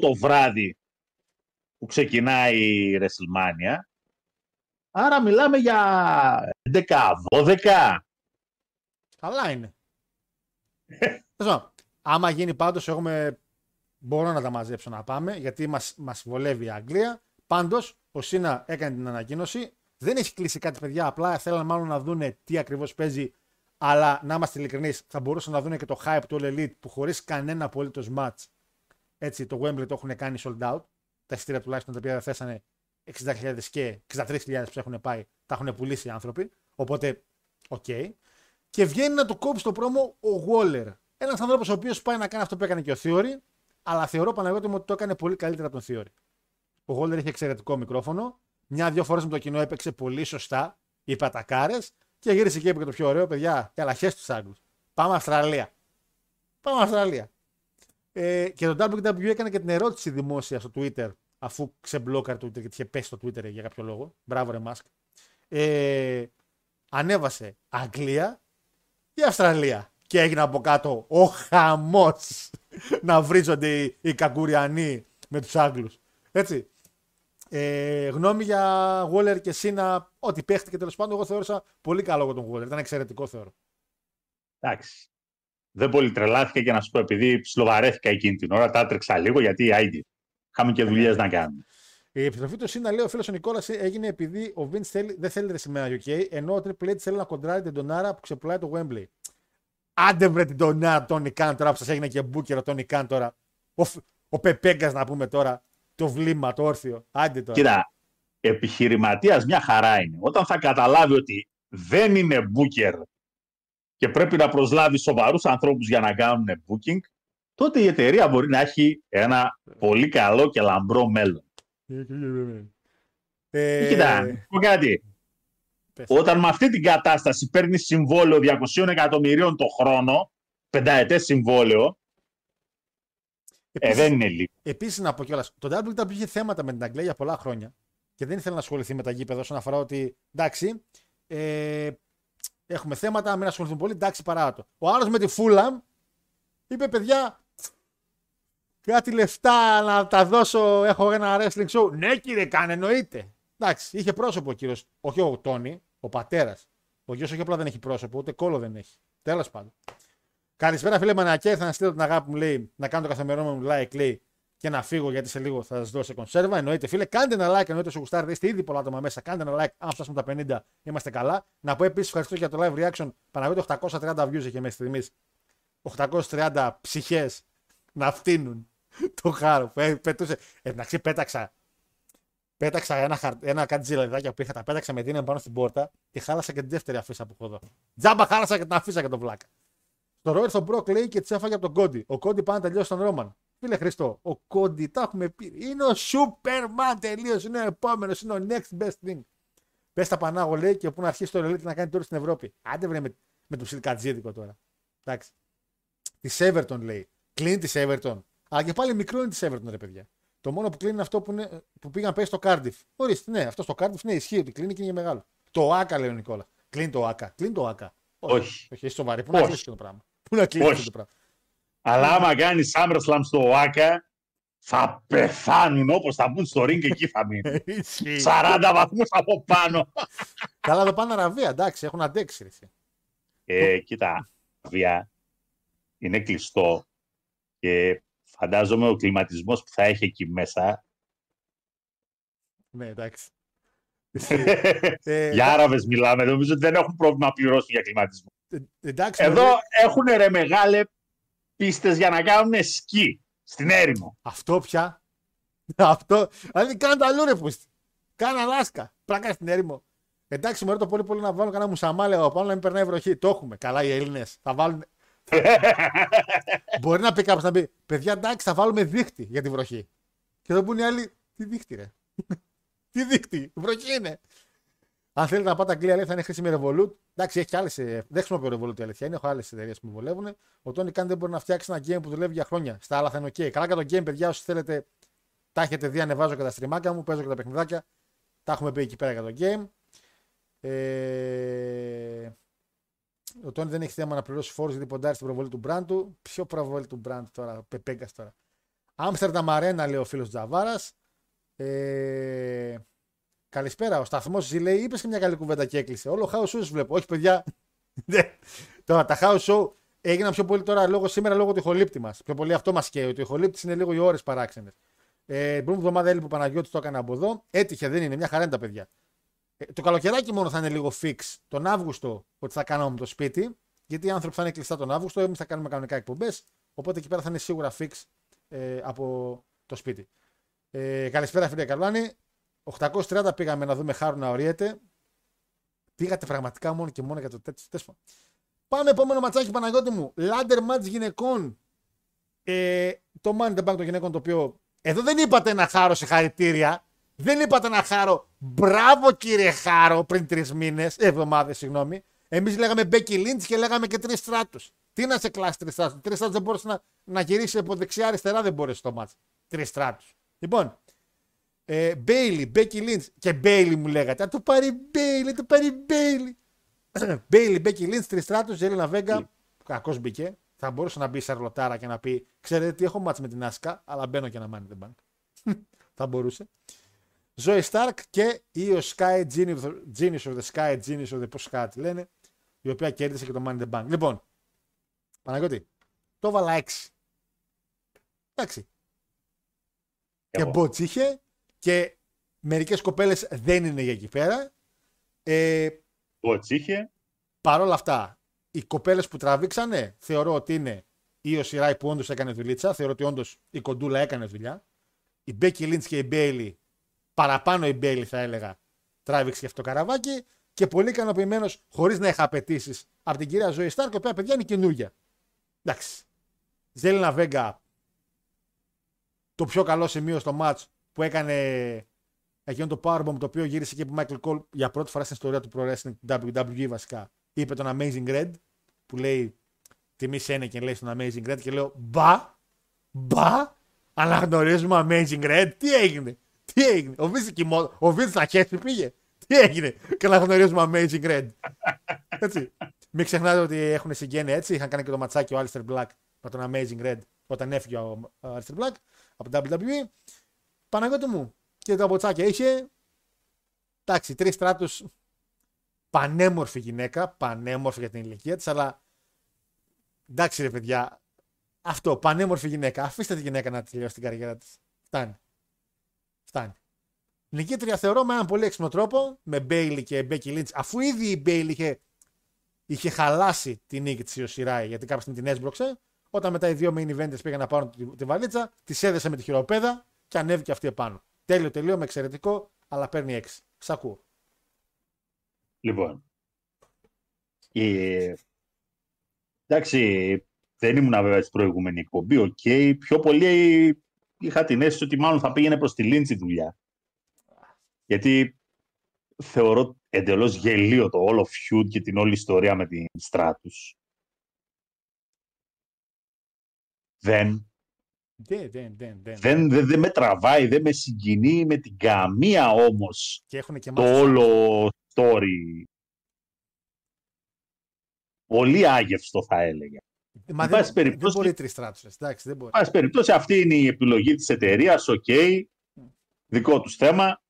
το βράδυ που ξεκινάει η WrestleMania, άρα μιλάμε για 11-12. Καλά είναι. Τέλος πάντων, Άμα γίνει πάντως, εγώ με... μπορώ να τα μαζέψω να πάμε, γιατί μας μας βολεύει η Αγγλία. Πάντως, ο Σίνα έκανε την ανακοίνωση. Δεν έχει κλείσει κάτι, παιδιά. Απλά θέλανε μάλλον να δούνε τι ακριβώς παίζει. Αλλά να είμαστε ειλικρινείς, θα μπορούσαν να δούνε και το hype του All Elite που χωρίς κανένα απολύτως match. Έτσι, το Wembley το έχουν κάνει sold out. Τα εισιτήρια τουλάχιστον τα οποία θέσανε 60.000 και 63.000 που έχουν πάει, τα έχουν πουλήσει οι άνθρωποι. Οπότε, οκ. Και βγαίνει να του κόψει το πρόμο ο Waller. Ένας άνθρωπος ο οποίος πάει να κάνει αυτό που έκανε και ο Theory, αλλά θεωρώ Παναγιώτη μου ότι το έκανε πολύ καλύτερα από τον Theory. Ο Waller είχε εξαιρετικό μικρόφωνο. Μια-δυο φορές με το κοινό έπαιξε πολύ σωστά οι πατακάρες και γύρισε και είπε και το πιο ωραίο, παιδιά, καλά, χε τους Άγγλους. Πάμε Αυστραλία. Πάμε Αυστραλία. Ε, και το WWE έκανε και την ερώτηση δημόσια στο Twitter, αφού ξεμπλόκαρε το Twitter και είχε πέσει στο Twitter για κάποιο λόγο. Μπράβο, ρε Μάσκ. Ε, ανέβασε Αγγλία ή Αυστραλία. Και έγινε από κάτω ο χαμός να βρίζονται οι, οι Κακουριανοί με τους Άγγλους. Έτσι. Ε, γνώμη για Waller και Σίνα, ό,τι παίχτηκε τέλος πάντων, εγώ θεώρησα πολύ καλό για τον Waller. Ήταν εξαιρετικό θεωρώ. Εντάξει. Δεν πολύ τρελάθηκα και να σου πω, επειδή ψιλοβαρέθηκα εκείνη την ώρα, τα έτρεξα λίγο γιατί άιντι. Είχαμε και δουλειές να κάνουμε. Η επιστροφή του Σίνα, λέει ο φίλος ο Νικόλας, έγινε επειδή ο Vince θέλει, δεν θέλει σημαία UK, ενώ ο Triple H θέλει να κοντράρει την Ντονάρα που ξεπουλάει το Wembley. Άντε βρε την Ντονάρα, τον Καν τώρα που σας έγινε και μπούκερο, τον Καν τώρα. Ο, Φ- ο Πεπέγκας να πούμε τώρα. Το βλήμα, το όρθιο. Άντε τώρα. Κοίτα, επιχειρηματίας μια χαρά είναι. Όταν θα καταλάβει ότι δεν είναι booker και πρέπει να προσλάβει σοβαρούς ανθρώπους για να κάνουν booking, τότε η εταιρεία μπορεί να έχει ένα πολύ καλό και λαμπρό μέλλον. Ε, Κοίτα, να πω κάτι. πες. Όταν με αυτή την κατάσταση παίρνεις συμβόλαιο 200 εκατομμυρίων το χρόνο, πενταετές συμβόλαιο, Ε, δεν είναι λίγο. Επίσης να πω κιόλας, το WWE είχε θέματα με την Αγγλία για πολλά χρόνια και δεν ήθελε να ασχοληθεί με τα γήπεδα όσον αφορά ότι εντάξει, ε, έχουμε θέματα, μην ασχοληθούν πολύ, εντάξει, παράτο. Ο άλλος με τη Φούλαμ είπε, παιδιά, κάτι λεφτά να τα δώσω, έχω ένα wrestling show. Ναι, κύριε, κάνε, εννοείται. Εντάξει, είχε πρόσωπο ο κύριος, όχι ο Τόνι, ο πατέρας. Ο γιος όχι απλά δεν έχει πρόσωπο, ούτε κόλλο δεν έχει. Τέλος πάντων. Καλησπέρα, φίλε Μανακέ. Θα να στείλω την αγάπη μου, λέει, να κάνω το καθημερινό μου like, λέει, και να φύγω γιατί σε λίγο θα σας δώσω κονσέρβα. Εννοείται, φίλε, κάντε ένα like, εννοείται στο γουστάρι. Είστε ήδη πολλά άτομα μέσα. Κάντε ένα like, αν φτάσουμε τα 50, είμαστε καλά. Να πω επίσης ευχαριστώ για το live reaction. Παναγιώτη 830 views έχει μέχρι στιγμής. 830 ψυχές να φτύνουν το χάρο. Ε, πετούσε. Εντάξει, πέταξα. Πέταξα ένα, χαρ... ένα κάτι ζηλεδάκια που είχα, τα πέταξα με δύναμη πάνω στην πόρτα και χάλασα και την δεύτερη αφίσα που έχω εδώ. Τζάμπα χάλασα και την αφίσα και τον βλάκα. Στο Ρόερ τον Μπροκ λέει και τη έφαγε από τον Κόντι. Ο Κόντι πάνε να τελειώσει τον Ρόμαν. Φίλε Χριστό, ο Κόντι, τα έχουμε πει. Είναι ο Σούπερμαν τελείως. Είναι ο επόμενος, είναι ο next best thing. Πες τα πανάγω, λέει, και πού να αρχίσει το Ελίτ να κάνει τώρα στην Ευρώπη. Άντε βρε με, με το ψιλκατζίδικο τώρα. Εντάξει. Της Everton λέει. Κλείνει της Everton. Αλλά και πάλι μικρό είναι της Everton, ρε παιδιά. Το μόνο που κλείνει είναι αυτό που, είναι, που πήγαν πέσει στο Cardiff. Ορίστε, ναι, αυτό στο Cardiff ναι, ισχύει ότι κλείνει και είναι μεγάλο. Το ΑΚΑ λέει ο Νικόλας. Κλείνει το ΑΚΑ. Κλείνει το ΑΚΑ. Όχι. Όχι, έχει σοβαρή. Πού να κλείσει το πράγμα. Πού να κλείσει Όχι. το πράγμα. Αλλά άμα κάνει SummerSlam στο ΟΑΚΑ, θα πεθάνουν όπως θα μπουν στο ring και εκεί θα μείνουν. Ισχύει. 40 βαθμούς από πάνω. Καλά, εδώ πάνε Αραβία, εντάξει, έχουν αντέξει. ρε εσύ. Ε, κοίτα, βία είναι κλειστό και φαντάζομαι ο κλιματισμός που θα έχει εκεί μέσα. Ναι, εντάξει. Ε, για Άραβες μιλάμε, νομίζω ότι δεν έχουν πρόβλημα να πληρώσουν για κλιματισμό. Ε, εντάξει, Εδώ μωρέ, έχουν ρε μεγάλε πίστες για να κάνουν σκι στην έρημο. Αυτό πια. Αυτό. Δηλαδή κάνε τα λούρε που Κάνε Αλάσκα. Πράκα στην έρημο. Εντάξει, μου το πολύ πολύ να βάλουν κανένα μουσαμάλι εδώ πάνω να μην περνάει βροχή. Το έχουμε. Καλά οι Έλληνες. Θα βάλουν. Μπορεί να πει κάποιος να πει: Παιδιά, εντάξει, θα βάλουμε δίχτυ για τη βροχή. Και θα πούνε οι άλλοι: Τι δίχτυ, ρε. Τι δίχτυ, βροχή είναι. Αν θέλετε να πάτε Αγγλία, λέει, θα είναι χρήσιμη Revolut. Εντάξει, έχει και άλλες. Δεν χρησιμοποιώ Revolut η αλήθεια. Είναι, έχω άλλες εταιρείες που με βολεύουν. Ο Τόνι Καν δεν μπορεί να φτιάξει ένα game που δουλεύει για χρόνια. Στα άλλα θα είναι OK. Καλά για το game, παιδιά, όσοι θέλετε, τα έχετε δει, ανεβάζω και τα στριμάκια μου, παίζω και τα παιχνιδάκια. Τα έχουμε πει εκεί πέρα για το game. Ε... Ο Τόνι δεν έχει θέμα να πληρώσει φόρους γιατί ποντάρει στην προβολή του brand του. Ποιο προβολή του brand τώρα, πεπέγκα τώρα. Άμστερνταμ Αρένα, λέει ο φίλος Τζαβάρας. Ε... Καλησπέρα. Ο σταθμός Ζη λέει: Είπες και μια καλή κουβέντα και έκλεισε. Όλο house shows βλέπω. Όχι, παιδιά. Ναι. τώρα τα house show έγιναν πιο πολύ τώρα λόγω, σήμερα λόγω του ηχολήπτη μας. Πιο πολύ αυτό μας καίει. Ότι ο ηχολήπτης είναι λίγο οι ώρες παράξενες. Ε, την προηγούμενη εβδομάδα έλειπε ο Παναγιώτη, το έκανε από εδώ. Έτυχε, δεν είναι. Μια χαρά είναι τα παιδιά. Ε, το καλοκαιράκι μόνο θα είναι λίγο fix τον Αύγουστο ότι θα κάνουμε με το σπίτι. Γιατί οι άνθρωποι θα είναι κλειστά τον Αύγουστο, εμείς θα κάνουμε κανονικά εκπομπές. Οπότε εκεί πέρα θα είναι σίγουρα fix ε, από το σπίτι. Ε, καλησπέρα, φίλε Καρλάνη. 830 πήγαμε να δούμε χάρου να οριέται. Πήγατε πραγματικά μόνο και μόνο για το τέτοιο. Τέλος πάντων. Πάμε επόμενο ματσάκι Παναγιώτη μου. Λάντερ μάτς γυναικών. Ε, το Money in the Bank των γυναικών το οποίο. Εδώ δεν είπατε ένα χάρο συγχαρητήρια. Δεν είπατε ένα χάρο. Μπράβο κύριε Χάρο πριν τρεις μήνες, εβδομάδες, συγγνώμη. Εμείς λέγαμε Becky Lynch και λέγαμε και Trish Stratus. Τι να σε κλάσει Trish Stratus; Trish Stratus δεν μπορούσε να, να γυρίσεις από δεξιά-αριστερά, δεν μπορούσε το match. Trish Stratus. Λοιπόν, ε, Bayley, Becky Lynch και Bayley μου λέγατε. Α το πάρει Bayley, το πάρει Bayley. Bayley, Becky Lynch, Trish Stratus, Zelina Vega. Κακός μπήκε. Θα μπορούσε να μπει Σαρλοτάρα και να πει: Ξέρετε τι, έχω μάτς με την Άσκα, αλλά μπαίνω και να money the bank. θα μπορούσε. Ζωή Σταρκ και η ο Sky Genius of the- Genius of the Sky, Genius of the πώς κάτι λένε, η οποία κέρδισε και το Money in the Bank. Λοιπόν, Παναγιώτη, το έβαλα 6. Εντάξει. Και Εγώ. μπότς είχε και μερικές κοπέλες δεν είναι για εκεί πέρα. Ε, Ο Τσίχε, Παρ' όλα αυτά, οι κοπέλες που τραβήξανε θεωρώ ότι είναι η Io Shirai που όντως έκανε δουλίτσα. Θεωρώ ότι όντως η κοντούλα έκανε δουλειά. Η Becky Lynch και η Bayley, παραπάνω η Bayley θα έλεγα, τράβηξε και αυτό το καραβάκι. Και πολύ ικανοποιημένος, χωρίς να είχα απαιτήσεις από την κυρία Zoey Stark, η οποία παιδιά είναι καινούργια. Εντάξει. Zelina Vega, το πιο καλό σημείο στο match που έκανε εκείνο το powerbomb το οποίο γύρισε και από Michael Cole για πρώτη φορά στην ιστορία του Pro Wrestling, του WWE βασικά. Είπε τον Amazing Red, που λέει τιμή Σένε και λέει στον Amazing Red και λέω μπα, μπα, Αναγνωρίζουμε Amazing Red. Τι έγινε. Τι έγινε. Ο Vince κοιμό... Ο Vince να χέσει πήγε. Τι έγινε. Και αναγνωρίζουμε Amazing Red. Έτσι. Μην ξεχνάτε ότι έχουν συγγένεια έτσι. Είχαν κάνει και το ματσάκι ο Alistair Black με τον Amazing Red όταν έφυγε ο Alistair Black από το WWE. Παναγιώτη μου. Και τα botchάκια είχε. Εντάξει, Trish Stratus. Πανέμορφη γυναίκα. Πανέμορφη για την ηλικία της, αλλά. Εντάξει, ρε παιδιά. Αυτό, πανέμορφη γυναίκα. Αφήστε τη γυναίκα να τελειώσει την καριέρα της. Φτάνει. Φτάνει. Νικήτρια θεωρώ με έναν πολύ έξυπνο τρόπο με Bayley και Becky Lynch, αφού ήδη η Bayley είχε, είχε χαλάσει την νίκη της Io Shirai γιατί κάποια στιγμή την έσπρωξε. Όταν μετά οι δύο main eventers πήγαν να πάρουν τη, τη βαλίτσα, της έδεσε με τη χειροπέδα και ανέβηκε αυτή επάνω. Τέλειο, τελείωμα εξαιρετικό, αλλά παίρνει έξι. Σ' ακούω. Λοιπόν. Ε, εντάξει, δεν ήμουν βέβαια στην προηγούμενη εκπομπή. Οκ. Πιο πολύ είχα την αίσθηση ότι μάλλον θα πήγαινε προς τη Lynch η δουλειά. Γιατί θεωρώ εντελώς γελίο το όλο feud και την όλη ιστορία με την Stratus. Δεν Δεν, δεν, δεν. δεν. δεν, δεν, δεν με τραβάει, δεν με συγκινεί με την καμία όμως Και έχουν και το μάθει- όλο story. Πολύ άγευστο θα έλεγα. Μα εν δεν, πάση περιπτώσει- δεν μπορεί Trish Stratus. Εντάξει, δεν μπορεί. Εν πάση περιπτώσει, αυτή είναι η επιλογή της εταιρείας, οκ, δικό τους θέμα.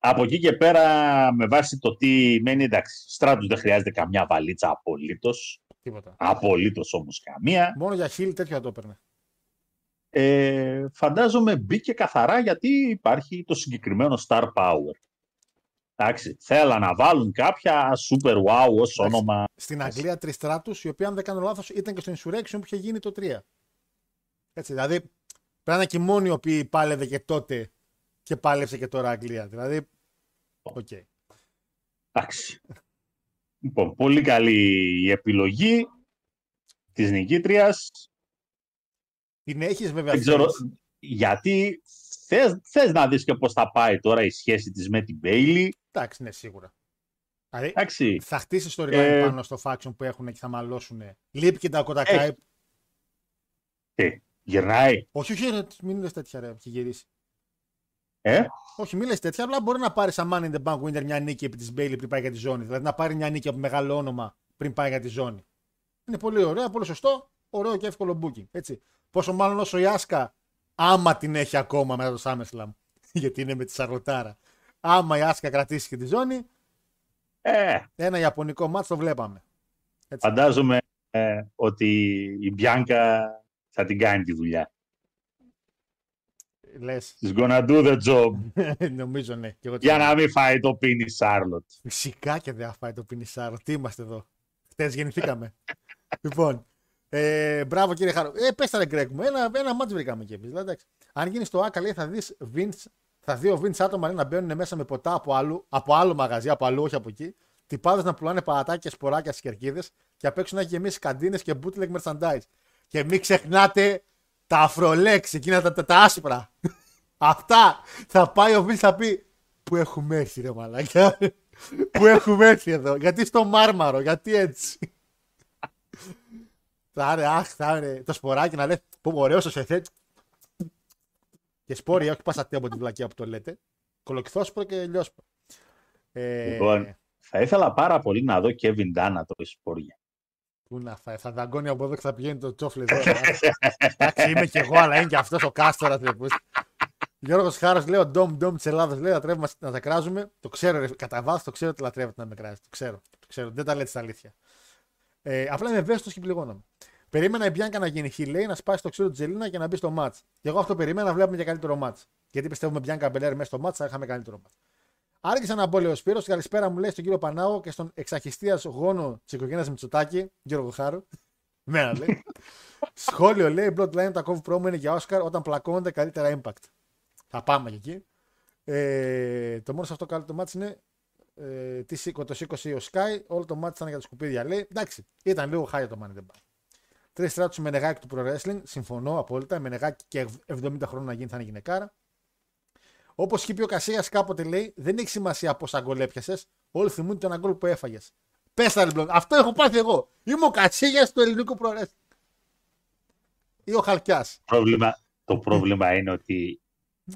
Από εκεί και πέρα, με βάση το τι μένει, εντάξει, στράτους δεν χρειάζεται καμιά βαλίτσα απολύτως. Τίποτα. Απολύτως όμως καμία. Μόνο για χίλ τέτοιο θα το έπαιρνε. Ε, φαντάζομαι μπήκε καθαρά γιατί υπάρχει το συγκεκριμένο star power. Εντάξει, θέλα να βάλουν κάποια super wow ως όνομα. Στην Αγγλία τρεις στράτους, η οποία, αν δεν κάνω λάθος, ήταν και στο Insurrection που είχε γίνει το 3. Έτσι, δηλαδή πρέπει να είναι και οι μόνοι οι οποίοι πάλευε και τότε και πάλεψε και τώρα Αγγλία. Δηλαδή. Οκ. Εντάξει. Λοιπόν, πολύ καλή η επιλογή της νικήτριας. Την έχεις βέβαια. Δεν ξέρω θέλεις. γιατί θες, θες να δεις και πώς θα πάει τώρα η σχέση της με την Bailey. Εντάξει, ναι, σίγουρα. Δηλαδή Εντάξει, θα χτίσει storyline Ε, πάνω στο faction που έχουν και θα μαλώσουν. Λείπει και τα κοτακάι. Έχει. τι, γυρνάει, Όχι, όχι, ρε, μην λες τέτοια, ρε, έχει γυρίσει. ε, Όχι, μην λες τέτοια. Απλά μπορεί να πάρει σαν Money in the Bank winner μια νίκη επί της Bailey πριν πάει για τη ζώνη. Δηλαδή να πάρει μια νίκη από μεγάλο όνομα πριν πάει για τη ζώνη. Είναι πολύ ωραίο, πολύ σωστό, ωραίο και εύκολο booking. Έτσι. Πόσο μάλλον όσο η Άσκα, άμα την έχει ακόμα μετά το SummerSlam, γιατί είναι με τη Σαρλοτάρα. Άμα η Άσκα κρατήσει και τη ζώνη, ε, ένα ιαπωνικό μάτς το βλέπαμε. Έτσι. φαντάζομαι ε, ότι η Μπιάνκα θα την κάνει τη δουλειά. Λες, She's gonna do the job νομίζω ναι. Και εγώ για να μην φάει το πίνι Σάρλοτ. Φυσικά και δεν θα φάει το πινισάρο. Τι είμαστε εδώ. Χθε γεννηθήκαμε. λοιπόν. Ε, μπράβο κύριε Χάρο. Ε, πες τα ρε Γκρέκ μου. Ένα, ένα μάτς βρήκαμε και εμείς. Δηλαδή, εντάξει. Αν γίνεις στο Άκα, λέει, θα δεις Vince, θα δει ο Vince άτομα λέει, να μπαίνουν μέσα με ποτά από, άλλου, από άλλο μαγαζί, από αλλού, όχι από εκεί. Τυπάδες να πουλάνε παρατάκια, σποράκια στι κερκίδε και απ' έξω να έχει γεμίσει καντίνες και bootleg merchandise. Και μην ξεχνάτε τα αφρολέξ, εκείνα τα, τα, τα άσπρα. Αυτά θα πάει ο Vince θα πει Πού έχουμε έρθει, ρε μαλάκια; Πού έχουμε έρθει εδώ; Γιατί στο μάρμαρο, γιατί έτσι; Θα είναι, αχ, θα είναι το σποράκι να λέει Πού ωραίος το σεφέ. Και σπόρια, όχι πασατέ από την βλακία που το λέτε. Κολοκυθόσπρο και λιόσπρο. Ε, Λοιπόν, θα ήθελα πάρα πολύ να δω Kevin Dunn να τρώει σπόρια. Πού να φάει, θα δαγκώνει από εδώ και θα πηγαίνει το τσόφλι εδώ. Εντάξει, είμαι κι εγώ, αλλά είναι κι αυτός ο κάστορα. Γιώργος Χάρος λέει: Ο Ντόμ Ντόμ της Ελλάδας λέει: Λατρεύουμε να τα κράζουμε. Το ξέρω, ρε, κατά βάθος το ξέρω ότι λατρεύετε να με κράζετε. Το ξέρω. Το ξέρω. Δεν τα λέτε στα αλήθεια. Ε, απλά είμαι ευαίσθητος και πληγώνομαι. Περίμενα η Μπιάνκα να γίνει χιλέη, να σπάσει το ξύλο της Τζελίνα και να μπει στο μάτς. Και εγώ αυτό περίμενα να βλέπουμε και καλύτερο μάτς. Γιατί πιστεύουμε Μπιάνκα Μπελέρ μέσα στο μάτς θα είχαμε καλύτερο μάτς. Άρχισε να μπω, λέει ο Σπύρος. Καλησπέρα μου λέει στον κύριο Πανάο και στον εξαχιστίας γόνο της οικογένειας Μητσοτάκη, Γιώργο Χάρου. Μένα λέει. Σχόλιο λέει: Bloodline τα κόβει πρόμο είναι για Όσκαρ όταν πλακώνονται καλύτερα impact. Θα πάμε και εκεί. Ε, το μόνο σε αυτό καλό το μάτι είναι ε, τις σήκω, το σήκωσε ο Sky. Όλο το μάτι ήταν για τα σκουπίδια. Λέει εντάξει, ήταν λίγο χάρη το Money in the Bank. Τρεις στράτους με νεγάκι του Pro Wrestling. Συμφωνώ απόλυτα. Με νεγάκι και 70 χρόνια να γίνει θα είναι γυναικάρα. Όπως είχε πει ο Κασίας κάποτε λέει, δεν έχει σημασία πόσα γκολ έπιασες. Όλοι θυμούνται τον γκολ που έφαγες. Πες τα λοιπόν. Αυτό έχω πάθει εγώ. Είμαι ο Κασίας του ελληνικού Pro Wrestling. ή ο Χαλκιάς. Πρόβλημα, το πρόβλημα είναι ότι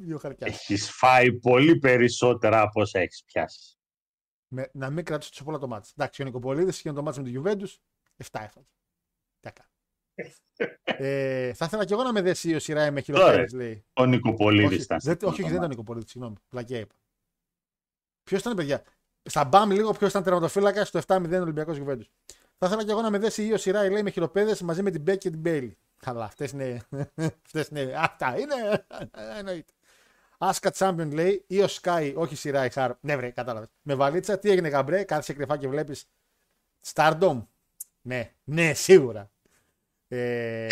Ή ο Χαλκιάς. έχεις φάει πολύ περισσότερα από όσα έχεις πιάσει. Με, να μην κρατήσω τόσο πολλά το μάτι. Εντάξει, ο Νικοπολίδης είχε το μάτι με το Juventus, 7 έφαγε. Τι έκανε. ε, θα ήθελα και εγώ να με δέσει ο Σιράι με χειροπέδε, λέει. Ο Νικοπολίδης όχι, ήταν. δεν, σε όχι, όχι, αυτό δεν το ήταν ο Νικοπολίδης, συγγνώμη. Πλακιά είπα. Ποιος ήταν, παιδιά; Στα μπαμ λίγο ποιος ήταν τερματοφύλακας στο 7-0 Ολυμπιακός Juventus. Θα ήθελα και εγώ να με δέσει ή ο Σιράι, λέει, με χειροπέδες μαζί με την Μπέκ και την Μπέιλι. Καλά, αυτές είναι. Αυτές είναι. Αυτά είναι. Εννοείται. Άσκα Champion λέει ή ο Sky, όχι Σιράι Χαρ. Ναι, βρε, κατάλαβες. Με βαλίτσα, τι έγινε γαμπρέ, κάθεσαι κρυφά και βλέπεις. Stardom. Ναι, ναι, σίγουρα. Ε,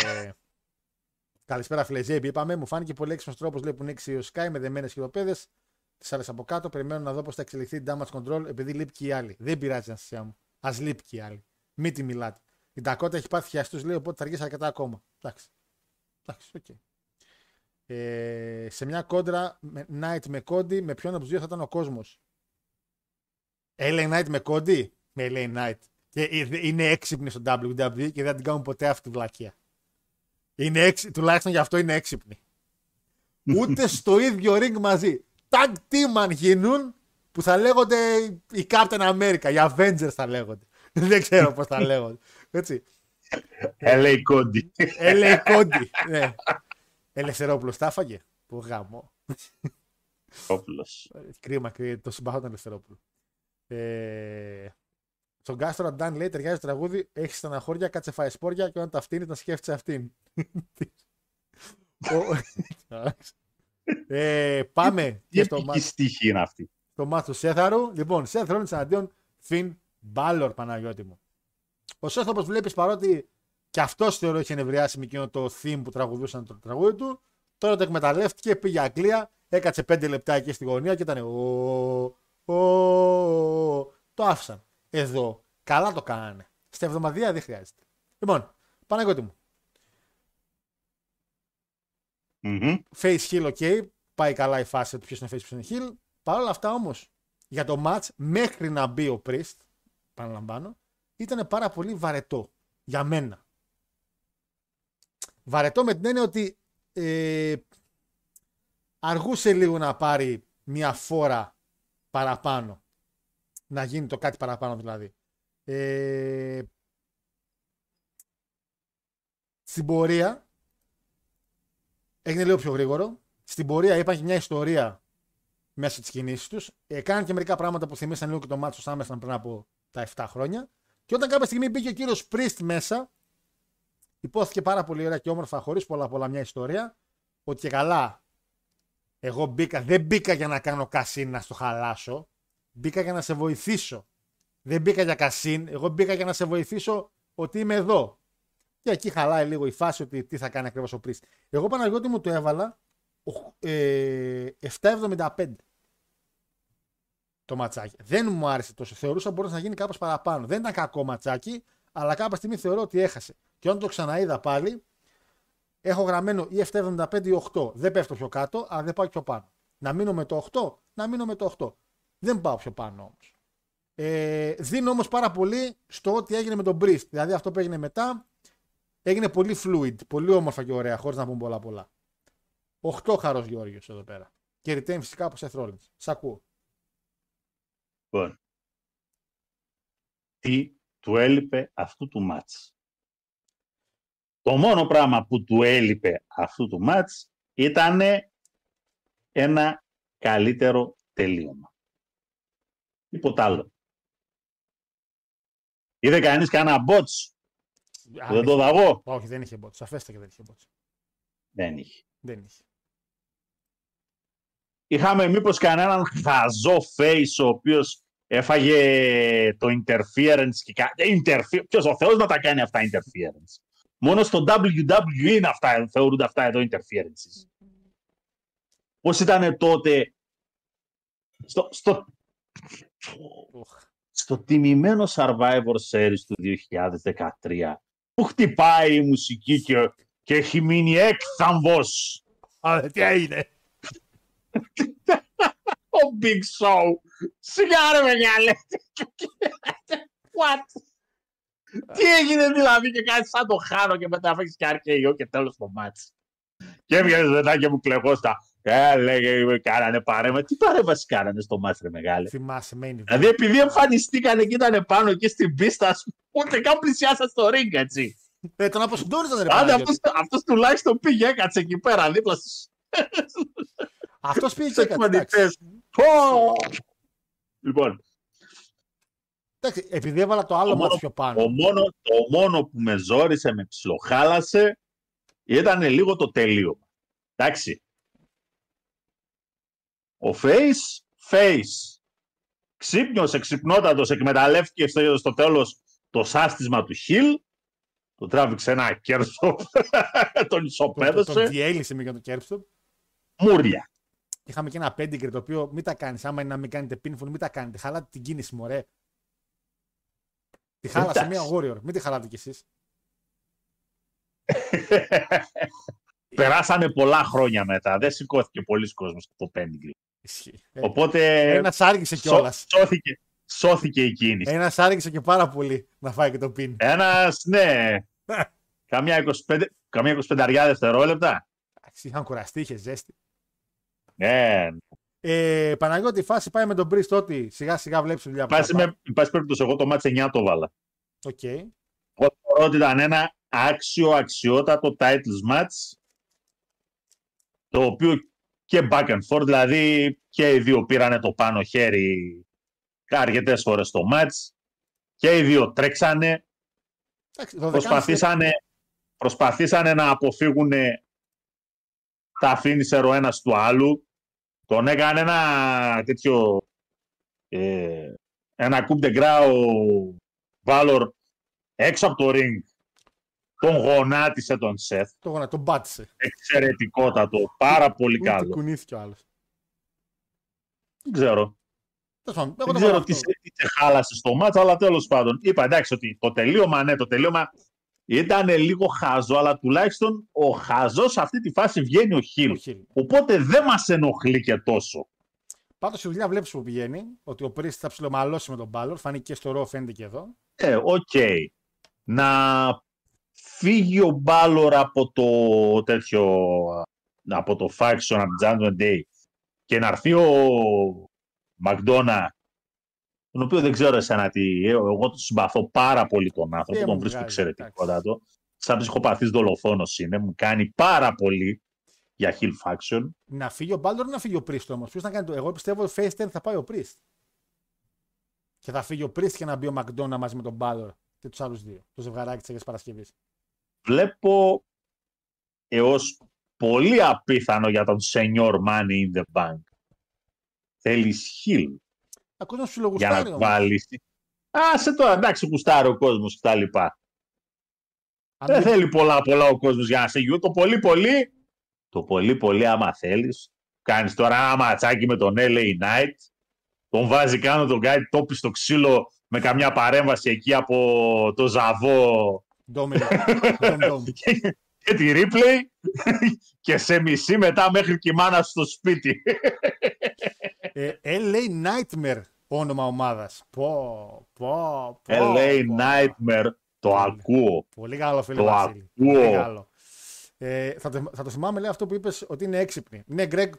καλησπέρα, Φλεζέμπι. Είπαμε, μου φάνηκε πολύ έξυπνος τρόπος που νίκησε Iyo Sky με δεμένες χειροπέδες. Τις άλλες από κάτω. Περιμένω να δω πώς θα εξελιχθεί η Damage Control επειδή λείπει και η άλλη. Δεν πειράζει, Αναστασία μου. Α λείπει και η άλλη. Μη τη μιλάτε. Η Ντακότα έχει πάθει χιαστούς, λέει, οπότε θα αργήσει αρκετά ακόμα. Εντάξει. Εντάξει, οκ. Ε, σε μια κόντρα με Knight με Cody, με ποιον από τους δύο θα ήταν ο κόσμος; LA Knight με Cody, με LA Knight. Και ε, είναι έξυπνοι στο WWE και δεν την κάνουν ποτέ αυτή τη βλακεία. Είναι έξι, τουλάχιστον γι' αυτό είναι έξυπνοι. Ούτε στο ίδιο ring μαζί. Tag team αν γίνουν που θα λέγονται οι Captain America, οι Avengers θα λέγονται. δεν ξέρω πώς θα λέγονται. Έτσι. LA Cody. LA Cody. ναι. Ελευθερόπουλος τα έφαγε. Που γάμο. Όπλος. Κρίμα και το συμπαθώ τον Ελευθερόπουλο. Ε, στον Κάστρο Ντάν λέει ταιριάζει το τραγούδι, έχει στεναχώρια, κάτσε φάει σπόρια και όταν τα φτύνει να σκέφτεσαι αυτήν. Ο- ε, πάμε Τι και στο επική μάτι στίχη είναι αυτή. το μάτι του Σέθαρου. Λοιπόν, Σέθ Ρόλινς εναντίον Φιν Μπάλορ, Παναγιώτη μου. Ο Σέθ, όπως βλέπεις, παρότι και αυτός θεωρώ είχε νευριάσει με εκείνο το theme που τραγουδούσαν το τραγούδι του, τώρα το εκμεταλλεύτηκε, πήγε Αγγλία, έκατσε πέντε λεπτά εκεί στη γωνία και ήταν. Ο, ο, ο, το άφησαν. Εδώ, καλά το κάνανε. Στα εβδομαδία δεν χρειάζεται. Λοιπόν, Παναγιώτη μου. Μμμ. Face heel, ok. Πάει καλά η φάση του ποιος είναι face, ποιος είναι heel. Παρ' όλα αυτά όμως, για το match, μέχρι να μπει ο Priest, παραλαμβάνω, ήταν πάρα πολύ βαρετό. Για μένα. Βαρετό με την έννοια ότι ε, αργούσε λίγο να πάρει μια φόρα παραπάνω. Να γίνει το κάτι παραπάνω δηλαδή. Ε, στην πορεία έγινε λίγο πιο γρήγορο. Στην πορεία υπάρχει μια ιστορία μέσα στις κινήσεις τους. Έκαναν και μερικά πράγματα που θυμίσαν λίγο και το μάτσο Σάμεσταν πριν από τα 7 χρόνια. Και όταν κάποια στιγμή μπήκε ο κύριος Πρίστ μέσα, υπόθηκε πάρα πολύ ωραία και όμορφα, χωρίς πολλά πολλά μια ιστορία, ότι και καλά, εγώ μπήκα, δεν μπήκα για να κάνω κασίν να στο χαλάσω. Μπήκα για να σε βοηθήσω. Δεν μπήκα για κασίν, εγώ μπήκα για να σε βοηθήσω ότι είμαι εδώ. Και εκεί χαλάει λίγο η φάση ότι τι θα κάνει ακριβώς ο Πρίστ. Εγώ Παναγιώτη μου το έβαλα οχ- ε, 7,75 το ματσάκι. Δεν μου άρεσε τόσο. Θεωρούσα μπορούσε να γίνει κάπως παραπάνω. Δεν ήταν κακό ματσάκι, αλλά κάποια στιγμή θεωρώ ότι έχασε. Και όταν το ξαναείδα πάλι, έχω γραμμένο ή 7,75 ή 8. Δεν πέφτω πιο κάτω, αλλά δεν πάω πιο πάνω. Να μείνω με το 8, να μείνω με το 8. Δεν πάω πιο πάνω όμως. Ε, δίνω όμως πάρα πολύ στο ότι έγινε με τον Brist. Δηλαδή αυτό που έγινε μετά έγινε πολύ fluid, πολύ όμορφα και ωραία, χωρίς να πούμε πολλά πολλά. 8 χαρός Γιώργος εδώ πέρα. Και retain φυσικά από Seth Rollins. Σ' ακούω. Λοιπόν, τι του έλειπε αυτού του μάτς; Το μόνο πράγμα που του έλειπε αυτού του μάτς ήταν ένα καλύτερο τελείωμα. Τίποτα άλλο. Είδε κανείς κανένα bots; Που δεν το δαγώ. Όχι, δεν είχε bot. Σαφέστα και δεν είχε bot. Δεν είχε. Δεν είχε. Είχαμε μήπως κανέναν χαζό face ο οποίος έφαγε το interference και κα... ε, interfe... Ποιος ο Θεός να τα κάνει αυτά interference. Μόνο στο WWE είναι αυτά, θεωρούνται αυτά εδώ interferences. Πώς ήταν τότε στο, στο, Οχ. στο τιμημένο Survivor Series του 2013 που χτυπάει η μουσική και, και έχει μείνει έκθαμβος Α, τι έγινε; ο Big Show. Σιγά ρε μεγάλε. What? Τι έγινε δηλαδή και κάτι σαν το χάνω και μετά φέξεις και RKO και τέλος το μάτς. Και έβγαινε μετά και μου κλεγόστα. Ε, λέγε, κάνανε παρέμβαση. Τι παρέμβασης κάνανε στο μάτς, ρε μεγάλε. Θυμάσαι, main event. Δηλαδή, επειδή εμφανιστήκανε και ήταν πάνω εκεί στην πίστα, ας πούμε, ούτε καν πλησιάσαν στο ring, έτσι. Ε, τον αποσυντόριζαν ρε Άντε, Παναγιώτη. αυτός, αυτός τουλάχιστον πήγε, έκατσε εκεί πέρα, δίπλα στους Αυτός πήγε και στους έκανε. εντάξει. εκπαιδευτές. Πω! Λοιπόν, Εντάξει, επειδή έβαλα το άλλο Το μάτι μόνο- πιο πάνω. το μόνο, το μόνο που με ζόρισε, με ψιλοχάλασε, ήταν λίγο το τελείωμα. Εντάξει. Ο Face, Face. Ξύπνιος, εξυπνότατος, εκμεταλλεύτηκε στο, στο τέλος το σάστισμα του Χιλ. Το τράβηξε ένα κέρδο, τον Τον, ισοπαίδωσε. τον διέλυσε με για το κέρψο. Μούρια. Είχαμε και ένα πέντιγκρι το οποίο μην τα κάνεις. Άμα είναι να μην κάνετε pinfall, μην τα κάνετε. Χαλάτε την κίνηση, μωρέ. Τη χάλασε Εντάξει. μία warrior. Μην τη χαλάτε κι εσείς. Περάσανε πολλά χρόνια μετά. Δεν σηκώθηκε πολλοί κόσμος από το πέντιγκλι. Ισχύει. Ε, Οπότε Ένας άργησε σώ- κιόλας. σώθηκε, σώθηκε η κίνηση. Ένας άργησε και πάρα πολύ να φάει και το pin. Ένας, ναι. καμιά 25, καμιά 25 δευτερόλεπτα. Εντάξει, είχαν κουραστεί, είχε ζέστη. Ναι. Ε, Παναγιώτη, η φάση πάει με τον Priest ότι σιγά σιγά βλέπεις δουλειά που Πάση θα πάει. με, εν πάση περιπτώσει, εγώ το μάτς 9 το βάλα. Οκ. Εγώ θεωρώ ότι ήταν ένα άξιο, αξιότατο titles match, το οποίο και back and forth, δηλαδή και οι δύο πήρανε το πάνω χέρι αρκετές φορές στο match, και οι δύο τρέξανε, Εντάξει, το προσπαθήσανε, προσπαθήσανε να αποφύγουν τα finisher ο ένας του άλλου. Τον έκανε ένα τέτοιο ε, ένα coup de grace ο Βάλορ έξω από το ring. Τον γονάτισε τον Σεθ. Το γόνα, τον πάτησε. Εξαιρετικότατο. Πάρα πολύ Ούτε καλό. κουνήθηκε ο άλλος. Δεν ξέρω. Τέλος πάντων, Δεν εγώ το ξέρω βάλω τι αυτό. σε, τι σε χάλασε στο μάτς, αλλά τέλος πάντων. Είπα εντάξει ότι το τελείωμα, ναι, το τελείωμα ήταν λίγο χάζο, αλλά τουλάχιστον ο χαζός σε αυτή τη φάση βγαίνει ο Χιλ. Ο Hill. Οπότε δεν μας ενοχλεί και τόσο. Πάντως η δουλειά βλέπεις που πηγαίνει ότι ο Priest θα ψιλομαλώσει με τον Balor. Φάνηκε και στο Raw, φαίνεται και εδώ. Ε, οκ. Να φύγει ο Μπάλορ από το τέτοιο, από το faction, από την Judgment Day και να έρθει ο McDonagh, τον οποίο δεν ξέρω εσένα τι, ε, εγώ τον συμπαθώ πάρα πολύ τον άνθρωπο, Ε, τον μου βρίσκω βγάζει, εξαιρετικότατο. Σαν ψυχοπαθής δολοφόνος είναι, μου κάνει πάρα πολύ για Hill Faction. Να φύγει ο Balor ή να φύγει ο Priest όμως; Ποιος να κάνει το. Εγώ πιστεύω ότι face turn θα πάει ο Priest. Και θα φύγει ο Priest και να μπει ο McDonough μαζί με τον Balor και τους άλλους δύο. Το ζευγαράκι της Αγίας Παρασκευής. Βλέπω έως πολύ απίθανο για τον Senior Money in the Bank. Θέλεις Hill Ο κόσμο σου για λογουστάρει να όμως. βάλεις. Α, σε τώρα, εντάξει, κουστάρει ο κόσμος και τα λοιπά. Αν Δεν μην- θέλει πολλά πολλά ο κόσμος για να σε γιου. Το πολύ πολύ, το πολύ πολύ άμα θέλεις, κάνεις τώρα ένα ματσάκι με τον LA Knight, τον βάζει κάνω τον κάτι τόπι στο ξύλο με καμιά παρέμβαση εκεί από το Ζαβό Dominic. Dom Dom. και, και τη replay και σε μισή μετά μέχρι και η μάνα σου στο σπίτι. Ε, LA Nightmare όνομα ομάδας. Πω, πω, πω. LA πω. Nightmare, το Πολύ. ακούω. Πολύ καλό φίλε Το Βασίλη. ακούω. Πολύ καλό. Ε, θα, το, θα το θυμάμαι λέει αυτό που είπες ότι είναι έξυπνη. Ναι, Γκρέγκ,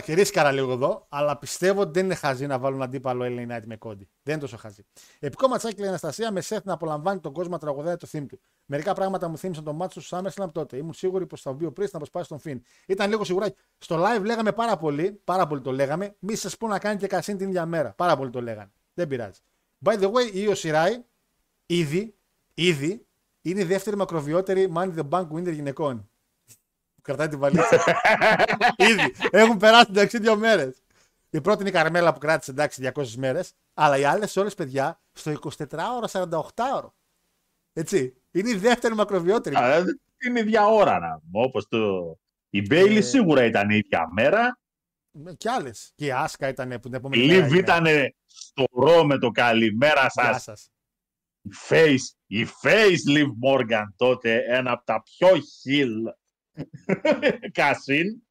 τα ρίσκαρα λίγο εδώ, αλλά πιστεύω ότι δεν είναι χαζή να βάλουν αντίπαλο LA Knight με κόντι. Δεν είναι τόσο χαζή. Επικό ματσάκι λέει η Αναστασία με Σεφ να απολαμβάνει τον κόσμο να τραγουδάει το theme του. Μερικά πράγματα μου θύμισαν τον μάτσο του SummerSlam τότε. Ήμουν σίγουρη πως θα βγει ο Priest να αποσπάσει τον Φιν. Ήταν λίγο σιγουράκι. Στο live λέγαμε πάρα πολύ, πάρα πολύ το λέγαμε. Μη σας πω να κάνει και κασίν την ίδια μέρα. Πάρα πολύ το λέγανε. Δεν πειράζει. By the way, η Io Shirai ήδη, ήδη είναι η δεύτερη μακροβιότερη Money in the Bank winner γυναικών. Που κρατάει την βαλίτσα. ήδη. Έχουν περάσει εντάξει δύο μέρες. Η πρώτη είναι η Καρμέλα που κράτησε εντάξει 200 μέρες. Αλλά οι άλλες όλες παιδιά στο 24ωρο, 48ωρο. Έτσι. Είναι η δεύτερη μακροβιότερη. Α, ε, Είναι ίδια ώρα να πούμε, όπως το... Η Μπέιλι Ε, σίγουρα ήταν η ίδια μέρα. Και άλλες. Και η Άσκα ήταν που την Η επόμενη μέρα. Λίβ είναι. ήταν στο ρο με το καλημέρα Γεια σας. σας. Η Face, η Face Liv Morgan τότε, ένα από τα πιο χιλ κασίν.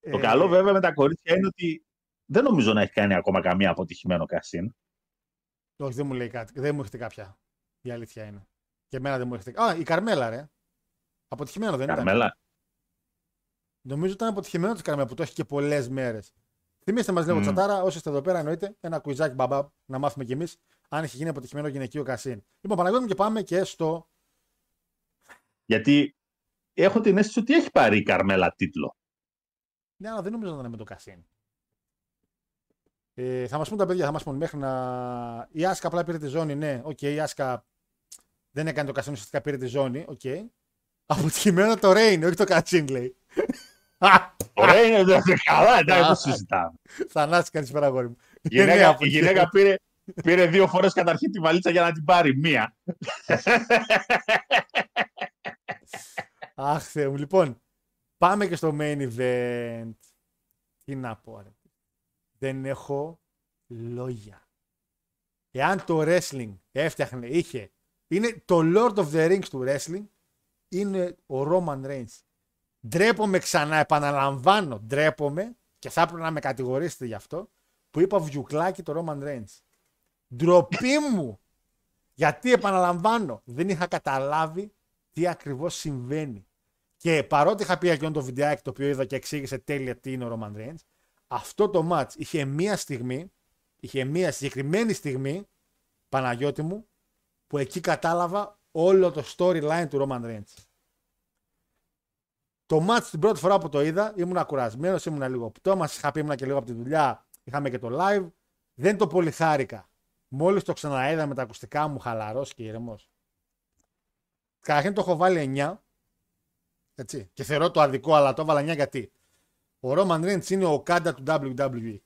Το Ε, καλό βέβαια με τα κορίτσια είναι ότι δεν νομίζω να έχει κάνει ακόμα καμία αποτυχημένο κασίν. Όχι, δεν μου λέει κάτι. Δεν μου έχετε κάποια. Η αλήθεια είναι. Και εμένα δεν μου έρχεται. Α, η Καρμέλα, ρε. Αποτυχημένο δεν ήταν. Καρμέλα. Νομίζω ήταν αποτυχημένο της Καρμέλα που το έχει και πολλές μέρες. Θυμήστε μας λίγο Μμμ. τσατάρα, όσοι είστε εδώ πέρα, εννοείται ένα κουιζάκι μπαμπά να μάθουμε κι εμείς αν έχει γίνει αποτυχημένο γυναικείο cash-in. Λοιπόν, Παναγιώτη μου και πάμε και στο. Γιατί έχω την αίσθηση ότι έχει πάρει η Καρμέλα τίτλο. Ναι, αλλά δεν νομίζω να ήταν με το cash-in. Ε, θα μας πούν τα παιδιά, θα μας πούν μέχρι να. Η Άσκα απλά πήρε τη ζώνη, ναι, οκ, η Άσκα δεν έκανε το cash-in, ουσιαστικά πήρε τη ζώνη, οκ. Αποτυχημένο το reign, όχι το cash-in, λέει. Ωραία είναι, δεν είναι καλά, εντάξει, Α. δεν συζητάμε. Θανάση, καλησπέρα, αγόρι μου. Η Ναι, γυναίκα, η αποτυχημένο. γυναίκα πήρε, πήρε δύο φορές καταρχήν τη βαλίτσα για να την πάρει μία. Αχ, Θεέ μου. Λοιπόν, πάμε και στο main event. Τι να πω, ρε. Δεν έχω λόγια. Εάν το wrestling έφτιαχνε, είχε, είναι το Lord of the Rings του wrestling, είναι ο Roman Reigns. Ντρέπομαι ξανά, επαναλαμβάνω, ντρέπομαι και θα έπρεπε να με κατηγορήσετε γι' αυτό, που είπα βιουκλάκι το Roman Reigns. Ντροπή μου! Γιατί επαναλαμβάνω, δεν είχα καταλάβει τι ακριβώς συμβαίνει. Και παρότι είχα πει εκείνο το βιντεάκι το οποίο είδα και εξήγησε τέλεια τι είναι ο Roman Reigns, αυτό το match είχε μία στιγμή, είχε μία συγκεκριμένη στιγμή, Παναγιώτη μου, που εκεί κατάλαβα όλο το storyline του Roman Reigns. Το match την πρώτη φορά που το είδα ήμουν κουρασμένος, ήμουν λίγο πτώμας. Είχα πει ήμουν και λίγο από τη δουλειά. Είχαμε και το live. Δεν το πολύ χάρηκα. Μόλις το ξαναείδα με τα ακουστικά μου, χαλαρός και ηρεμός. Καταρχήν το έχω βάλει 9. Έτσι. Και θεωρώ το αδικό, αλλά το έβαλα 9 γιατί. Ο Roman Reigns είναι ο Κάντα του WWE.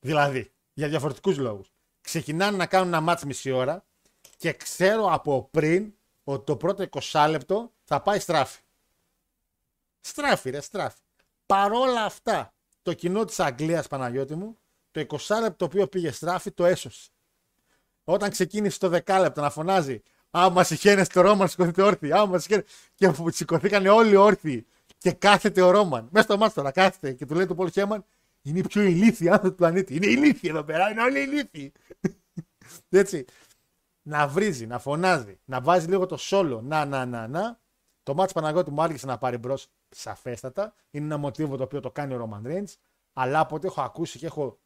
Δηλαδή, για διαφορετικούς λόγους. Ξεκινάνε να κάνουν ένα match μισή ώρα και ξέρω από πριν ότι το πρώτο 20 λεπτό θα πάει στράφη. Στράφη, ρε, στράφη. Παρόλα αυτά, το κοινό της Αγγλίας Παναγιώτη μου, το 20 λεπτό το οποίο πήγε στράφη το έσωσε. Όταν ξεκίνησε το 10 λεπτό να φωνάζει Άμα συχαίνεστε το Ρόμαν, σηκωθείτε όρθιοι. Άμα συχαίνεστε. Και που σηκωθήκαν όλοι όρθιοι. Και κάθεται ο Ρόμαν. Μέσα στο μάτι τώρα κάθεται και του λέει του Πολ Χέμαν Είναι οι πιο ηλίθιοι άνθρωποι του πλανήτη. Είναι ηλίθιοι εδώ πέρα. Είναι όλοι ηλίθιοι. Έτσι. Να βρίζει, να φωνάζει, να βάζει λίγο το σόλο. Να, να, να, να. Το μάτς Παναγιώτη μου άργησε να πάρει μπρος σαφέστατα. Είναι ένα μοτίβο το οποίο το κάνει ο Ρόμαν Reigns. Αλλά από ό,τι έχω ακούσει και έχω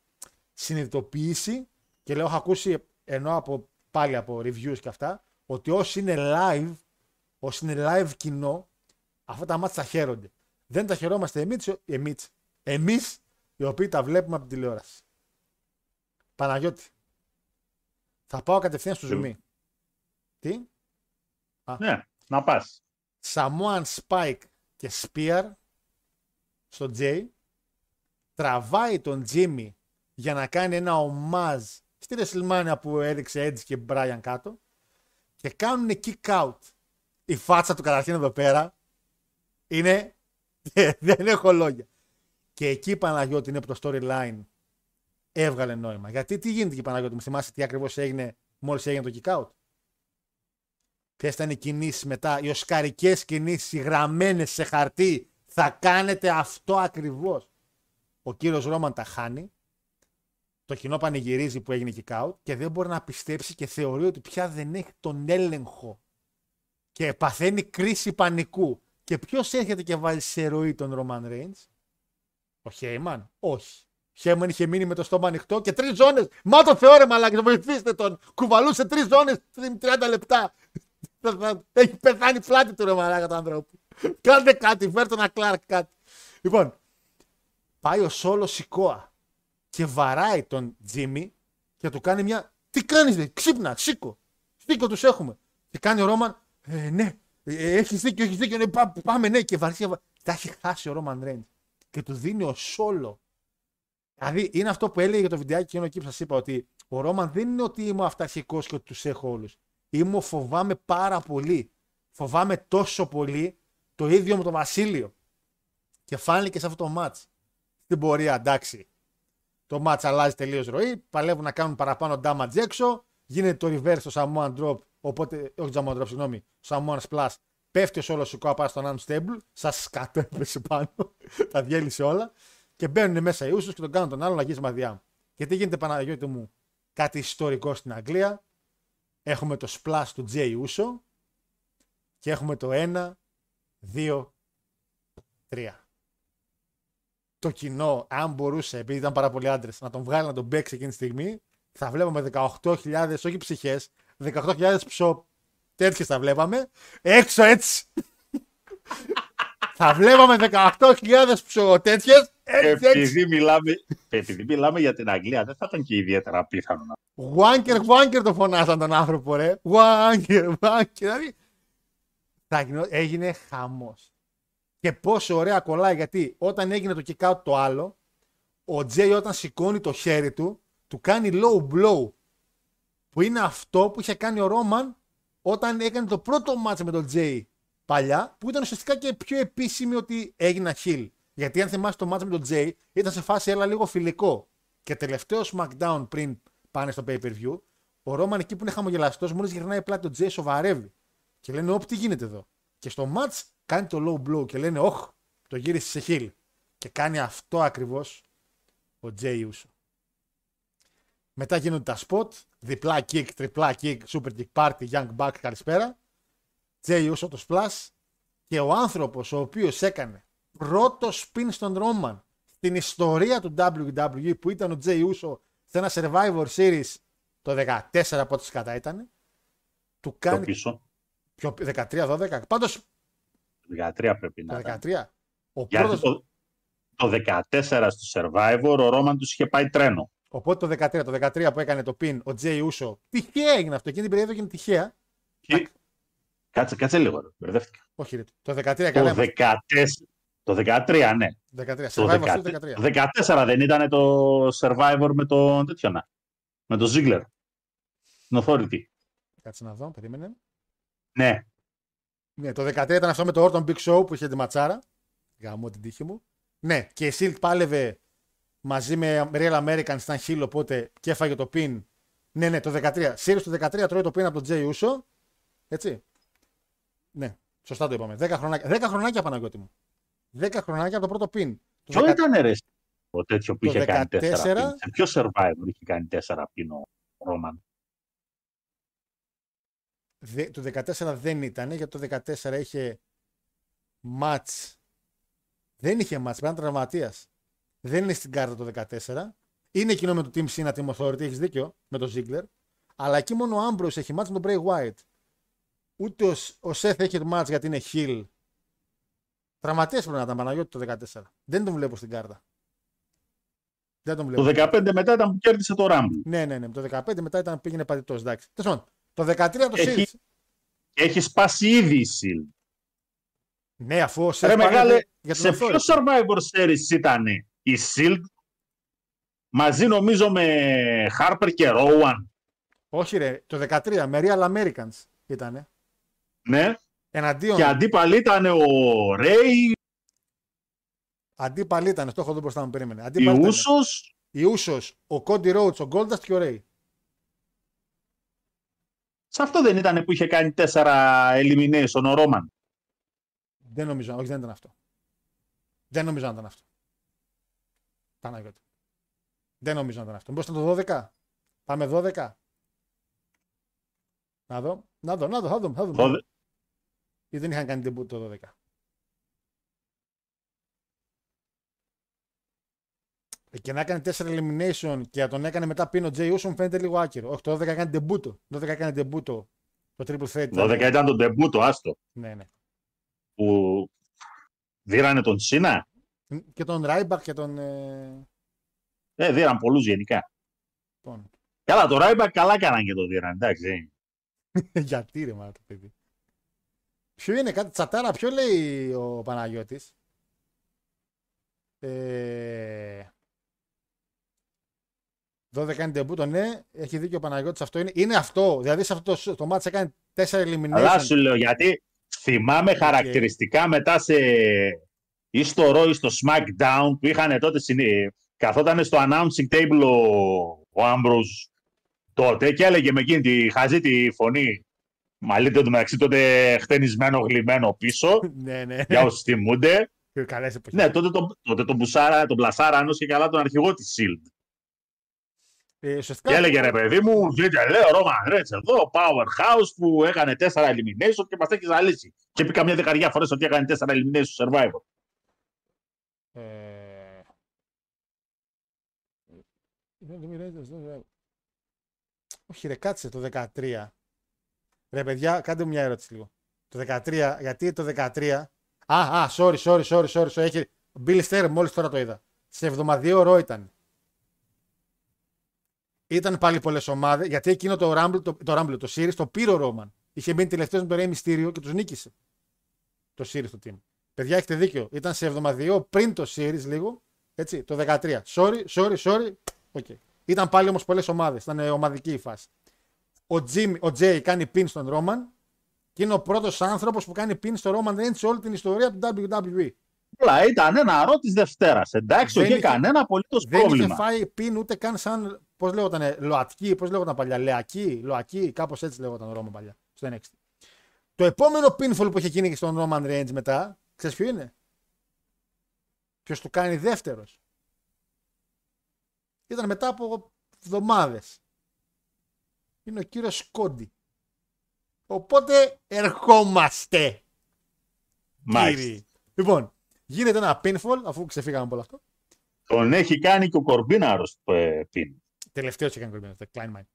συνειδητοποιήσει και λέω έχω ακούσει ενώ από, πάλι από reviews και αυτά ότι όσοι είναι live, όσοι είναι live κοινό, αυτά τα μάτια τα χαίρονται. Δεν τα χαιρόμαστε εμείς, εμείς, εμείς οι οποίοι τα βλέπουμε από την τηλεόραση. Παναγιώτη. Θα πάω κατευθείαν στο ζουμί. Τι; Ναι, να πας. Samoan Spike και Spear στο J τραβάει τον Jimmy για να κάνει ένα ομάζ στη WrestleMania που έδειξε Edge και Brian κάτω και κάνουν kick out. Η φάτσα του καταρχήν εδώ πέρα είναι δεν έχω λόγια. Και εκεί η Παναγιώτη είναι που το storyline έβγαλε νόημα. Γιατί τι γίνεται και η Παναγιώτη, μου θυμάσαι τι ακριβώς έγινε μόλις έγινε το kick out; Ποιες ήταν οι κινήσεις μετά, οι οσκαρικές κινήσεις, οι γραμμένες σε χαρτί. Θα κάνετε αυτό ακριβώς. Ο κύριος Ρόμαν τα χάνει. Το κοινό πανηγυρίζει που έγινε kick out και δεν μπορεί να πιστέψει και θεωρεί ότι πια δεν έχει τον έλεγχο. Και παθαίνει κρίση πανικού. Και ποιος έρχεται και βάζει σε ροή τον Ρόμαν Reigns; Ο Χέιμαν. Όχι. Ο Χέιμαν είχε μείνει με το στόμα ανοιχτό και τρεις ζώνες. Μα το θεώρε μαλάκι, βοηθήστε τον. Κουβαλούσε τρεις ζώνες 30 λεπτά. Θα- θα- Έχει πεθάνει πλάτη του ρε μαλάκα του ανθρώπου. Κάντε κάτι, φέρτε ένα Κλάρκ κάτι. Λοιπόν, πάει ο Σόλος Σικόα και βαράει τον Τζίμι και του κάνει μια. Τι κάνεις, δε, ξύπνα, σήκω. Σήκω τους έχουμε. Και κάνει ο Ρόμαν, ε, ναι, ε, έχεις δίκιο, έχεις δίκιο, ναι, πά- πάμε, ναι, και βαριά. Τα έχει χάσει ο Ρόμαν Ρέντ. Και του δίνει ο Σόλο. Δηλαδή είναι αυτό που έλεγε για το βιντεάκι εκείνο εκεί που σας είπα ότι ο Ρόμαν δεν είναι ότι είμαι αυταρχικός και ότι τους έχω όλους. Είμαι φοβάμαι πάρα πολύ. Φοβάμαι τόσο πολύ το ίδιο με τον Βασίλειο. Και φάνηκε σε αυτό το μάτς. Στην πορεία, εντάξει. Το μάτς αλλάζει τελείως ροή. Παλεύουν να κάνουν παραπάνω damage έξω. Γίνεται το reverse στο Samoan Drop. Οπότε, όχι Samoan Drop, συγγνώμη. Samoan Splash. Πέφτει ο Σόλο Σικό πάνω στον Unstable. Σας σκάτω έπεσε πάνω. Τα διέλυσε όλα. Και μπαίνουν μέσα οι ούσου και τον κάνουν τον άλλο να γυρίσει μαδιά. Και τι γίνεται Παναγιώτη μου. Κάτι ιστορικό στην Αγγλία. έχουμε το splash του Jay Uso και έχουμε το 1, 2, 3. Το κοινό, αν μπορούσε, επειδή ήταν πάρα πολλοί άντρες, να τον βγάλει να τον παίξει εκείνη τη στιγμή, θα βλέπαμε 18.000, όχι ψυχές, 18.000 ψω. Τέτοιες θα βλέπαμε. Έξω έτσι. θα βλέπαμε 18.000 ψω τέτοιες. Έτσι, έτσι. Επειδή μιλάμε, επειδή μιλάμε για την Αγγλία, δεν θα ήταν και ιδιαίτερα πιθανό να Βάνκερ, Βάνκερ το φωνάσαν τον άνθρωπο, ρε. Βάνκερ, Βάνκερ. Δηλαδή, θα γινό- έγινε χαμός. Και πόσο ωραία κολλάει, γιατί όταν έγινε το kick out το άλλο, ο Τζέι όταν σηκώνει το χέρι του, του κάνει low blow. Που είναι αυτό που είχε κάνει ο Ρόμαν όταν έκανε το πρώτο match με τον Τζέι παλιά, που ήταν ουσιαστικά και πιο επίσημη ότι έγινα heel. Γιατί αν θυμάσαι το match με τον Τζέι, ήταν σε φάση έλα λίγο φιλικό. Και τελευταίο SmackDown πριν πάνε στο pay per view, ο Ρόμαν εκεί που είναι χαμογελαστός, μόλις γυρνάει πλάτη τον Τζέι, σοβαρεύει. Και λένε, Όπ, τι γίνεται εδώ; Και στο match κάνει το low blow και λένε, Όχ, το γύρισε σε heel. Και κάνει αυτό ακριβώς ο Τζέι Uso. Μετά γίνονται τα spot, διπλά kick, τριπλά kick, super kick party, young back, καλησπέρα. Τζέι Uso το splash και ο άνθρωπος ο οποίος έκανε πρώτο spin στον Roman στην ιστορία του WWE που ήταν ο Τζέι Uso σε ένα Survivor Series το 14 πότε κατά ήταν του το κάνει πίσω. πιο 13-12 πάντως 13 πρέπει να το ήταν. 13 ο Γιατί πρώτος, το, το 14 στο Survivor ο Ρόμαν τους είχε πάει τρένο. οπότε το 13 το 13 που έκανε το pin ο Τζέι Uso τυχαία έγινε αυτό εκείνη την περίοδο έγινε τυχαία Και... Κάτσε, κάτσε λίγο. Ρε. Μπερδεύτηκα. όχι ρε, το 13 καλά Το είμαστε. 14. Το 13, ναι. 13 Το Survivor 13, Series 13 το 14 δεν ήταν το Survivor με τον τέτοιο να. Με τον Ziggler. Την Authority. κάτσε να δω περίμενε Ναι. Ναι, το 13 ήταν αυτό με το Orton Big Show που είχε τη ματσάρα. Γαμώ την τύχη μου. Ναι, και η Silk πάλευε μαζί με Real Americans ήταν χείλο, οπότε και έφαγε το pin. Ναι, ναι, το 13. Series το 13 τρώει το pin από τον Jay Uso. Έτσι. Ναι, σωστά το είπαμε. 10 χρονάκια, 10 χρονάκια Παναγιώτη μου. 10 χρονάκια από το πρώτο pin. Το Ποιο 10 ήταν ρε, το τέτοιο που Το είχε κάνει 4 14. πίνο. Σε ποιο Survivor είχε κάνει 4 πίνο ο Ρόμαν. Δε- το 14 δεν ήταν, γιατί το 14 είχε match. Δεν είχε match, πρέπει να είναι τραυματίας. Δεν είναι στην κάρτα το 14. Είναι εκείνο με το Team Cena, Team Authority, έχεις δίκιο, με το Ziggler. Αλλά εκεί μόνο ο Ambrose έχει match με τον Bray Wyatt. Ούτε ο, Σ- ο Seth έχει match γιατί είναι heel. Τραυματίας πρέπει να ήταν Παναγιώτη το 14. Δεν τον βλέπω στην κάρτα. Δεν τον βλέπω. Το 15 μετά ήταν που κέρδισε το Rumble. Ναι, ναι, ναι. Το 15 μετά ήταν πήγαινε πατητός. Εντάξει. Τέλος πάντων, Το 13 το Έχει- Series. Και έχει σπάσει ήδη η Shield. Ναι, αφού ο Seth Ρε πάλευε μεγάλε, για τον σε ποιο Authority. Survivor Series ήταν η Shield; Μαζί νομίζω με Harper και Rowan. Όχι ρε, το 13 με Real Americans ήτανε. Ναι. Εναντίον, Και αντίπαλοι ήταν ο Ray, αντίπαλοι ήταν, το έχω εδώ μπροστά μου, περίμενε. η Αντίπαλοι ήτανε Usos οι Usos, ο Cody Rhodes, ο Goldust και ο Ray. Σε αυτό δεν ήταν που είχε κάνει τέσσερα elimination ο Ρόμαν. Δεν νομίζω, όχι δεν ήταν αυτό. Δεν νομίζω να ήταν αυτό. Παναγιώτη. Δεν νομίζω να ήταν αυτό. Μήπως ήταν το 12. Πάμε 12. Να δω, να δω, να δω, θα δούμε. Θα δούμε. Δώδε- Ή δεν είχαν κάνει debut το 12. Και να έκανε 4 elimination και να τον έκανε μετά πίνω Jay Uso μου φαίνεται λίγο άκυρο. Όχι, το 12 έκανε debut. Το 12 έκανε debut το, το triple threat. 12 ήταν το debut το άστο Ναι, ναι. που δίρανε τον Σίνα. Και τον Ryback και τον. Ε... Ε, δίραν πολλούς γενικά. τον... Καλά, το Ράιμπακ καλά έκαναν και το δίραν, εντάξει. Γιατί ρε μάνα το παιδί. Ποιο είναι κάτι, τσατάρα, ποιο λέει ο Παναγιώτης; Ε... 12 κάνει ντεμπούτο, ναι, έχει δίκιο ο Παναγιώτης, αυτό είναι. Είναι αυτό, δηλαδή σε αυτό το, το μάτς έκανε 4 elimination. Αλλά σου λέω γιατί θυμάμαι χαρακτηριστικά μετά σε ή στο Raw ή στο SmackDown που είχαν τότε συνε... καθόταν στο announcing table ο, ο Ambrose τότε και έλεγε με εκείνη τη χαζή τη φωνή μαλλίτε του μεταξύ τότε χτενισμένο γλυμμένο πίσω ναι, ναι. για όσους θυμούνται Καλές εποχές. ναι τότε τον, τότε τον μπουσάρα τον πλασάρα και καλά τον αρχηγό της Shield Ε, ουσιαστικά, Και έλεγε ρε παιδί μου, δείτε λέει ο Ρόμαν Ρέτς εδώ, powerhouse που έκανε τέσσερα elimination και μας έχει ζαλίσει. Και πει καμιά δεκαριά φορές ότι έκανε τέσσερα elimination στο Survivor. Ε... Όχι ρε κάτσε το 13. Ρε παιδιά, κάντε μου μια ερώτηση λίγο. Το 13, γιατί το 13... Α, α, sorry, sorry, sorry, sorry, sorry. Έχει... Billy Stair, μόλις τώρα το είδα. Σε εβδομαδιαίο ρο ήταν. Ήταν πάλι πολλές ομάδες, γιατί εκείνο το Rumble, το, το, Rumble, το Series, το πήρε ο Ρόμαν. Είχε μπει τελευταίος με το Rey Mysterio και τους νίκησε. Το Series το team. Παιδιά, έχετε δίκιο. Ήταν σε εβδομαδιαίο πριν το Series λίγο. Έτσι, το 13. Sorry, sorry, sorry. Okay. Ήταν πάλι όμως πολλές ομάδες. Ήταν ε, ομαδική η φάση. Ο, Jim, ο Jay κάνει pin στον Ρόμαν και είναι ο πρώτος άνθρωπος που κάνει pin στο Roman Reigns σε όλη την ιστορία του WWE. Αλλά ήταν ένα ρο τη Δευτέρας. Εντάξει, Δεν όχι είχε- κανένα απολύτως Δεν είχε πρόβλημα. φάει πιν ούτε καν σαν. Πώς λέγονταν, Λοατκή, πώς λέγονταν παλιά, Λεακή, Λοακή, κάπως έτσι λέγονταν ο Ρώμα παλιά στο NXT. Το επόμενο pinfall που είχε γίνει και στον Roman Reigns μετά, ξέρεις ποιο είναι; Ποιος του κάνει δεύτερος. Ήταν μετά από εβδομάδες. Είναι ο κύριος Σκόντι. Οπότε ερχόμαστε. Μάλιστα. Κύριοι. Λοιπόν, γίνεται ένα pinfall, αφού ξεφύγαμε από όλο αυτό. Τον έχει κάνει και ο Κορμπίναρος πιν. Τελευταίος έκανε κορμί, το Klein Mine.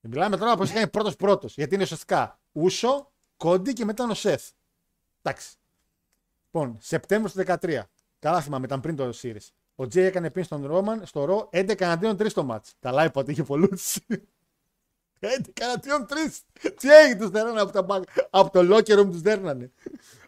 Μιλάμε τώρα πώ έκανε πρώτος πρώτος. Γιατί είναι ουσιαστικά Ούσο, Κόντι και μετά είναι ο Σεφ. Εντάξει. Λοιπόν, Σεπτέμβριο του 13. Καλά θυμάμαι, ήταν πριν το Series. Ο Τζέι έκανε πίν στον Ρόμαν στο Ρο 11 εναντίον 3 το μάτς. Καλά είπα ότι είχε πολλούς. 11 εναντίον 3. Τι έγινε, τους δέρνανε από, τα, μπα- από το locker room τους δέρνανε.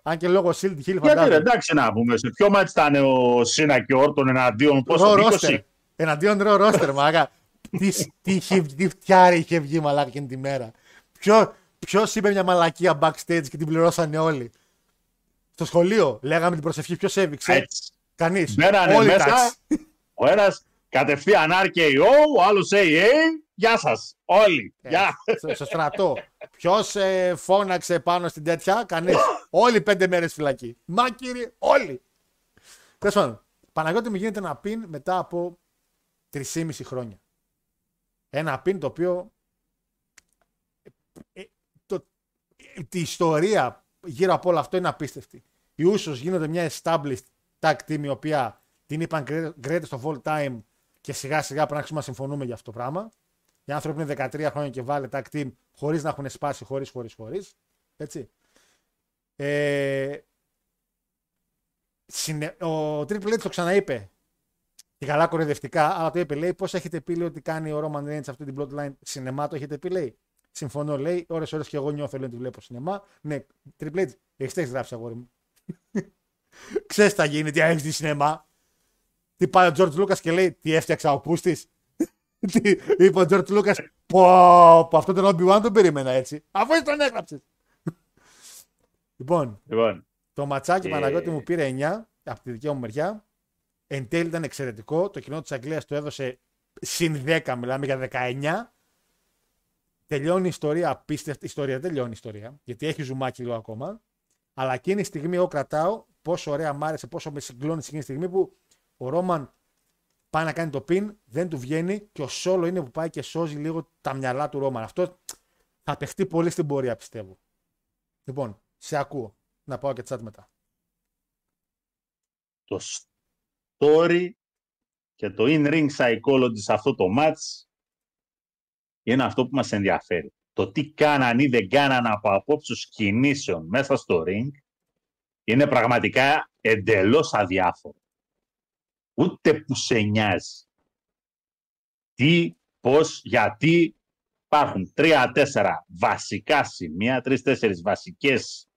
Αν και λόγω Shield Hill Γιατί ρε, φαντάζομαι. εντάξει να πούμε, σε ποιο μάτι ήταν ο Σίνα και ο Όρτον εναντίον πόσο, Ρο 20. ρόστερ. Εναντίον ρο ρόστερ, μάγα. Τι, τι, είχε- τι φτιάρι είχε βγει μαλάκα εκείνη τη μέρα. Ποιο, ποιος είπε μια μαλακία backstage και την πληρώσανε όλοι; Στο σχολείο λέγαμε την προσευχή, ποιος έβηξε; Έτσι. Κανείς. Μπαίνανε Όλοι μέσα, τάξη. ο ένας κατευθείαν RKO, ο άλλος AA. Γεια σας, όλοι. Ε, Γεια. στο, στο στρατό. Ποιος φώναξε πάνω στην τέτοια, κανείς. όλοι πέντε μέρες φυλακή. Μα κύριε, όλοι. Τέλος πάντων, Παναγιώτη μου γίνεται ένα πιν μετά από 3,5 χρόνια. Ένα πιν το οποίο. ε, το, ε, τη ιστορία γύρω από όλο αυτό είναι απίστευτη. Οι Ούσος γίνονται μια established tag team η οποία την είπαν great- greatest of all time και σιγά σιγά πρέπει να αρχίσουμε να συμφωνούμε για αυτό το πράγμα. Οι άνθρωποι είναι 13 χρόνια και βάλε tag team χωρίς να έχουν σπάσει, χωρίς, χωρίς, χωρίς. Έτσι. Ε, συνε- ο Triple H το ξαναείπε και καλά κοροϊδευτικά, αλλά το είπε, λέει, πώς έχετε πει λέει, ότι κάνει ο Roman Reigns αυτή την bloodline σινεμά, το έχετε πει, λέει. Συμφωνώ, λέει, ώρες ώρες και εγώ νιώθω, λέει, ότι βλέπω σινεμά. Ναι, Triple H, έχεις έχεις γράψει, αγόρι μου. Ξέρεις τι θα γίνει, τι έχεις δει σινεμά. Τι πάει ο George Lucas και λέει, τι έφτιαξα ο Πούστης; Τι είπε ο George Lucas, πω, πω αυτό τον Obi-Wan τον περίμενα έτσι. Αφού εσύ τον έγραψες. λοιπόν, Λοιπόν, το ματσάκι Ε. Παναγιώτη μου πήρε 9 από τη δικιά μου μεριά. Εν τέλει ήταν εξαιρετικό. Το κοινό της Αγγλίας το έδωσε συν 10, μιλάμε για 19. Τελειώνει η ιστορία απίστευτη. Η ιστορία δεν τελειώνει η ιστορία, γιατί έχει ζουμάκι λίγο ακόμα. Αλλά εκείνη τη στιγμή εγώ κρατάω πόσο ωραία μ' άρεσε, πόσο με συγκλώνει εκείνη τη στιγμή που ο Ρόμαν πάει να κάνει το πιν, δεν του βγαίνει και ο Σόλο είναι που πάει και σώζει λίγο τα μυαλά του Ρόμαν. Αυτό θα παιχτεί πολύ στην πορεία, πιστεύω. Λοιπόν, σε ακούω. Να πάω και chat μετά. το story και το in-ring psychology σε αυτό το match είναι αυτό που μας ενδιαφέρει. Το τι κάναν ή δεν κάναν από απόψεις κινήσεων μέσα στο ring είναι πραγματικά εντελώς αδιάφορο. Ούτε που σε νοιάζει. Τι, πώς, γιατί υπάρχουν τρία-τέσσερα βασικά σημεία, τρεις-τέσσερις βασικές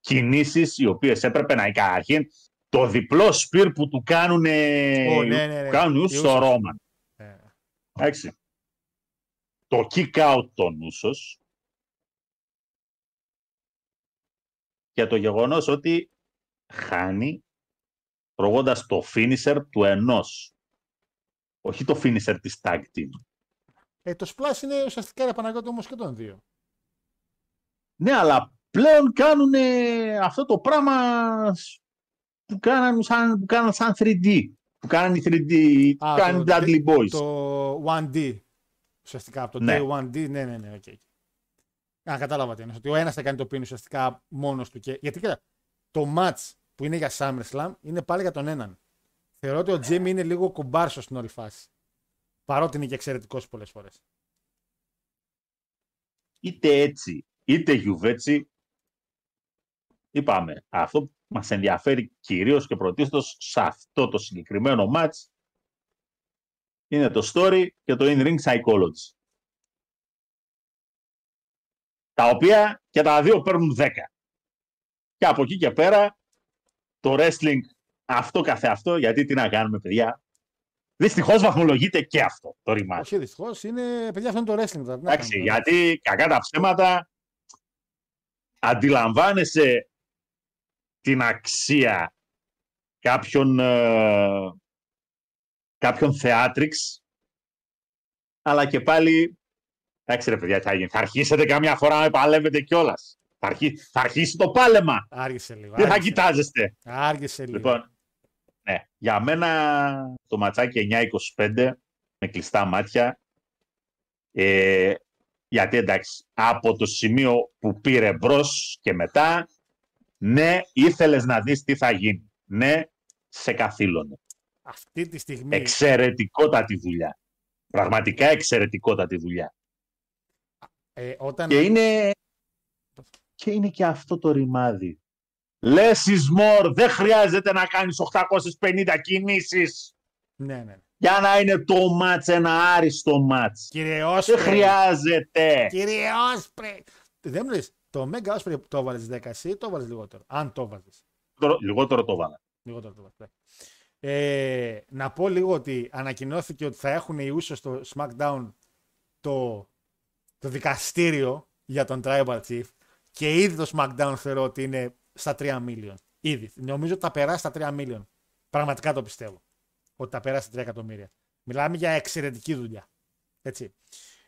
κινήσεις οι οποίες έπρεπε να καταρχήν το διπλό σπίρ που του κάνουν, Ω, ναι, ναι, ναι. που κάνουν Οι στο Usos. Ρόμαν. Ε, Εντάξει. Το kick out των Ούσος για το γεγονός ότι χάνει προγώντας το finisher του ενός. Όχι το finisher της tag team. ε, το splash είναι ουσιαστικά ρε Παναγιώτη όμως και των δύο. Ναι, αλλά πλέον κάνουν αυτό το πράγμα που κάναν σαν, που κάναν σαν 3D. Που κάναν οι 3D, που Α, κάναν οι το- Dudley Boyz. Το 1D. Ουσιαστικά από το Ναι. Day 1D, ναι, ναι, ναι, οκ. Α, κατάλαβα τι είναι. Ότι ο ένας θα κάνει το pin ουσιαστικά μόνος του. Και... Γιατί κοίτα, το match που είναι για SummerSlam είναι πάλι για τον έναν. Θεωρώ ότι ο Jimmy είναι λίγο κουμπάρσος στην όλη φάση. Παρότι είναι και εξαιρετικός πολλές φορές. είτε έτσι, είτε γιουβέτσι, είπαμε, αυτό που μας ενδιαφέρει κυρίως και πρωτίστως σε αυτό το συγκεκριμένο match είναι το story και το in-ring psychology. Τα οποία και τα δύο παίρνουν 10. Και από εκεί και πέρα το wrestling αυτό καθεαυτό, γιατί τι να κάνουμε παιδιά, δυστυχώς βαθμολογείται και αυτό το rematch. Όχι δυστυχώς, είναι. Παιδιά, αυτό είναι το wrestling. τώρα, τι να Εντάξει, κάνουμε. γιατί κακά τα ψέματα αντιλαμβάνεσαι την αξία κάποιων, ε, κάποιων θεάτριξ αλλά και πάλι εντάξει ρε παιδιά τι θα γίνει θα αρχίσετε καμιά φορά να με παλεύετε κιόλας. Θα, αρχί- θα αρχίσει το πάλεμα. Άργησε λίγο. Δεν θα άργησε. κοιτάζεστε. Άργησε λίγο. Λοιπόν, ναι, για μένα το ματσάκι 9-25 με κλειστά μάτια. Ε, γιατί εντάξει, από το σημείο που πήρε μπρος και μετά, ναι, ήθελες να δεις τι θα γίνει. Ναι, σε καθήλωνε. Αυτή τη στιγμή. Εξαιρετικότατη δουλειά. Πραγματικά εξαιρετικότατη δουλειά. Ε, όταν... Και είναι, και είναι και αυτό το ρημάδι. Less is more. Δεν χρειάζεται να κάνεις 850 κινήσεις Ναι, ναι. για να είναι το μάτς ένα άριστο μάτς. Κύριε Δεν Όσπρey. χρειάζεται. Κύριε Όσπρey. Δεν μου λες, το Mega Osprey το έβαλες 10 εσύ ή το έβαλες λιγότερο. Αν το έβαλες. Λιγότερο- Λιγότερο το βάλα. Λιγότερο το έβαλες. ναι. Ε, να πω λίγο ότι ανακοινώθηκε ότι θα έχουν οι Usos στο SmackDown το, το δικαστήριο για τον Tribal Chief και ήδη το SmackDown θεωρώ ότι είναι στα 3 million. Ήδη. Νομίζω ότι θα περάσει στα 3 million. Πραγματικά το πιστεύω. Ότι θα περάσει στα 3 εκατομμύρια. Μιλάμε για εξαιρετική δουλειά. Έτσι.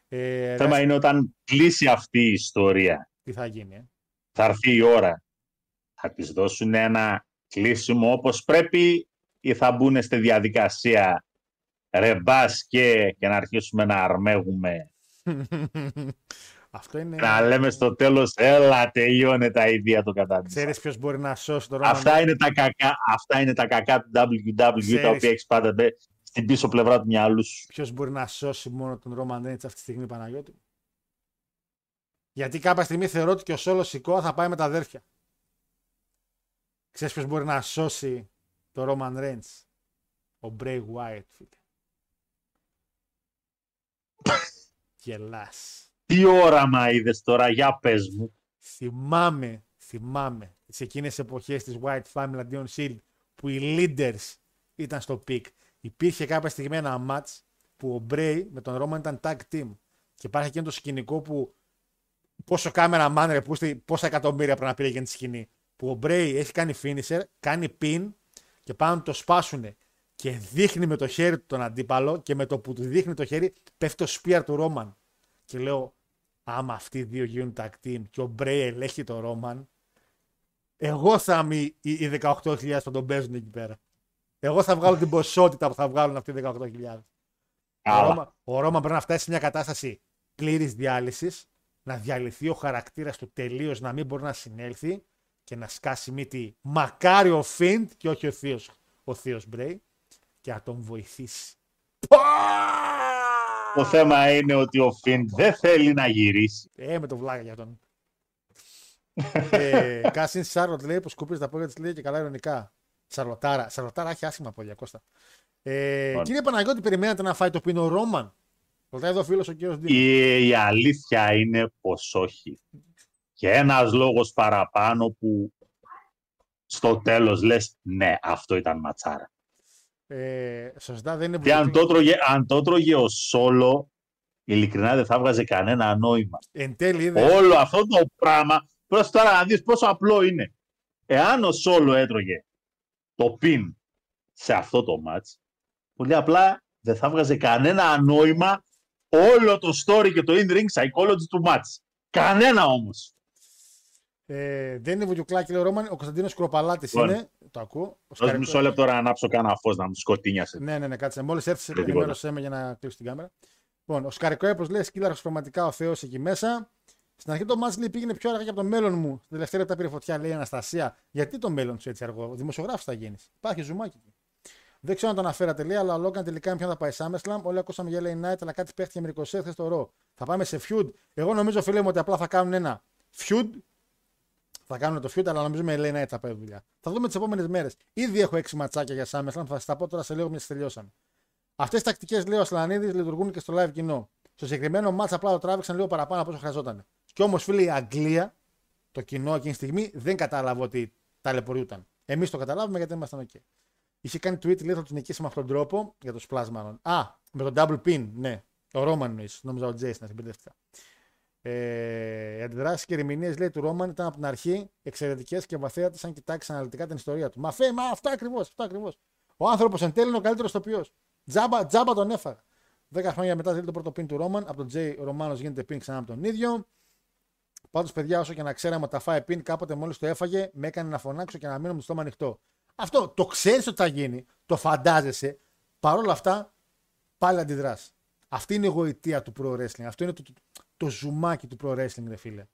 Ε, θέμα ρε, είναι όταν κλείσει αυτή η ιστορία, Τι θα γίνει, ε; θα έρθει η ώρα. Θα της δώσουν ένα κλείσιμο όπως πρέπει ή θα μπουν στη διαδικασία ρεμπάς και, και να αρχίσουμε να αρμέγουμε. Αυτό είναι. Να λέμε στο τέλος, έλα τελειώνε τα ίδια το κατάντησα. Ξέρεις ποιος μπορεί να σώσει το Roman Αυτά είναι, τα κακά, αυτά είναι τα κακά του WWE τα Ξέρεις. οποία έχεις πάντα μπε στην πίσω πλευρά του μυαλού σου. Ποιος μπορεί να σώσει μόνο τον Roman Reigns αυτή τη στιγμή, Παναγιώτη; Μου; Γιατί κάποια στιγμή θεωρώ ότι και ο Σόλος Σικόα θα πάει με τα αδέρφια. Ξέρεις ποιος μπορεί να σώσει το Roman Reigns; Ο Bray Wyatt, φίλε. Γελάς. Τι όραμα είδες τώρα, για πες μου. Θυμάμαι, θυμάμαι σε εκείνες τις εποχές της White Family αντίον Shield που οι leaders ήταν στο peak. Υπήρχε κάποια στιγμή ένα match που ο Bray με τον Roman ήταν tag team και υπάρχει εκείνο το σκηνικό που πόσο κάμερα man ρε πούστη, πόσα εκατομμύρια πρέπει να πήρε για τη σκηνή. Που ο Bray έχει κάνει finisher, κάνει pin και πάνω να το σπάσουνε και δείχνει με το χέρι του τον αντίπαλο και με το που του δείχνει το χέρι πέφτει το spear του Roman. Και λέω, άμα αυτοί οι δύο γίνουν tag team και ο Bray ελέγχει το Roman, εγώ θα είμαι οι, οι 18.000 που τον παίζουν εκεί πέρα. Εγώ θα βγάλω την ποσότητα που θα βγάλουν αυτοί οι 18.000. Ο Καλά. Ρώμα, ο Ρώμα πρέπει να φτάσει σε μια κατάσταση πλήρης διάλυσης, να διαλυθεί ο χαρακτήρας του τελείως, να μην μπορεί να συνέλθει και να σκάσει μύτη μακάρι ο Φιντ και όχι ο θείος ο θείος Μπρέι και να τον βοηθήσει. Το θέμα είναι ότι ο Φιν δεν θέλει να γυρίσει. Ε, με το βλάκα για τον. ε, Κάσιν Σάρλοτ λέει πως σκουπίζει τα πόδια της λέει και καλά ειρωνικά. Σαρλοτάρα. Σαρλοτάρα έχει άσχημα πόδια, Κώστα. Ε, Λοιπόν. κύριε Παναγιώτη, περιμένατε να φάει το πίνο Ρόμαν. Ρωτάει εδώ ο φίλος ο κύριος Δήμο. Η, η αλήθεια είναι πως όχι. Και ένας λόγος παραπάνω που στο τέλος λες ναι, αυτό ήταν ματσάρα. Ε, σωστά, δεν είναι Και αν βουλευτή. το, τρώγε, αν το τρώγε ο Σόλο, ειλικρινά δεν θα βγάζε κανένα νόημα. Εν τέλει είδε. Όλο αυτό το πράγμα, προς τώρα να δεις πόσο απλό είναι. Εάν ο Σόλο έτρωγε το πιν σε αυτό το μάτς, πολύ απλά δεν θα βγάζε κανένα νόημα όλο το story και το in-ring psychology του μάτς. Κανένα όμως. Ε, δεν είναι βουλιουκλάκι, λέει ο Ρόμαν. Ο Κωνσταντίνος Κροπαλάτης Λοιπόν. είναι. Το ακούω. Ο Δώσ' Σκαρ- μισό λεπτό να ανάψω κανένα φως να μου σκοτίνιασε. Ναι, ναι, ναι, κάτσε. Μόλις έρθεις, Δεν τίποτα. ενημέρωσέ με για να κλείσω την κάμερα. Λοιπόν, ο Σκαρικόεπο λέει σκύλαρχο πραγματικά ο Θεός εκεί μέσα. Στην αρχή το μάτς λέει πήγαινε πιο αργά και από το μέλλον μου. Στην τελευταία λεπτά πήρε φωτιά, λέει η Αναστασία. Γιατί το μέλλον σου έτσι αργό, δημοσιογράφος θα γίνεις. Υπάρχει ζουμάκι εκεί. Δεν ξέρω αν το αναφέρατε, λέει, αλλά ο Λόγκαν τελικά πια θα πάει SummerSlam. Όλοι ακούσαμε για LA Knight, αλλά κάτι παίχτηκε με 20 χθε στο ρο. Θα πάμε σε feud. Εγώ νομίζω, φίλε μου, ότι απλά θα κάνουν ένα feud. Θα κάνουν το feud, αλλά νομίζω με LA Knight θα πάει δουλειά. Θα δούμε τις επόμενες μέρες. Ήδη έχω 6 ματσάκια για SummerSlam, θα σα τα πω τώρα σε λίγο μιας τελειώσαμε. Αυτές τις τακτικές, λέει ο Ασλανίδης, λειτουργούν και στο live κοινό. Στο συγκεκριμένο μάτσα απλά το τράβηξαν λίγο παραπάνω από όσο χρειαζόταν. Και όμως, φίλοι, η Αγγλία, το κοινό εκείνη τη στιγμή δεν κατάλαβε ότι ταλαιπωρούνταν. Εμείς το καταλάβουμε γιατί ήμασταν OK. Είχε κάνει tweet, λέει, θα του νικήσει με αυτόν τον τρόπο για το splash μάλλον. Α, με τον double pin, ναι. Ο Ρόμαν εννοείς. Νόμιζα ο Τζέι να συμπεριληφθήκα. Ε, οι αντιδράσεις και ερμηνείες λέει του Ρόμαν ήταν από την αρχή εξαιρετικές και βαθέατε αν κοιτάξεις αναλυτικά την ιστορία του. Μα φέ, μα αυτό ακριβώς, αυτό ακριβώς. Ο άνθρωπος εν τέλει είναι ο καλύτερος τοπίο. Τζάμπα, τζάμπα τον έφαγα. Δέκα χρόνια μετά θέλει το πρώτο πιν του Ρόμαν. Από τον Τζέι ο Ρωμάνο γίνεται πιν ξανά από τον ίδιο. Πάντως, παιδιά, όσο και να ξέραμε ότι τα φάει πιν, κάποτε μόλις το έφαγε, με έκανε να φωνάξω και να μείνω με το στόμα ανοιχτό. Αυτό το ξέρεις ότι θα γίνει, το φαντάζεσαι. Παρ' όλα αυτά, πάλι αντιδράς. Αυτή είναι η γοητεία του pro wrestling. Αυτό είναι το, το, το ζουμάκι του pro wrestling, ρε φίλε.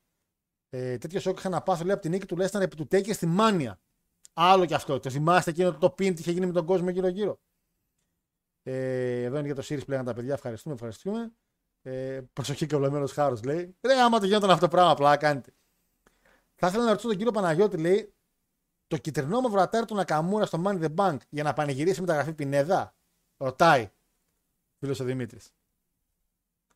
Ε, τέτοιο σοκ είχα να πάθω λέει από την νίκη του Λέσταν επί του Τέκε στη Μάνια. Άλλο κι αυτό. Το θυμάστε εκείνο το pin τι είχε γίνει με τον κόσμο γύρω-γύρω. Ε, εδώ είναι για το series πλέον τα παιδιά. Ευχαριστούμε, ευχαριστούμε. Ε, προσοχή και ολομένος χάρος λέει. Ρε, άμα το γινόταν αυτό το πράγμα, απλά κάνετε. Θα ήθελα να ρωτήσω τον κύριο Παναγιώτη, λέει, το κυτρινό μαύρο ατάρ του Νακαμούρα στο Money the Bank για να πανηγυρίσει μεταγραφή Πινέδα. Ρωτάει. Φίλος ο Δημήτρης.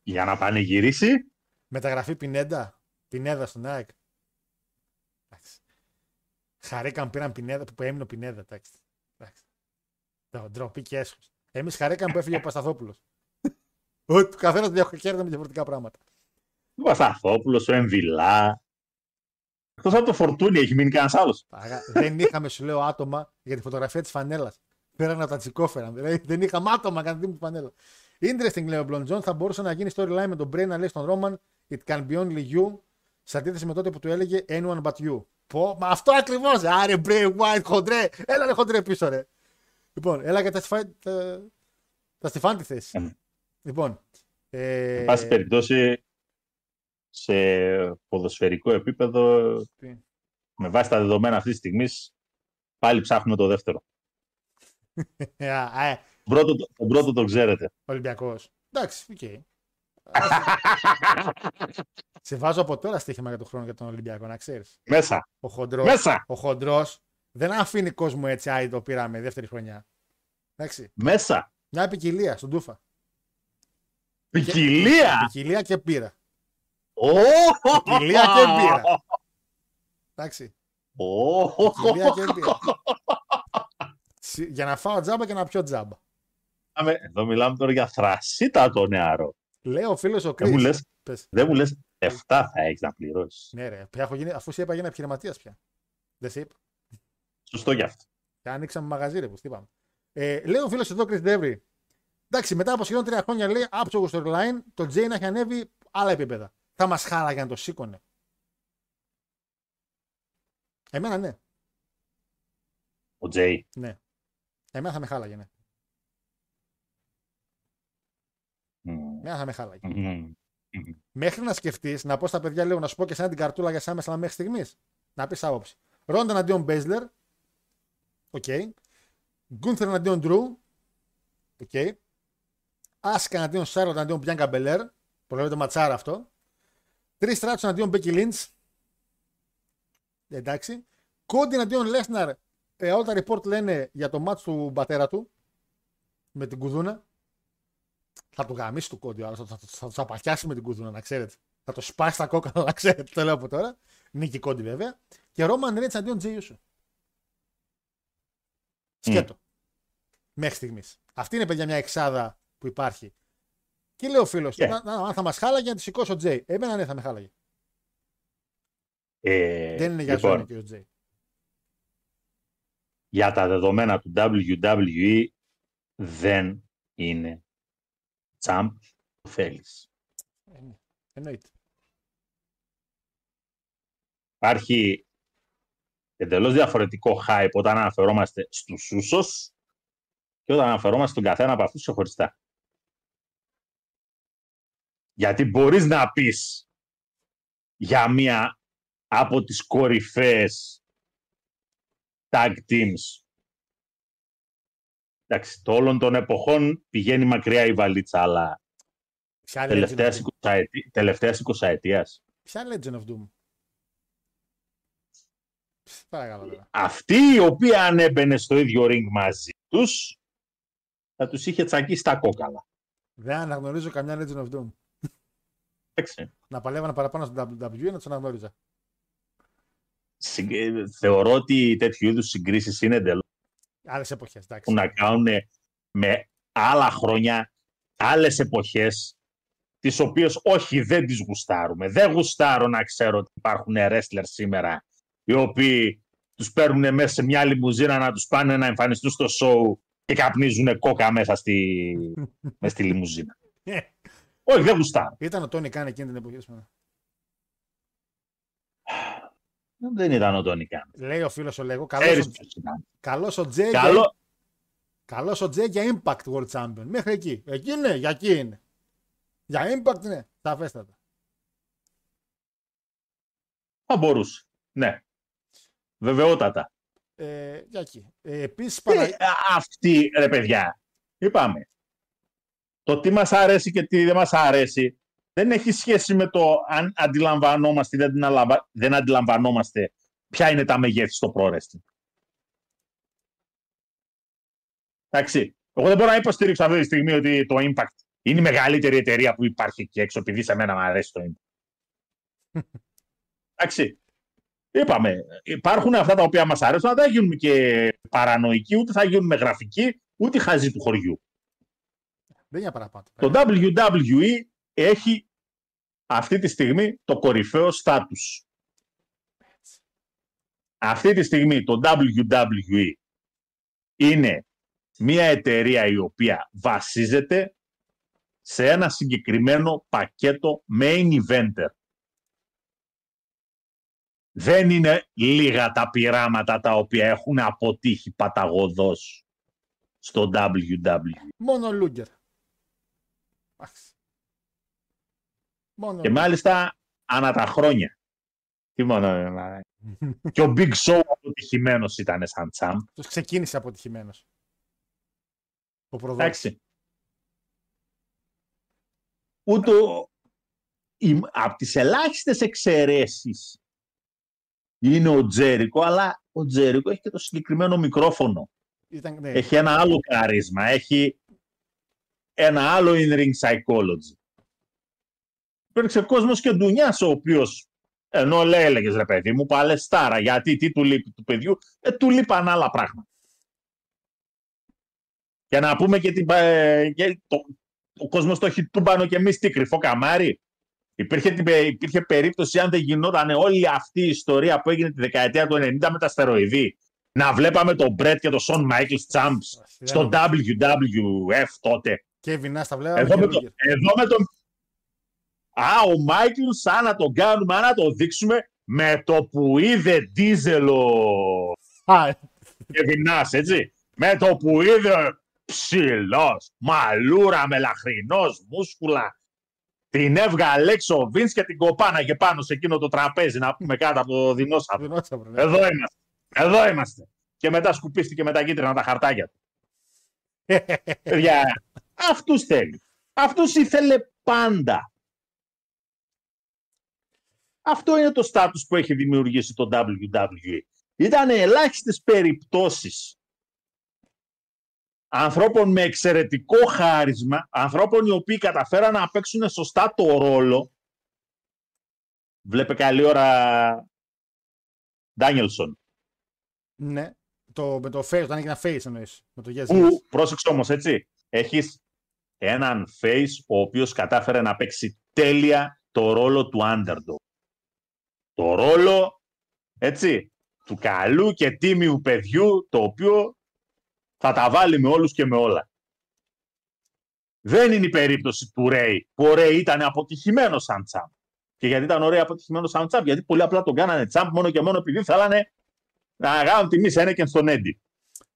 Για να πανηγυρίσει; Μεταγραφή Πινέντα. Πινέδα στον ΑΕΚ. Εντάξει. Χαρήκαν πήραν Πινέδα που έμεινε ο Πινέδα. Εντάξει. εντάξει. Ντροπή και έσχος. Εμείς χαρήκαμε που έφυγε ο Πασταθόπουλος. Ότι καθένας διαχειρίζεται με διαφορετικά πράγματα. Ο Πασταθόπουλος, ο Εμβιλά. Εκτός από το φορτούνι έχει μείνει κανένας άλλος. δεν είχαμε, σου λέω, άτομα για τη φωτογραφία της φανέλας. Πέραν από τα τσικόφεραν. Δηλαδή δεν είχαμε άτομα κατά τη φανέλα. Interesting, λέει ο Μπλον Τζον, θα μπορούσε να γίνει storyline με τον Bray να λέει στον Ρόμαν It can be only you. Σε αντίθεση με τότε που του έλεγε Anyone but you. Πω, μα αυτό ακριβώς. Άρε, Bray Wyatt, χοντρέ. Έλα, ρε, χοντρέ πίσω, ρε. Λοιπόν, έλα και τα, στιφά... τα... τα στιφάν τη θέση. Mm. Λοιπόν. Ε... Εν πάση περιπτώσει, σε ποδοσφαιρικό επίπεδο, Τι; με βάση τα δεδομένα αυτής της στιγμής, πάλι ψάχνουμε το δεύτερο. ε. πρώτο, τον πρώτο το ξέρετε. Ολυμπιακός. Εντάξει, οκ. Okay. Σε βάζω από τώρα στοίχημα για τον χρόνο για τον Ολυμπιακό, να ξέρεις. Μέσα. Ο χοντρός, Μέσα. Ο χοντρός δεν αφήνει κόσμο έτσι, άι το πήραμε δεύτερη χρονιά. Εντάξει. Μέσα. Μια ποικιλία στον Τούφα. Ποικιλία. Ποικιλία και πήρα. Oh! Ποικιλία και πήρα. Εντάξει. Oh! Ποικιλία και πήρα. Για να φάω τζάμπα και να πιω τζάμπα. Εδώ μιλάμε τώρα για θρασίτατο νεαρό. Λέω ο φίλος ο Κρι. Δεν μου λες, δεν μου λες 7 θα έχεις να πληρώσεις. Ναι, ρε. Έχω γίνει, αφού σε είπα για επιχειρηματίας πια. Δεν σε είπα. Σωστό γι' αυτό. Και ανοίξαμε μαγαζί, ρε, που είπαμε. Ε, λέει ο φίλος εδώ, Chris Ντεύρι. Εντάξει, μετά από σχεδόν τρία χρόνια λέει άψογος storyline, το Τζέιν έχει ανέβει άλλα επίπεδα. Θα μας χάλαγε να το σήκωνε. Εμένα ναι. Ο Τζέι. Ναι. Εμένα θα με χάλαγε, ναι. Mm. Εμένα θα με χάλαγε. Mm. Mm. Μέχρι να σκεφτείς, να πω στα παιδιά, λέω να σου πω και σαν την καρτούλα για SummerSlam μέχρι στιγμής. Να πεις άποψη. Ρόντα εναντίον Μπέζλερ. Οκ. Okay. Γκούνθερ εναντίον Ντρού. Οκ. Okay. Άσκα εναντίον Σάρλοτ εναντίον Μπιάνκα Μπελέρ. Προβλέπεται ματσάρα αυτό. Trish Stratus εναντίον Μπέκι Λίντς. Εντάξει. Cody εναντίον Λέσναρ. Ε, όλα τα report λένε για το μάτσο του πατέρα του. Με την κουδούνα. Θα του γαμίσει του κόντι, αλλά θα, θα, θα, θα του με την κουδούνα, να ξέρετε. Θα το σπάσει τα κόκκαλα, να ξέρετε. Το λέω από τώρα. Νίκη κόντι βέβαια. Και Ρόμαν Ρέτ αντίον Τζέιουσο. Σκέτο. Mm. Μέχρι στιγμής. Αυτή είναι παιδιά μια εξάδα που υπάρχει. Και λέει ο φίλος, yeah. αν θα μας χάλαγε να τη σηκώσει ο Τζέι. Εμένα ναι, θα με χάλαγε. Ε, Δεν είναι για λοιπόν, ζώνη και ο Τζέι. Για τα δεδομένα του WWE δεν είναι τσάμπ που θέλεις. Ε, ναι. Εννοείται. Υπάρχει εντελώς διαφορετικό hype όταν αναφερόμαστε στους Ούσος και όταν αναφερόμαστε στον καθένα από αυτούς ξεχωριστά. Γιατί μπορείς να πεις για μία από τις κορυφαίες tag teams. Εντάξει, το όλων των εποχών πηγαίνει μακριά η βαλίτσα, αλλά Ποια Legend of τελευταίας Doom; 20 ετη- τελευταίας 20 ετίας. Ποια Legend of Doom; Παρακαλώ τώρα. Αυτή η οποία αν έμπαινε στο ίδιο ring μαζί τους, θα τους είχε τσακίσει τα κόκαλα. Δεν αναγνωρίζω καμιά Legend of Doom. Εντάξει. Να παλεύανε παραπάνω στο WWE να τους αναγνώριζα. Συγκ- ε, Θεωρώ ότι τέτοιου είδους συγκρίσεις είναι εντελώς Άλλες εποχές, εντάξει. που να κάνουν με άλλα χρόνια, άλλες εποχές, τις οποίες όχι δεν τις γουστάρουμε. Δεν γουστάρω να ξέρω ότι υπάρχουν wrestlers σήμερα, οι οποίοι τους παίρνουν μέσα σε μια λιμουζίνα να τους πάνε να εμφανιστούν στο show και καπνίζουν κόκα μέσα στη, μέσα στη λιμουζίνα. Όχι, δεν γουστάρω. Ήταν ο Τόνι Κάν εκείνη την εποχή. σήμερα. Δεν ήταν ο Τόνι Καν. Λέει ο φίλος ο Λέγο. Ξέρεις Καλός ποιος ήταν. καλός ο Τζέι. για- Καλό, Καλός ο Τζέι για Impact World Champion. Μέχρι εκεί. Εκεί είναι, για εκεί είναι. Για Impact είναι. Σαφέστατα. θα μπορούσε. Ναι. Βεβαιότατα. Ε, για εκεί. Ε, Επίσης, Ε, α- αυτή, ρε παιδιά, είπαμε. Το τι μας αρέσει και τι δεν μας αρέσει δεν έχει σχέση με το αν αντιλαμβανόμαστε ή δεν, αντιλαμβα- δεν αντιλαμβανόμαστε ποια είναι τα μεγέθη στο pro wrestling. Εντάξει. Εγώ δεν μπορώ να υποστηρίξω αυτή τη στιγμή ότι το Impact είναι η μεγαλύτερη εταιρεία που υπάρχει εκεί έξω, επειδή σε μένα μου αρέσει το Impact. Εντάξει. Είπαμε, υπάρχουν αυτά τα οποία μας αρέσουν, αλλά δεν θα γίνουμε και παρανοϊκοί, ούτε θα γίνουμε γραφικοί, ούτε χαζοί του χωριού. Δεν είναι παραπάνω. Το WWE έχει αυτή τη στιγμή το κορυφαίο στάτους. Αυτή τη στιγμή το WWE είναι μια εταιρεία η οποία βασίζεται σε ένα συγκεκριμένο πακέτο main eventer. Δεν είναι λίγα τα πειράματα τα οποία έχουν αποτύχει παταγωδός στο WWE. Μόνο Λούγκερ. Μόνο Και μάλιστα ανά τα χρόνια. Τι μόνο. ε, και ο Big Show αποτυχημένος ήταν σαν τσάμπ. Τους ξεκίνησε αποτυχημένος. Ο προδότης. Εντάξει. Ούτε ο- η- από τις ελάχιστες εξαιρέσεις είναι ο Τζέρικο, αλλά ο Τζέρικο έχει και το συγκεκριμένο μικρόφωνο. Ήταν, ναι, Έχει ένα άλλο καρίσμα, έχει ένα άλλο in-ring psychology. Υπήρξε κόσμος και ντουνιάς ο οποίος ενώ λέει, έλεγες ρε παιδί μου, παλαιστάρα, γιατί τι του λείπει του παιδιού, ε, του λείπαν άλλα πράγματα. Και να πούμε και, την, ε, και το, ο κόσμος το έχει τούμπανο και εμείς τι κρυφό καμάρι. Υπήρχε, την πε- υπήρχε περίπτωση αν δεν γινόταν όλη αυτή η ιστορία που έγινε τη δεκαετία του 90 με τα στεροειδή να βλέπαμε τον Μπρέτ και τον Σον Μάικλ Τσάμπ δεν στο νομίζω. WWF τότε. Kevin Nash τα βλέπαμε Εδώ και με, το, Λούγκερ. εδώ με τον... Α, ο Μάικλ σαν να τον κάνουμε, αν να το δείξουμε με το που είδε Ντίζελο Α, και Βινάς, έτσι. Με το που είδε ψηλός, μαλούρα, μελαχρινός, μούσκουλα. Την έβγαλε έξω ο Βίνς και την κοπάνα και πάνω σε εκείνο το τραπέζι να πούμε κάτω από το δεινόσαυρο. δεινόσαυρο, ναι. Εδώ είμαστε. Εδώ είμαστε. Και μετά σκουπίστηκε με τα κίτρινα τα χαρτάκια του. Παιδιά, αυτούς θέλει. Αυτούς ήθελε πάντα. Αυτό είναι το στάτους που έχει δημιουργήσει το WWE. Ήταν ελάχιστες περιπτώσεις ανθρώπων με εξαιρετικό χάρισμα, ανθρώπων οι οποίοι καταφέραν να παίξουν σωστά το ρόλο. Βλέπε καλή ώρα Ντάνιελσον. ναι. Το, με το face, όταν έγινε face εννοείς. Με το yes, yes. Που, πρόσεξε όμως έτσι, έχεις έναν face ο οποίος κατάφερε να παίξει τέλεια το ρόλο του underdog. Το ρόλο, έτσι, του καλού και τίμιου παιδιού, το οποίο θα τα βάλει με όλους και με όλα. Δεν είναι η περίπτωση του Ρέι, που ο Ρέι ήταν αποτυχημένος σαν τσάμπ. Και γιατί ήταν ωραία αποτυχημένος σαν τσάμπ, γιατί πολύ απλά τον κάνανε τσάμπ μόνο και μόνο επειδή θέλανε να κάνουν τιμή σε και στον Έντι.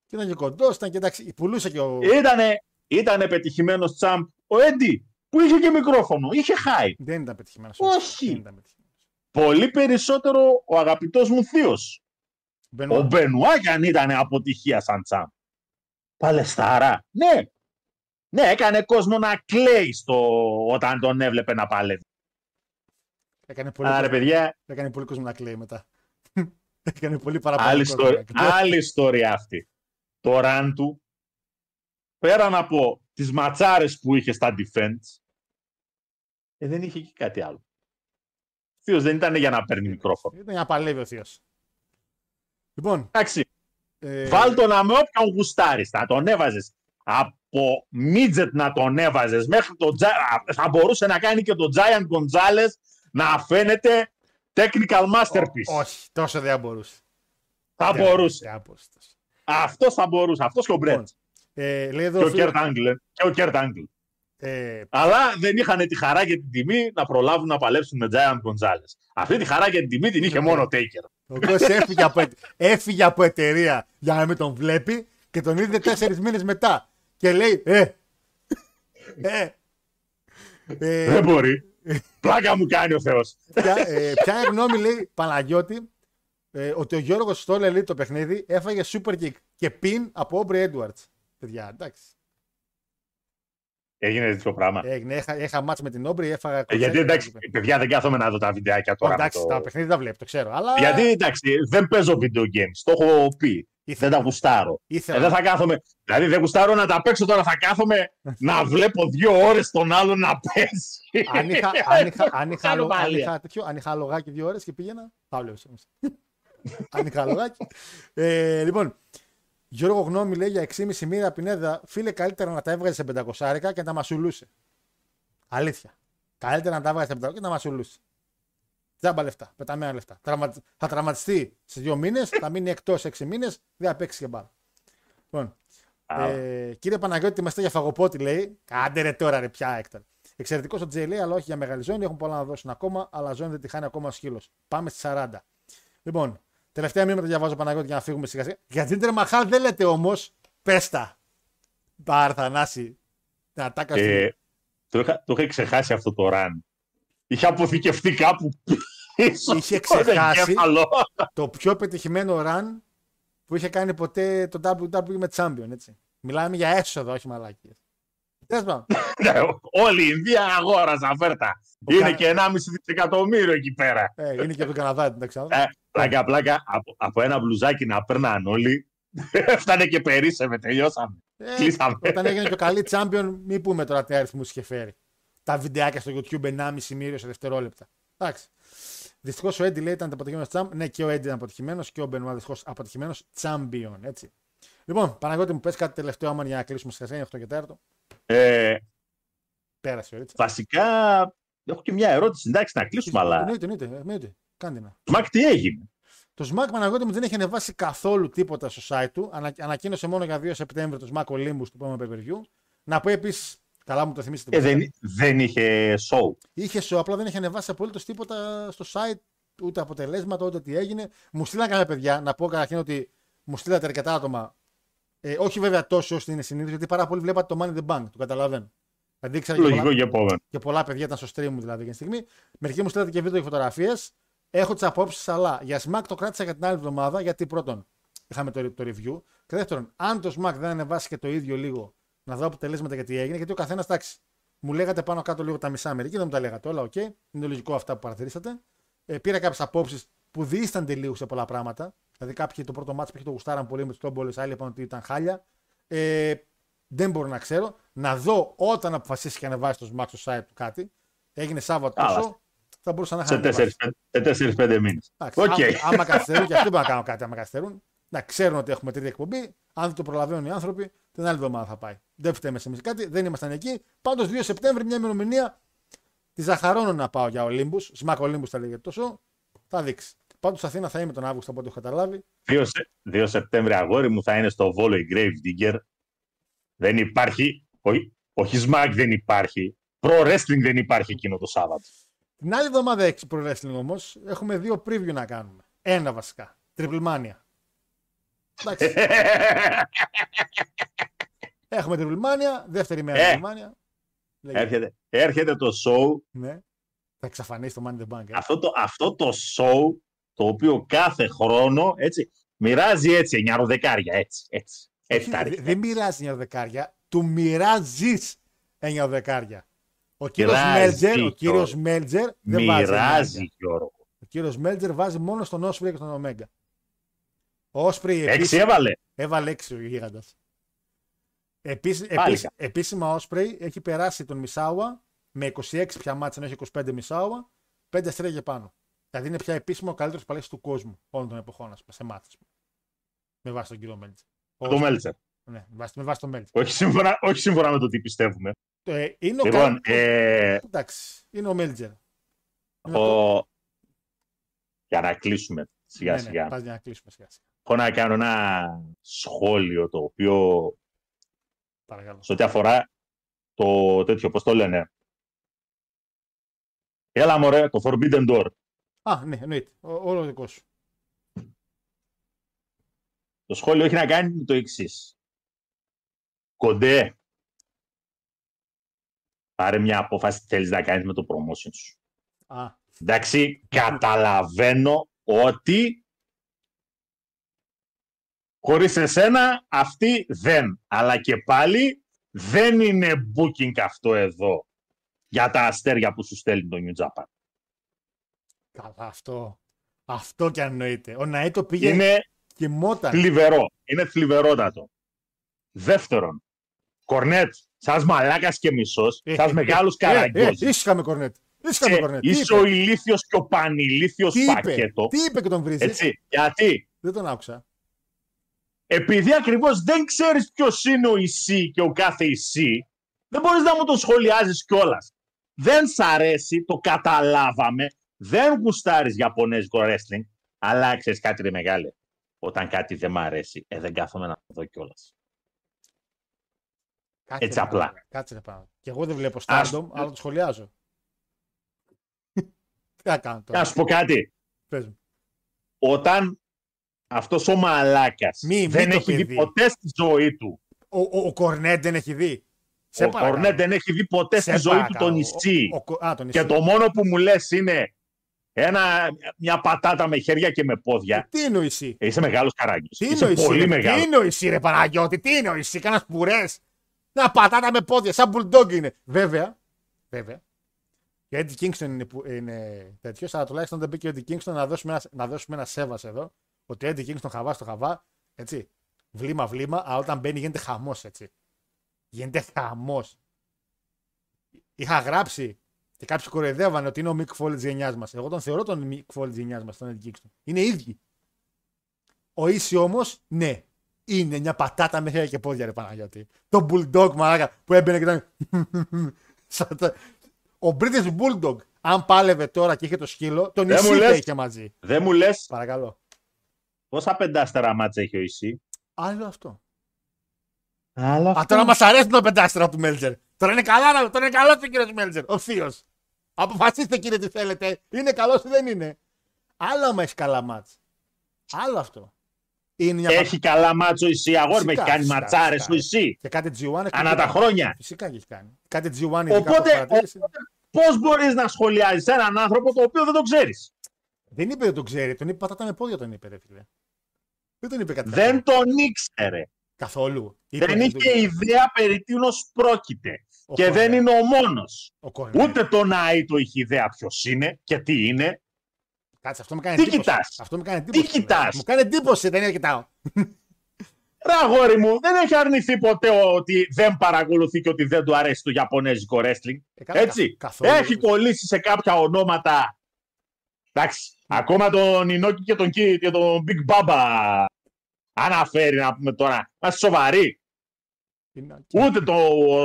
Και ήταν και κοντός, ήταν και εντάξει, πουλούσε και ο... Ήτανε, ήτανε πετυχημένος τσάμπ ο Έντι. που είχε και μικρόφωνο. Είχε high. Δεν ήταν πετυχημένος. Όχι. Δεν ήταν πετυχημένος. Πολύ περισσότερο ο αγαπητός μου θείος. Μπενουά. Ο Μπενουά κι αν ήταν αποτυχία σαν τσάμπ. Παλαιστάρα. Ναι. Ναι, έκανε κόσμο να κλαίει στο... όταν τον έβλεπε να παλεύει. Έκανε πολύ, Άρα, κόσμο- παιδιά, έκανε πολύ κόσμο να κλαίει μετά. έκανε πολύ παραπάνω. άλλη, κόσμο ιστορία, να κλαίει. άλλη ιστορία αυτή. Το run του, πέραν από τις ματσάρες που είχε στα defense, ε, δεν είχε και κάτι άλλο. Ο Θείος δεν ήταν για να παίρνει μικρόφωνο. Ήταν για να παλεύει ο Θείος. Λοιπόν, Εντάξει, ε, Βάλ το να με όποιον γουστάρεις. Να τον έβαζες από midget να τον έβαζες μέχρι το Τζα... α, Θα μπορούσε να κάνει και το Giant Gonzalez να φαίνεται technical masterpiece. όχι, τόσο δεν θα μπορούσε. θα Δεν- μπορούσε. δεν θα μπορούσε τόσο. Αυτός θα μπορούσε. Αυτός και ο Μπρέτ. Λοιπόν, ε, λέει εδώ Και ο ο φίλος- Κέρτ Άγγλ. Και ο Κέρτ Άγγλ. Ε, Αλλά δεν είχαν τη χαρά και την τιμή να προλάβουν να παλέψουν με Giant Gonzalez. Αυτή τη χαρά και την τιμή την είχε μόνο ο Taker. ο οποίος έφυγε, από, εται- έφυγε από εταιρεία για να μην τον βλέπει και τον είδε τέσσερις μήνες μετά. Και λέει, ε, ε, ε, Δεν μπορεί. Πλάκα μου κάνει ο Θεός. ποια, ε, ποια είναι η γνώμη, λέει Παναγιώτη, ε, ότι ο Γιώργος Στόλε λέει το παιχνίδι έφαγε super kick και pin από Όμπρι Edwards. Παιδιά, εντάξει. Έγινε τέτοιο πράγμα. Έγινε, έχα, έχα μάτς με την Όμπρι, έφαγα. Ε, γιατί εντάξει, παιδιά δεν κάθομαι να δω τα βιντεάκια τώρα. με εντάξει, το- τα παιχνίδια τα βλέπω, το ξέρω. Αλλά Γιατί εντάξει, δεν παίζω video games. Το έχω πει. Ήθελα. Δεν τα γουστάρω. ήθελα. Ε, δεν θα κάθομαι. Δηλαδή δεν γουστάρω να τα παίξω τώρα. Θα κάθομαι να βλέπω δύο ώρες τον άλλον να παίζει. αν είχα, αν είχα, αν είχα, Κάνω λο- αν μαλία. είχα, τέτοιο, αν είχα λογάκι δύο ώρες και πήγαινα, θα βλέπεις όμως. αν είχα λογάκι. Ε, λοιπόν, Γιώργο Γνώμη λέει για 6,5 μοίρα πινέδα, φίλε καλύτερα να τα έβγαζες σε 500 άρικα και να τα μασουλούσε. Αλήθεια. Καλύτερα να τα έβγαζες σε 500 και να μασουλούσε. Τζάμπα λεφτά, πεταμένα λεφτά. Τραυμα... Θα τραυματιστεί σε δύο μήνες, θα μείνει εκτός 6 μήνες, δεν θα παίξει και μπάλα. Λοιπόν, Α. ε, κύριε Παναγιώτη, είμαστε για φαγοπότη, λέει. Κάντε ρε τώρα, ρε πια Έκτορ. Εξαιρετικός ο Τζέι λέει, αλλά όχι για μεγάλη ζώνη. Έχουν πολλά να δώσουν ακόμα, αλλά ζώνη δεν τη χάνει ακόμα ο σκύλος. Πάμε στι 40. Λοιπόν, τελευταία μήνυματα διαβάζω Παναγιώτη για να φύγουμε σιγά σιγά. Για Τζίντερ Μαχάλ δεν λέτε όμως, πέστα. Παρθανάση. Να ατάκα στη- Ε, το, είχα, το είχα ξεχάσει αυτό το run. Είχε αποθηκευτεί κάπου πίσω. Είχε στο ξεχάσει. εγκέφαλο. το πιο πετυχημένο run που είχε κάνει ποτέ το WWE με Champion, έτσι. Μιλάμε για έσοδο, όχι μαλάκια. Τέλος πάντων. Ναι, Όλη η Ινδία αγόραζαν φέρτα. Είναι Κα- και 1,5 δισεκατομμύριο εκεί πέρα. Ε, είναι και από τον Καναδά, εντάξει. Ε, πλάκα, πλάκα, από, από ένα μπλουζάκι να παίρναν όλοι. Έφτανε και περίσσευε, τελειώσαμε. Ε, κλείσαμε. Όταν έγινε και ο καλή Champion, μην πούμε τώρα τι αριθμούς είχε φέρει. Τα βιντεάκια στο YouTube 1,5 μύριο σε δευτερόλεπτα. Εντάξει. Δυστυχώς ο Έντι λέει ήταν αποτυχημένος τσάμπ. Ναι, και ο Έντι ήταν αποτυχημένος και ο Μπενουά δυστυχώς αποτυχημένος τσάμπιον. Έτσι. Λοιπόν, Παναγιώτη μου πες κάτι τελευταίο άμα για να κλείσουμε σε 8 και 4. Ε, Πέρασε, έτσι. βασικά, έχω και μια ερώτηση. Εντάξει, να κλείσουμε, αλλά. Εννοείται, εννοείται, εννοείται. Κάντε να. Σμακ, τι έγινε; Το Smack Παναγιώτη μου δεν έχει ανεβάσει καθόλου τίποτα στο site του. Ανα, ανακοίνωσε μόνο για 2 Σεπτέμβριο το Smack Olympus του επόμενου pay-per-view. Να πω επίσης, καλά μου το θυμίσετε. Ε, δεν, δεν είχε show. Είχε σου, απλά δεν έχει ανεβάσει απολύτως τίποτα στο site, ούτε αποτελέσματα, ούτε τι έγινε. Μου στείλαν κάποια παιδιά, να πω καταρχήν ότι μου στείλατε αρκετά άτομα. Ε, όχι βέβαια τόσο όσο είναι συνήθως, γιατί πάρα πολλοί βλέπατε το Money in the Bank, το καταλαβαίνω. Δηλαδή ήξερα και Λογικό πολλά, για επόμενο. και πολλά παιδιά ήταν στο stream μου δηλαδή για τη στιγμή. Μερικοί μου στείλατε και βίντεο και φωτογραφίες. Έχω τις απόψεις, αλλά για Smack το κράτησα για την άλλη εβδομάδα, γιατί πρώτον είχαμε το, το review. Και δεύτερον, αν το Smack δεν ανεβάσει και το ίδιο λίγο, να δω αποτελέσματα γιατί έγινε, γιατί ο καθένας, εντάξει, μου λέγατε πάνω κάτω λίγο τα μισά μερικοί, δεν μου τα λέγατε όλα, οκ. Είναι λογικό αυτά που παρατηρήσατε. Ε, πήρα κάποιες απόψεις που δίστανται λίγο σε πολλά πράγματα. Δηλαδή, κάποιοι το πρώτο μάτσο που είχε το γουστάραν πολύ με τους τόμπολε, άλλοι είπαν ότι ήταν χάλια. Ε, δεν μπορώ να ξέρω. Να δω όταν αποφασίσει και ανεβάσει το SmackDown στο site του κάτι. Έγινε Σάββατο Καλά. τόσο. Θα μπορούσα να είχα Σε ανεβάσει. 4-5 μήνες. Εντάξει, Οκ. άμα, άμα καθυστερούν και αυτοί μπορούν να κάνουν κάτι άμα καθυστερούν. Να ξέρουν ότι έχουμε τρίτη εκπομπή. Αν δεν το προλαβαίνουν οι άνθρωποι, την άλλη εβδομάδα θα πάει. Δεν φταίμε εμείς κάτι, δεν ήμασταν εκεί. Πάντως 2 Σεπτέμβρη, μια ημερομηνία τη ζαχαρώνω να πάω για Ολύμπους. Σμακ Ολύμπους θα λέγεται τόσο. Θα δείξει. Πάντως Αθήνα θα είμαι τον Αύγουστο από ό,τι έχω καταλάβει. 2, Σε- 2 Σεπτέμβρη αγόρι μου θα είναι στο Βόλο η Grave Digger. Δεν υπάρχει. Όχι, όχι Smack δεν υπάρχει. Pro Wrestling δεν υπάρχει εκείνο το Σάββατο. Την άλλη εβδομάδα έχει pro wrestling όμως. Έχουμε δύο preview να κάνουμε. Ένα βασικά. Triple Mania. Εντάξει. Έχουμε Triple Mania, δεύτερη μέρα Ε. Triple Mania. Λέγε. Έρχεται, έρχεται το show, Ναι. Θα εξαφανίσει το Money in the Bank. ε. αυτό το, αυτό το show, το οποίο κάθε χρόνο, έτσι, μοιράζει έτσι, 9 δεκάρια, έτσι, έτσι. Έτσι τα Όχι, ρίχνει. Δεν μοιράζει 9 δεκάρια, του μοιράζεις 9 δεκάρια. Ο κύριος Μοιράζει, Μέλτζερ, ο Γιώργο. κύριος Μέλτζερ δεν βάζει. Μοιράζει, 9. Γιώργο. Ο κύριος Μέλτζερ βάζει μόνο στον Όσπρι και στον Ομέγκα. Ο Όσπρι Έξι επίσης έβαλε. έβαλε 6 ο γίγαντας. Επίσης, Πάλι επίσης, καλά. επίσημα ο Όσπρι έχει περάσει τον Μισάουα με 26 πια μάτια, ενώ έχει 25 Μισάουα, 5 αστέρια και πάνω. Δηλαδή είναι πια επίσημα ο καλύτερος παλέτη του κόσμου όλων των εποχών, ας πούμε, σε μάτια. Με βάση τον κύριο Μέλτζερ. Ο Το Όσπρι. Μέλτσερ. Ναι, με βάση, με βάση τον Μέλτζερ. Όχι σύμφωνα, όχι σύμφωνα με το τι πιστεύουμε. Ε, είναι ο Λοιπόν, καλύτερος- ε, Εντάξει, είναι ο Μέλτζερ. ο... για να κλείσουμε σιγά Ναι, ναι, σιγά. πας για να κλείσουμε σιγά σιγά. Έχω να κάνω ένα σχόλιο το οποίο Παρακαλώ. σε ό,τι αφορά το τέτοιο, πώς το λένε. Έλα μωρέ, το Forbidden Door. Α, ναι, εννοείται. Ο, όλο δικό σου. Το σχόλιο έχει να κάνει με το εξής. Κοντέ. Πάρε μια απόφαση τι θέλεις να κάνεις με το promotion σου. Α, Εντάξει, καταλαβαίνω ότι χωρίς εσένα αυτή δεν. Αλλά και πάλι δεν είναι booking αυτό εδώ για τα αστέρια που σου στέλνει το New Japan. καλά αυτό. Αυτό και αν εννοείται. Ο Ναΐτο πήγε Είναι και μόταν. θλιβερό. Είναι θλιβερότατο. Δεύτερον, Κορνέτ, σας μαλάκας και μισός, Ε, σας ε, μεγάλους ε, ε, καραγκιόζης. Ήσυχα με κορνέτ. Ήσυχα με Και κορνέτ. Τι Είσαι είπε, ο ηλίθιος και ο πανηλίθιος τι είπε, πακέτο. τι είπε και τον βρίζεις; Έτσι, γιατί; Δεν τον άκουσα. επειδή ακριβώς δεν ξέρεις ποιος είναι ο Ισή και ο κάθε Ισή, δεν μπορείς να μου το σχολιάζεις κιόλας. Δεν σ' αρέσει, το καταλάβαμε, δεν γουστάρεις Ιαπωνέζικο wrestling, αλλά ξέρεις κάτι ρε μεγάλε. Όταν κάτι δεν μ' αρέσει, ε, δεν κάθομαι να το δω κιόλας. Κάτσε Έτσι ρε απλά. πάνω, Κάτσε ρε πάνω. Και εγώ δεν βλέπω Ας- Stardom, αλλά το σχολιάζω. Τι να κάνω Να τώρα. σου πω κάτι. Πες μου. Όταν αυτός ο μαλάκας Μη- μη δεν το έχει δει παιδί. ποτέ στη ζωή του, Ο, ο, ο Κορνέτ δεν έχει δει. Σε ο παρακαλώ. Κορνέτ δεν έχει δει ποτέ Σε στη ζωή του παρακαλώ. τον Ισή. Ο- ο Κο- α, τον Και Ισή. το μόνο που μου λες είναι ένα, μια πατάτα με χέρια και με πόδια. Τι είναι ο Ισή; Ε, Είσαι μεγάλος καράγκιος. Τι είναι Είσαι ο Ισή. πολύ ρε, Τι μεγάλος. είναι ο Ισή, ρε Παναγιώτη. Τι είναι ο Ισή. Κάνα πουρές. Να πατάτα με πόδια. Σαν bulldog είναι. Βέβαια. Βέβαια. Και ο Eddie Kingston είναι, που- είναι τέτοιος, αλλά τουλάχιστον δεν μπήκε ο Eddie Kingston να δώσουμε ένα, να δώσουμε ένα σέβας εδώ. Ότι ο Eddie Kingston χαβά στο χαβά. Έτσι. Βλήμα, βλήμα, αλλά όταν μπαίνει γίνεται χαμός έτσι. Γίνεται χαμός. Είχα γράψει και κάποιοι κοροϊδεύανε ότι είναι ο Mick Foley της γενιάς μας. Εγώ τον θεωρώ τον Mick Foley της γενιάς μας, τον Eddie Kingston. Είναι ίδιοι. Ο Ίση όμως, ναι, είναι μια πατάτα με χέρια και πόδια, ρε Παναγιώτη. Το Bulldog μαλάκα που έμπαινε και ήταν. σαν τα- Ο British Bulldog, αν πάλευε τώρα και είχε το σκύλο, τον Δεν μου Ίση θα λες. είχε μαζί. Δεν μου λες Παρακαλώ. πόσα πεντάστερα μάτσα έχει ο Ισή. Άλλο αυτό. Αλλά Α, τώρα μας αρέσουν τα πεντάστερα του Μέλτζερ. Τώρα είναι καλά, να- τώρα είναι καλό ο κύριο Μέλτζερ. Ο θείος. Αποφασίστε κύριε τι θέλετε. Είναι καλός ή δεν είναι. Άλλο άμα έχεις καλά μάτς. Άλλο αυτό. Είναι μια Έχει καλά μάτσο ο Ισή. Αγόρι με έχει Φυσικά, κάνει φυσικά, ματσάρες φυσικά. ο Ισή. Και κάτι G1 έχει Ανά τα κάνει. χρόνια. Φυσικά και έχει κάνει. Κάτι G1 ειδικά που Οπότε, παρατήρησε. οπότε πώς μπορείς να σχολιάζεις έναν άνθρωπο το οποίο δεν το ξέρεις; Δεν είπε ότι τον ξέρει, τον είπε πατάτα με πόδια τον είπε, ρε φίλε. Δεν τον είπε κάτι Δεν τέτοιο. τον ήξερε. Καθόλου. Είπε Δεν ότι είχε ιδέα περί τίνος πρόκειται. Ο Και Κορνέτ. δεν είναι ο μόνος. Ο Κορνέτ. Ούτε το Ναΐτο είχε ιδέα ποιος είναι και τι είναι. Κάτσε, αυτό με κάνει Τι εντύπωση. κοιτάς; Αυτό με κάνει εντύπωση. Τι κοιτάς; Μου κάνει εντύπωση, δεν είναι κοιτάω. Ρε αγόρι μου, δεν έχει αρνηθεί ποτέ ότι δεν παρακολουθεί και ότι δεν του αρέσει το Ιαπωνέζικο wrestling. Ε, καλά, Έτσι. κα- καθόλου. Έχει κολλήσει σε κάποια ονόματα. Εντάξει. Ακόμα τον Ινόκη και τον, Ki- και τον Big Baba αναφέρει να πούμε τώρα. Μα σοβαρή. Είναι- Ούτε το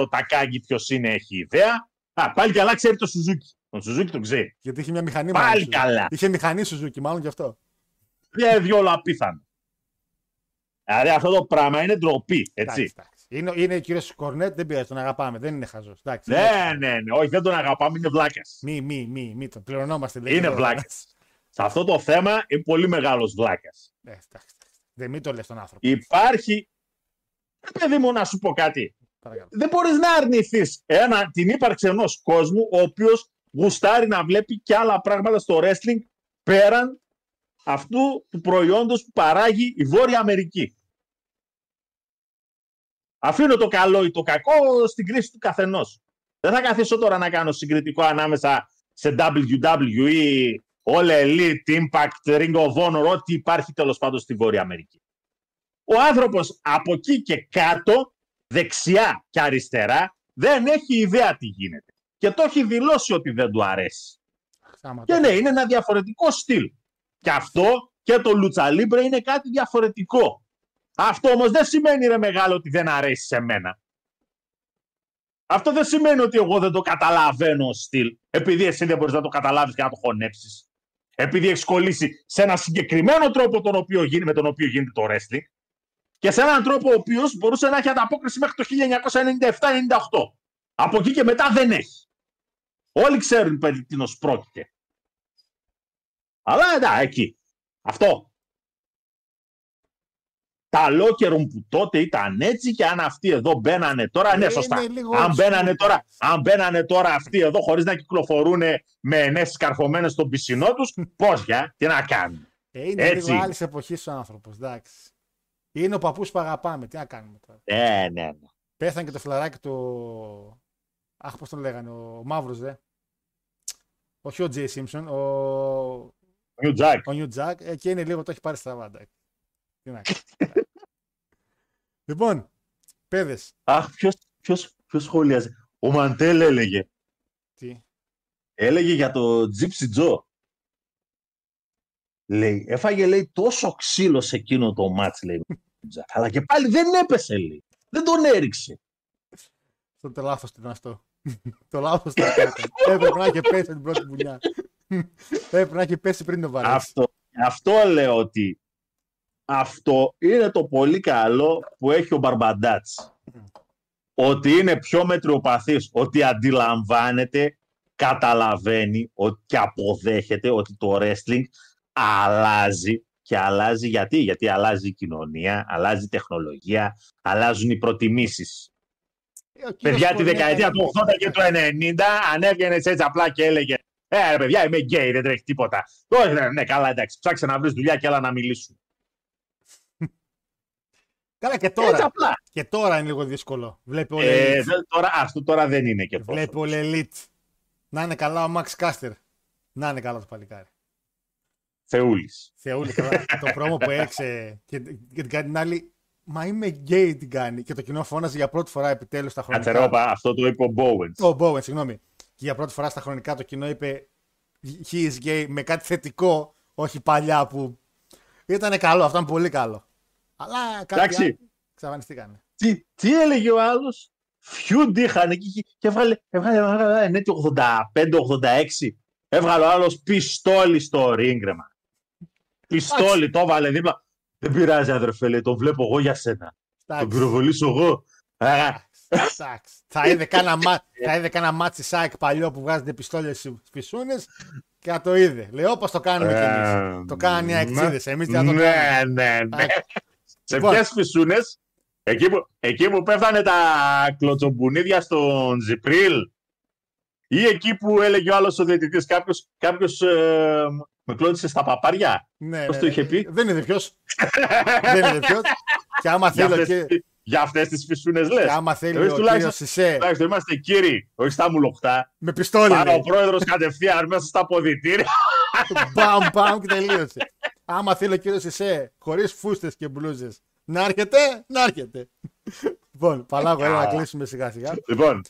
Τακάγκη ποιος είναι έχει ιδέα. Α, πάλι καλά ξέρει το Σουζούκι. Τον Σουζούκι τον ξέρει. Γιατί είχε μια μηχανή Πάλι μάλλον, Suzuki. καλά. Είχε μηχανή Suzuki, μάλλον γι' αυτό. Δεν διόλου απίθανο. Δηλαδή αυτό το πράγμα είναι ντροπή. Έτσι. Εντάξει, εντάξει. Είναι, είναι ο κύριος Κορνέτ, δεν πειράζει, τον αγαπάμε. Δεν είναι χαζός. Ναι, ναι, ναι. Όχι, δεν τον αγαπάμε, είναι βλάκα. Μη, μη, μη, μη τον πληρωνόμαστε. δεν Είναι το- βλάκα. Σε αυτό το θέμα είναι πολύ μεγάλος βλάκα. Ε, εντάξει, εντάξει. Δεν μην το λες τον άνθρωπο. Υπάρχει. Ρε παιδί μου, να σου πω κάτι. Παρακαλώ. δεν μπορείς να αρνηθείς ένα, την ύπαρξη ενός κόσμου ο οποίος γουστάρει να βλέπει και άλλα πράγματα στο wrestling πέραν αυτού του προϊόντος που παράγει η Βόρεια Αμερική. Αφήνω το καλό ή το κακό στην κρίση του καθενός. Δεν θα καθίσω τώρα να κάνω συγκριτικό ανάμεσα σε WWE, All Elite, Impact, Ring of Honor, ό,τι υπάρχει τέλος πάντων στη Βόρεια Αμερική. Ο άνθρωπος από εκεί και κάτω, δεξιά και αριστερά, δεν έχει ιδέα τι γίνεται. Και το έχει δηλώσει ότι δεν του αρέσει. Άμα Και το- ναι, είναι ένα διαφορετικό στυλ. Και αυτό και το Λουτσαλίμπρε είναι κάτι διαφορετικό. Αυτό όμως δεν σημαίνει ρε μεγάλο ότι δεν αρέσει σε μένα. Αυτό δεν σημαίνει ότι εγώ δεν το καταλαβαίνω ως στυλ, επειδή εσύ δεν μπορείς να το καταλάβεις και να το χωνέψεις. Επειδή έχεις κολλήσει σε ένα συγκεκριμένο τρόπο τον οποίο γίνει, με τον οποίο γίνεται το wrestling και σε έναν τρόπο ο οποίος μπορούσε να έχει ανταπόκριση μέχρι το 1997-98. Από εκεί και μετά δεν έχει. Όλοι ξέρουν περί τίνος πρόκειται. Αλλά εντάξει, εκεί. Αυτό. Τα locker που τότε ήταν έτσι και αν αυτοί εδώ μπαίνανε τώρα, ναι, Είναι σωστά. λίγο Αν old μπαίνανε, school. τώρα, αν μπαίνανε τώρα αυτοί εδώ χωρίς να κυκλοφορούν με ενέσεις καρφωμένες στον πισινό τους, πώς για, τι να κάνουν. Ε, είναι Έτσι. λίγο άλλης εποχής ο άνθρωπος. Εντάξει. Είναι ο παππούς που αγαπάμε. Τι να κάνουμε τώρα. Ε, ναι, ναι. Πέθανε και το φιλαράκι του. Αχ, πώς τον λέγανε, ο Μαύρος, δε. Όχι ο Τζέι Σίμψον, ο, New Jack. ο Νιου Τζακ. Ε, και είναι λίγο, το έχει πάρει στραβά. εντάξει. Τι να κάνουμε. λοιπόν, παιδες. Αχ, ποιος, ποιος, ποιος σχολίαζε. Ο Μαντέλ έλεγε. Τι; Έλεγε για το Gypsy Joe. Λέει, έφαγε λέει τόσο ξύλο σε εκείνο το μάτς, λέει. Ο Jack, Αλλά και πάλι δεν έπεσε, λέει. Δεν τον έριξε. Αυτό το λάθος ήταν αυτό. το λάθος το έκανε. Έπρεπε να έχει πέσει την πρώτη δουλειά. Έπρεπε να έχει πέσει πριν το βαρέσει. Αυτό, αυτό λέω ότι αυτό είναι το πολύ καλό που έχει ο Μπαρμπαντάτς. Ότι είναι πιο μετριοπαθής, ότι αντιλαμβάνεται, καταλαβαίνει ότι και αποδέχεται ότι το wrestling αλλάζει και αλλάζει γιατί, γιατί αλλάζει η κοινωνία, αλλάζει η τεχνολογία, αλλάζουν οι προτιμήσεις. Ε, ο κύριος Παιδιά, τη Κορνέλη δεκαετία έκανε του 80 και του 90 ανέβαινε έτσι απλά και έλεγε Ε, ρε παιδιά, είμαι γκέι, δεν τρέχει τίποτα. Όχι, ναι, ναι, καλά, εντάξει. Ψάξε να βρεις δουλειά και έλα να μιλήσουμε. Καλά και Έτσι τώρα. απλά. Και τώρα είναι λίγο δύσκολο. Βλέπει ο Ε, Λελίτ. δεν- τώρα, αυτό τώρα δεν είναι και τόσο. Βλέπει ο Λελίτ. Να είναι καλά ο Μαξ Κάστερ. Να είναι καλά το παλικάρι. Θεούλης. Θεούλη, καλά. το πρόμο που έξε και, και την κάνει την άλλη. Μα είμαι γκέι την κάνει. Και το κοινό φώναζε για πρώτη φορά επιτέλους στα χρονικά. Κάτσε ρε, όπα, αυτό το είπε ο Μπόουεντς. Ο Bowen, συγγνώμη. Και για πρώτη φορά στα χρονικά το κοινό είπε He is gay με κάτι θετικό, όχι παλιά που ήταν καλό, αυτό ήταν πολύ καλό. Αλλά κάποιοι Εντάξει. άλλοι εξαφανιστήκανε. Τι, τι έλεγε ο άλλος; Φιούντ είχαν εκεί και- και έβγαλε, έβγαλε, έβγαλε ναι, το 85-86. Έβγαλε ο άλλος πιστόλι στο ρίγκρεμα. Πιστόλι, το έβαλε δίπλα. Δεν πειράζει, αδερφέ, λέει, τον βλέπω εγώ για σένα. Τον Εντάξει. πυροβολήσω εγώ. Α, Εντάξει. θα είδε κάνα, μα... θα είδε κάνα μάτσι σάικ παλιό που βγάζετε πιστόλια στις φυσούνες και θα το είδε. Λέει όπως το κάνουμε κι εμείς. Ε, το κάνανε οι αεξίδε. Εμείς δεν θα το ναι, κάνουμε. ναι, ναι. Εντάξει. Σε Λοιπόν. ποιες φυσούνες, εκεί που, εκεί που πέφτανε τα κλωτσομπουνίδια στον Ζιπρίλ, ή εκεί που έλεγε ο άλλος ο διαιτητής, κάποιος κάποιος, ε, με κλώτησες στα παπάρια; Ναι, Πώς ναι, το ναι. είχε πει; Δεν είναι ποιος. δεν είναι ποιος. Και άμα Για θέλει, αυτές, και... για αυτές τις φυσούνες λες. και άμα θέλει Εμείς ο τουλάχιστον- κύριος Σισε Τουλάχιστον είμαστε κύριοι, όχι στα μουλοχτά. με πιστόλι. Άρα λέει. ο πρόεδρος κατευθείαν μέσα στα ποδητήρια. Μπαμ, μπαμ και τελείωσε. Άμα θέλει ο κύριος Σισε χωρίς φούστες και μπλούζες να έρχεται, να έρχεται. λοιπόν, παλάγω, έλα να κλείσουμε σιγά σιγά. λοιπόν,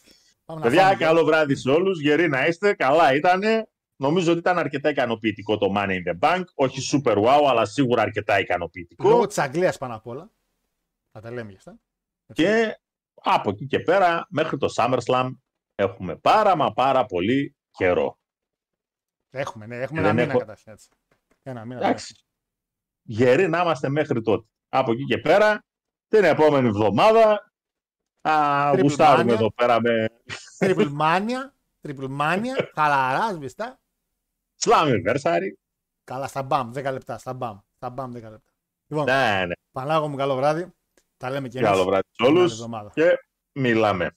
Πάμε να Παιδιά, φάμε. καλό βράδυ σε όλους. Γεροί να είστε. Καλά ήτανε. Νομίζω ότι ήταν αρκετά ικανοποιητικό το Money in the Bank. Όχι super wow, αλλά σίγουρα αρκετά ικανοποιητικό. Λόγω της Αγγλίας πάνω απ' όλα. Θα τα λέμε γι' αυτά. Και από εκεί και πέρα, μέχρι το SummerSlam, έχουμε πάρα μα πάρα πολύ καιρό. Έχουμε, ναι, έχουμε Δεν ένα μήνα έχω- καταρχήν έτσι. Ένα μήνα. ναι. Εντάξει. Γεροί να είμαστε μέχρι τότε. Από εκεί και πέρα, την επόμενη εβδομάδα, α, Triple γουστάρουμε Mania. εδώ πέρα με Triple Mania, Triple Mania, χαλαρά, σβηστά. Slammiversary. Καλά, στα μπαμ, 10 λεπτά, στα μπαμ. Στα μπαμ, 10 λεπτά. Λοιπόν, Ναι, ναι. Πανάγο μου, καλό βράδυ. Τα λέμε και εμείς. Καλό βράδυ σε την άλλη όλους. εβδομάδα. Και μιλάμε.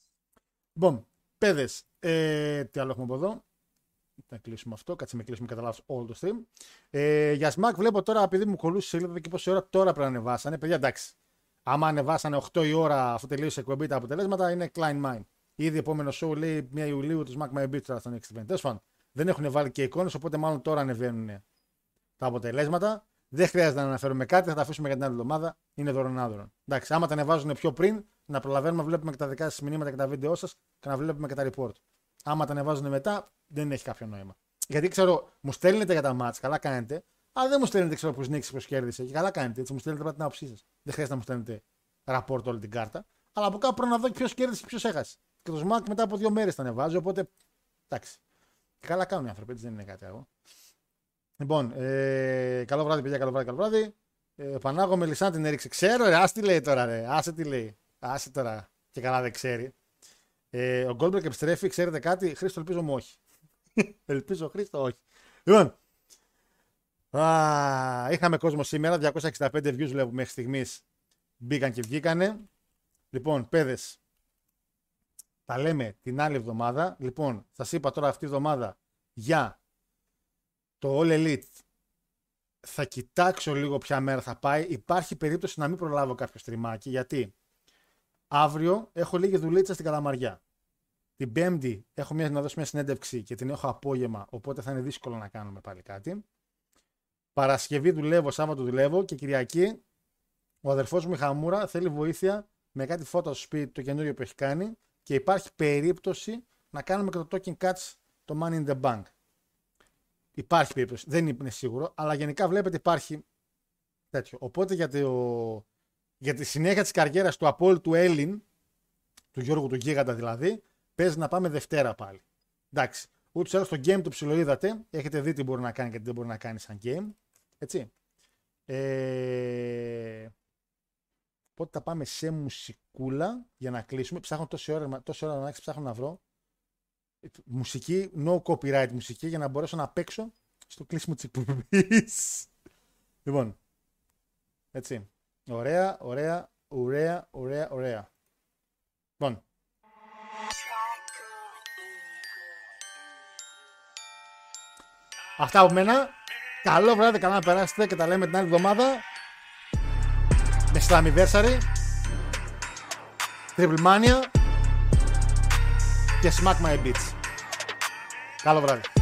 Λοιπόν, παιδες, ε, τι άλλο έχουμε από εδώ; Να κλείσουμε αυτό. Κάτσε με κλείσουμε κατά λάθος όλο το stream. Ε, για Smack βλέπω τώρα, επειδή μου κολούσε σελίδα εδώ και πόση ώρα τώρα πρέπει να ανεβάσανε. Παιδιά, εντάξει. Άμα ανεβάσανε 8 η ώρα αφού τελείωσε η εκπομπή τα αποτελέσματα, είναι Klein Mine. Ήδη επόμενο show λέει 1 Ιουλίου του Smack My Beach τώρα στο Next Event. Τέλος πάντων, δεν έχουν βάλει και εικόνες, οπότε μάλλον τώρα ανεβαίνουν τα αποτελέσματα. Δεν χρειάζεται να αναφέρουμε κάτι, θα τα αφήσουμε για την άλλη εβδομάδα. Είναι δωρονάδωρο. Εντάξει, άμα τα ανεβάζουν πιο πριν, να προλαβαίνουμε να βλέπουμε και τα δικά σας μηνύματα και τα βίντεο σας και να βλέπουμε και τα report. Άμα τα ανεβάζουν μετά, δεν έχει κάποιο νόημα. Γιατί ξέρω, μου στέλνετε για τα μάτς, καλά κάνετε, αλλά δεν μου στέλνετε ξέρω πώ νίξει, πώ κέρδισε. Και καλά κάνετε, έτσι μου στέλνετε απλά την άποψή σας. Δεν χρειάζεται να μου στέλνετε ραπόρτ όλη την κάρτα. Αλλά από κάπου πρέπει να δω ποιος κέρδισε και ποιος έχασε. Και το SMAC μετά από δύο μέρες τα ανεβάζει, οπότε εντάξει. Και καλά κάνουν οι άνθρωποι, έτσι δεν είναι κάτι άλλο. Λοιπόν, ε, καλό βράδυ, παιδιά, καλό βράδυ, καλό βράδυ. Ε, Πανάγο Μελισάν την έριξε. Ξέρω, ρε, άσε τι λέει τώρα, ρε. Άσε τι λέει. Άσε τώρα. Και καλά δεν ξέρει. Ε, ο Γκόλμπερκ επιστρέφει, ξέρετε κάτι; Χρήστο, ελπίζω μου όχι. ελπίζω, Χρήστο, όχι. Λοιπόν, α, είχαμε κόσμο σήμερα. 265 views βλέπουμε μέχρι στιγμής. Μπήκαν και βγήκανε. Λοιπόν, παιδες, τα λέμε την άλλη εβδομάδα. Λοιπόν, σας είπα τώρα αυτή τη εβδομάδα για το All Elite. Θα κοιτάξω λίγο ποια μέρα θα πάει. Υπάρχει περίπτωση να μην προλάβω κάποιο στριμάκι. Γιατί αύριο έχω λίγη δουλίτσα στην Καλαμαριά. Την Πέμπτη έχω μια, να δώσω μια συνέντευξη και την έχω απόγευμα, οπότε θα είναι δύσκολο να κάνουμε πάλι κάτι. Παρασκευή δουλεύω, Σάββατο δουλεύω και Κυριακή ο αδερφός μου η Χαμούρα θέλει βοήθεια με κάτι φώτα στο σπίτι το καινούριο που έχει κάνει και υπάρχει περίπτωση να κάνουμε και το Talking Cuts το Money in the Bank. Υπάρχει περίπτωση, δεν είναι σίγουρο, αλλά γενικά βλέπετε υπάρχει τέτοιο. Οπότε για, το, για τη συνέχεια της καριέρας του απόλυτου Έλλην, του Γιώργου του Γίγαντα δηλαδή, παίζει να πάμε Δευτέρα πάλι. Εντάξει. Ούτως ή άλλως το game το ψιλοείδατε. Έχετε δει τι μπορεί να κάνει και τι δεν μπορεί να κάνει σαν game. Έτσι. Ε... Οπότε θα πάμε σε μουσικούλα για να κλείσουμε. Ψάχνω τόση ώρα, τόση ώρα να ψάχνω να βρω. Μουσική, no copyright μουσική για να μπορέσω να παίξω στο κλείσιμο της εκπομπής. λοιπόν. Έτσι. Ωραία, ωραία, ωραία, ωραία, ωραία. Λοιπόν. Αυτά από μένα. Καλό βράδυ, καλά να περάσετε και τα λέμε την άλλη εβδομάδα. Με Slammiversary, Triple Mania και Smack My Beats. Καλό βράδυ.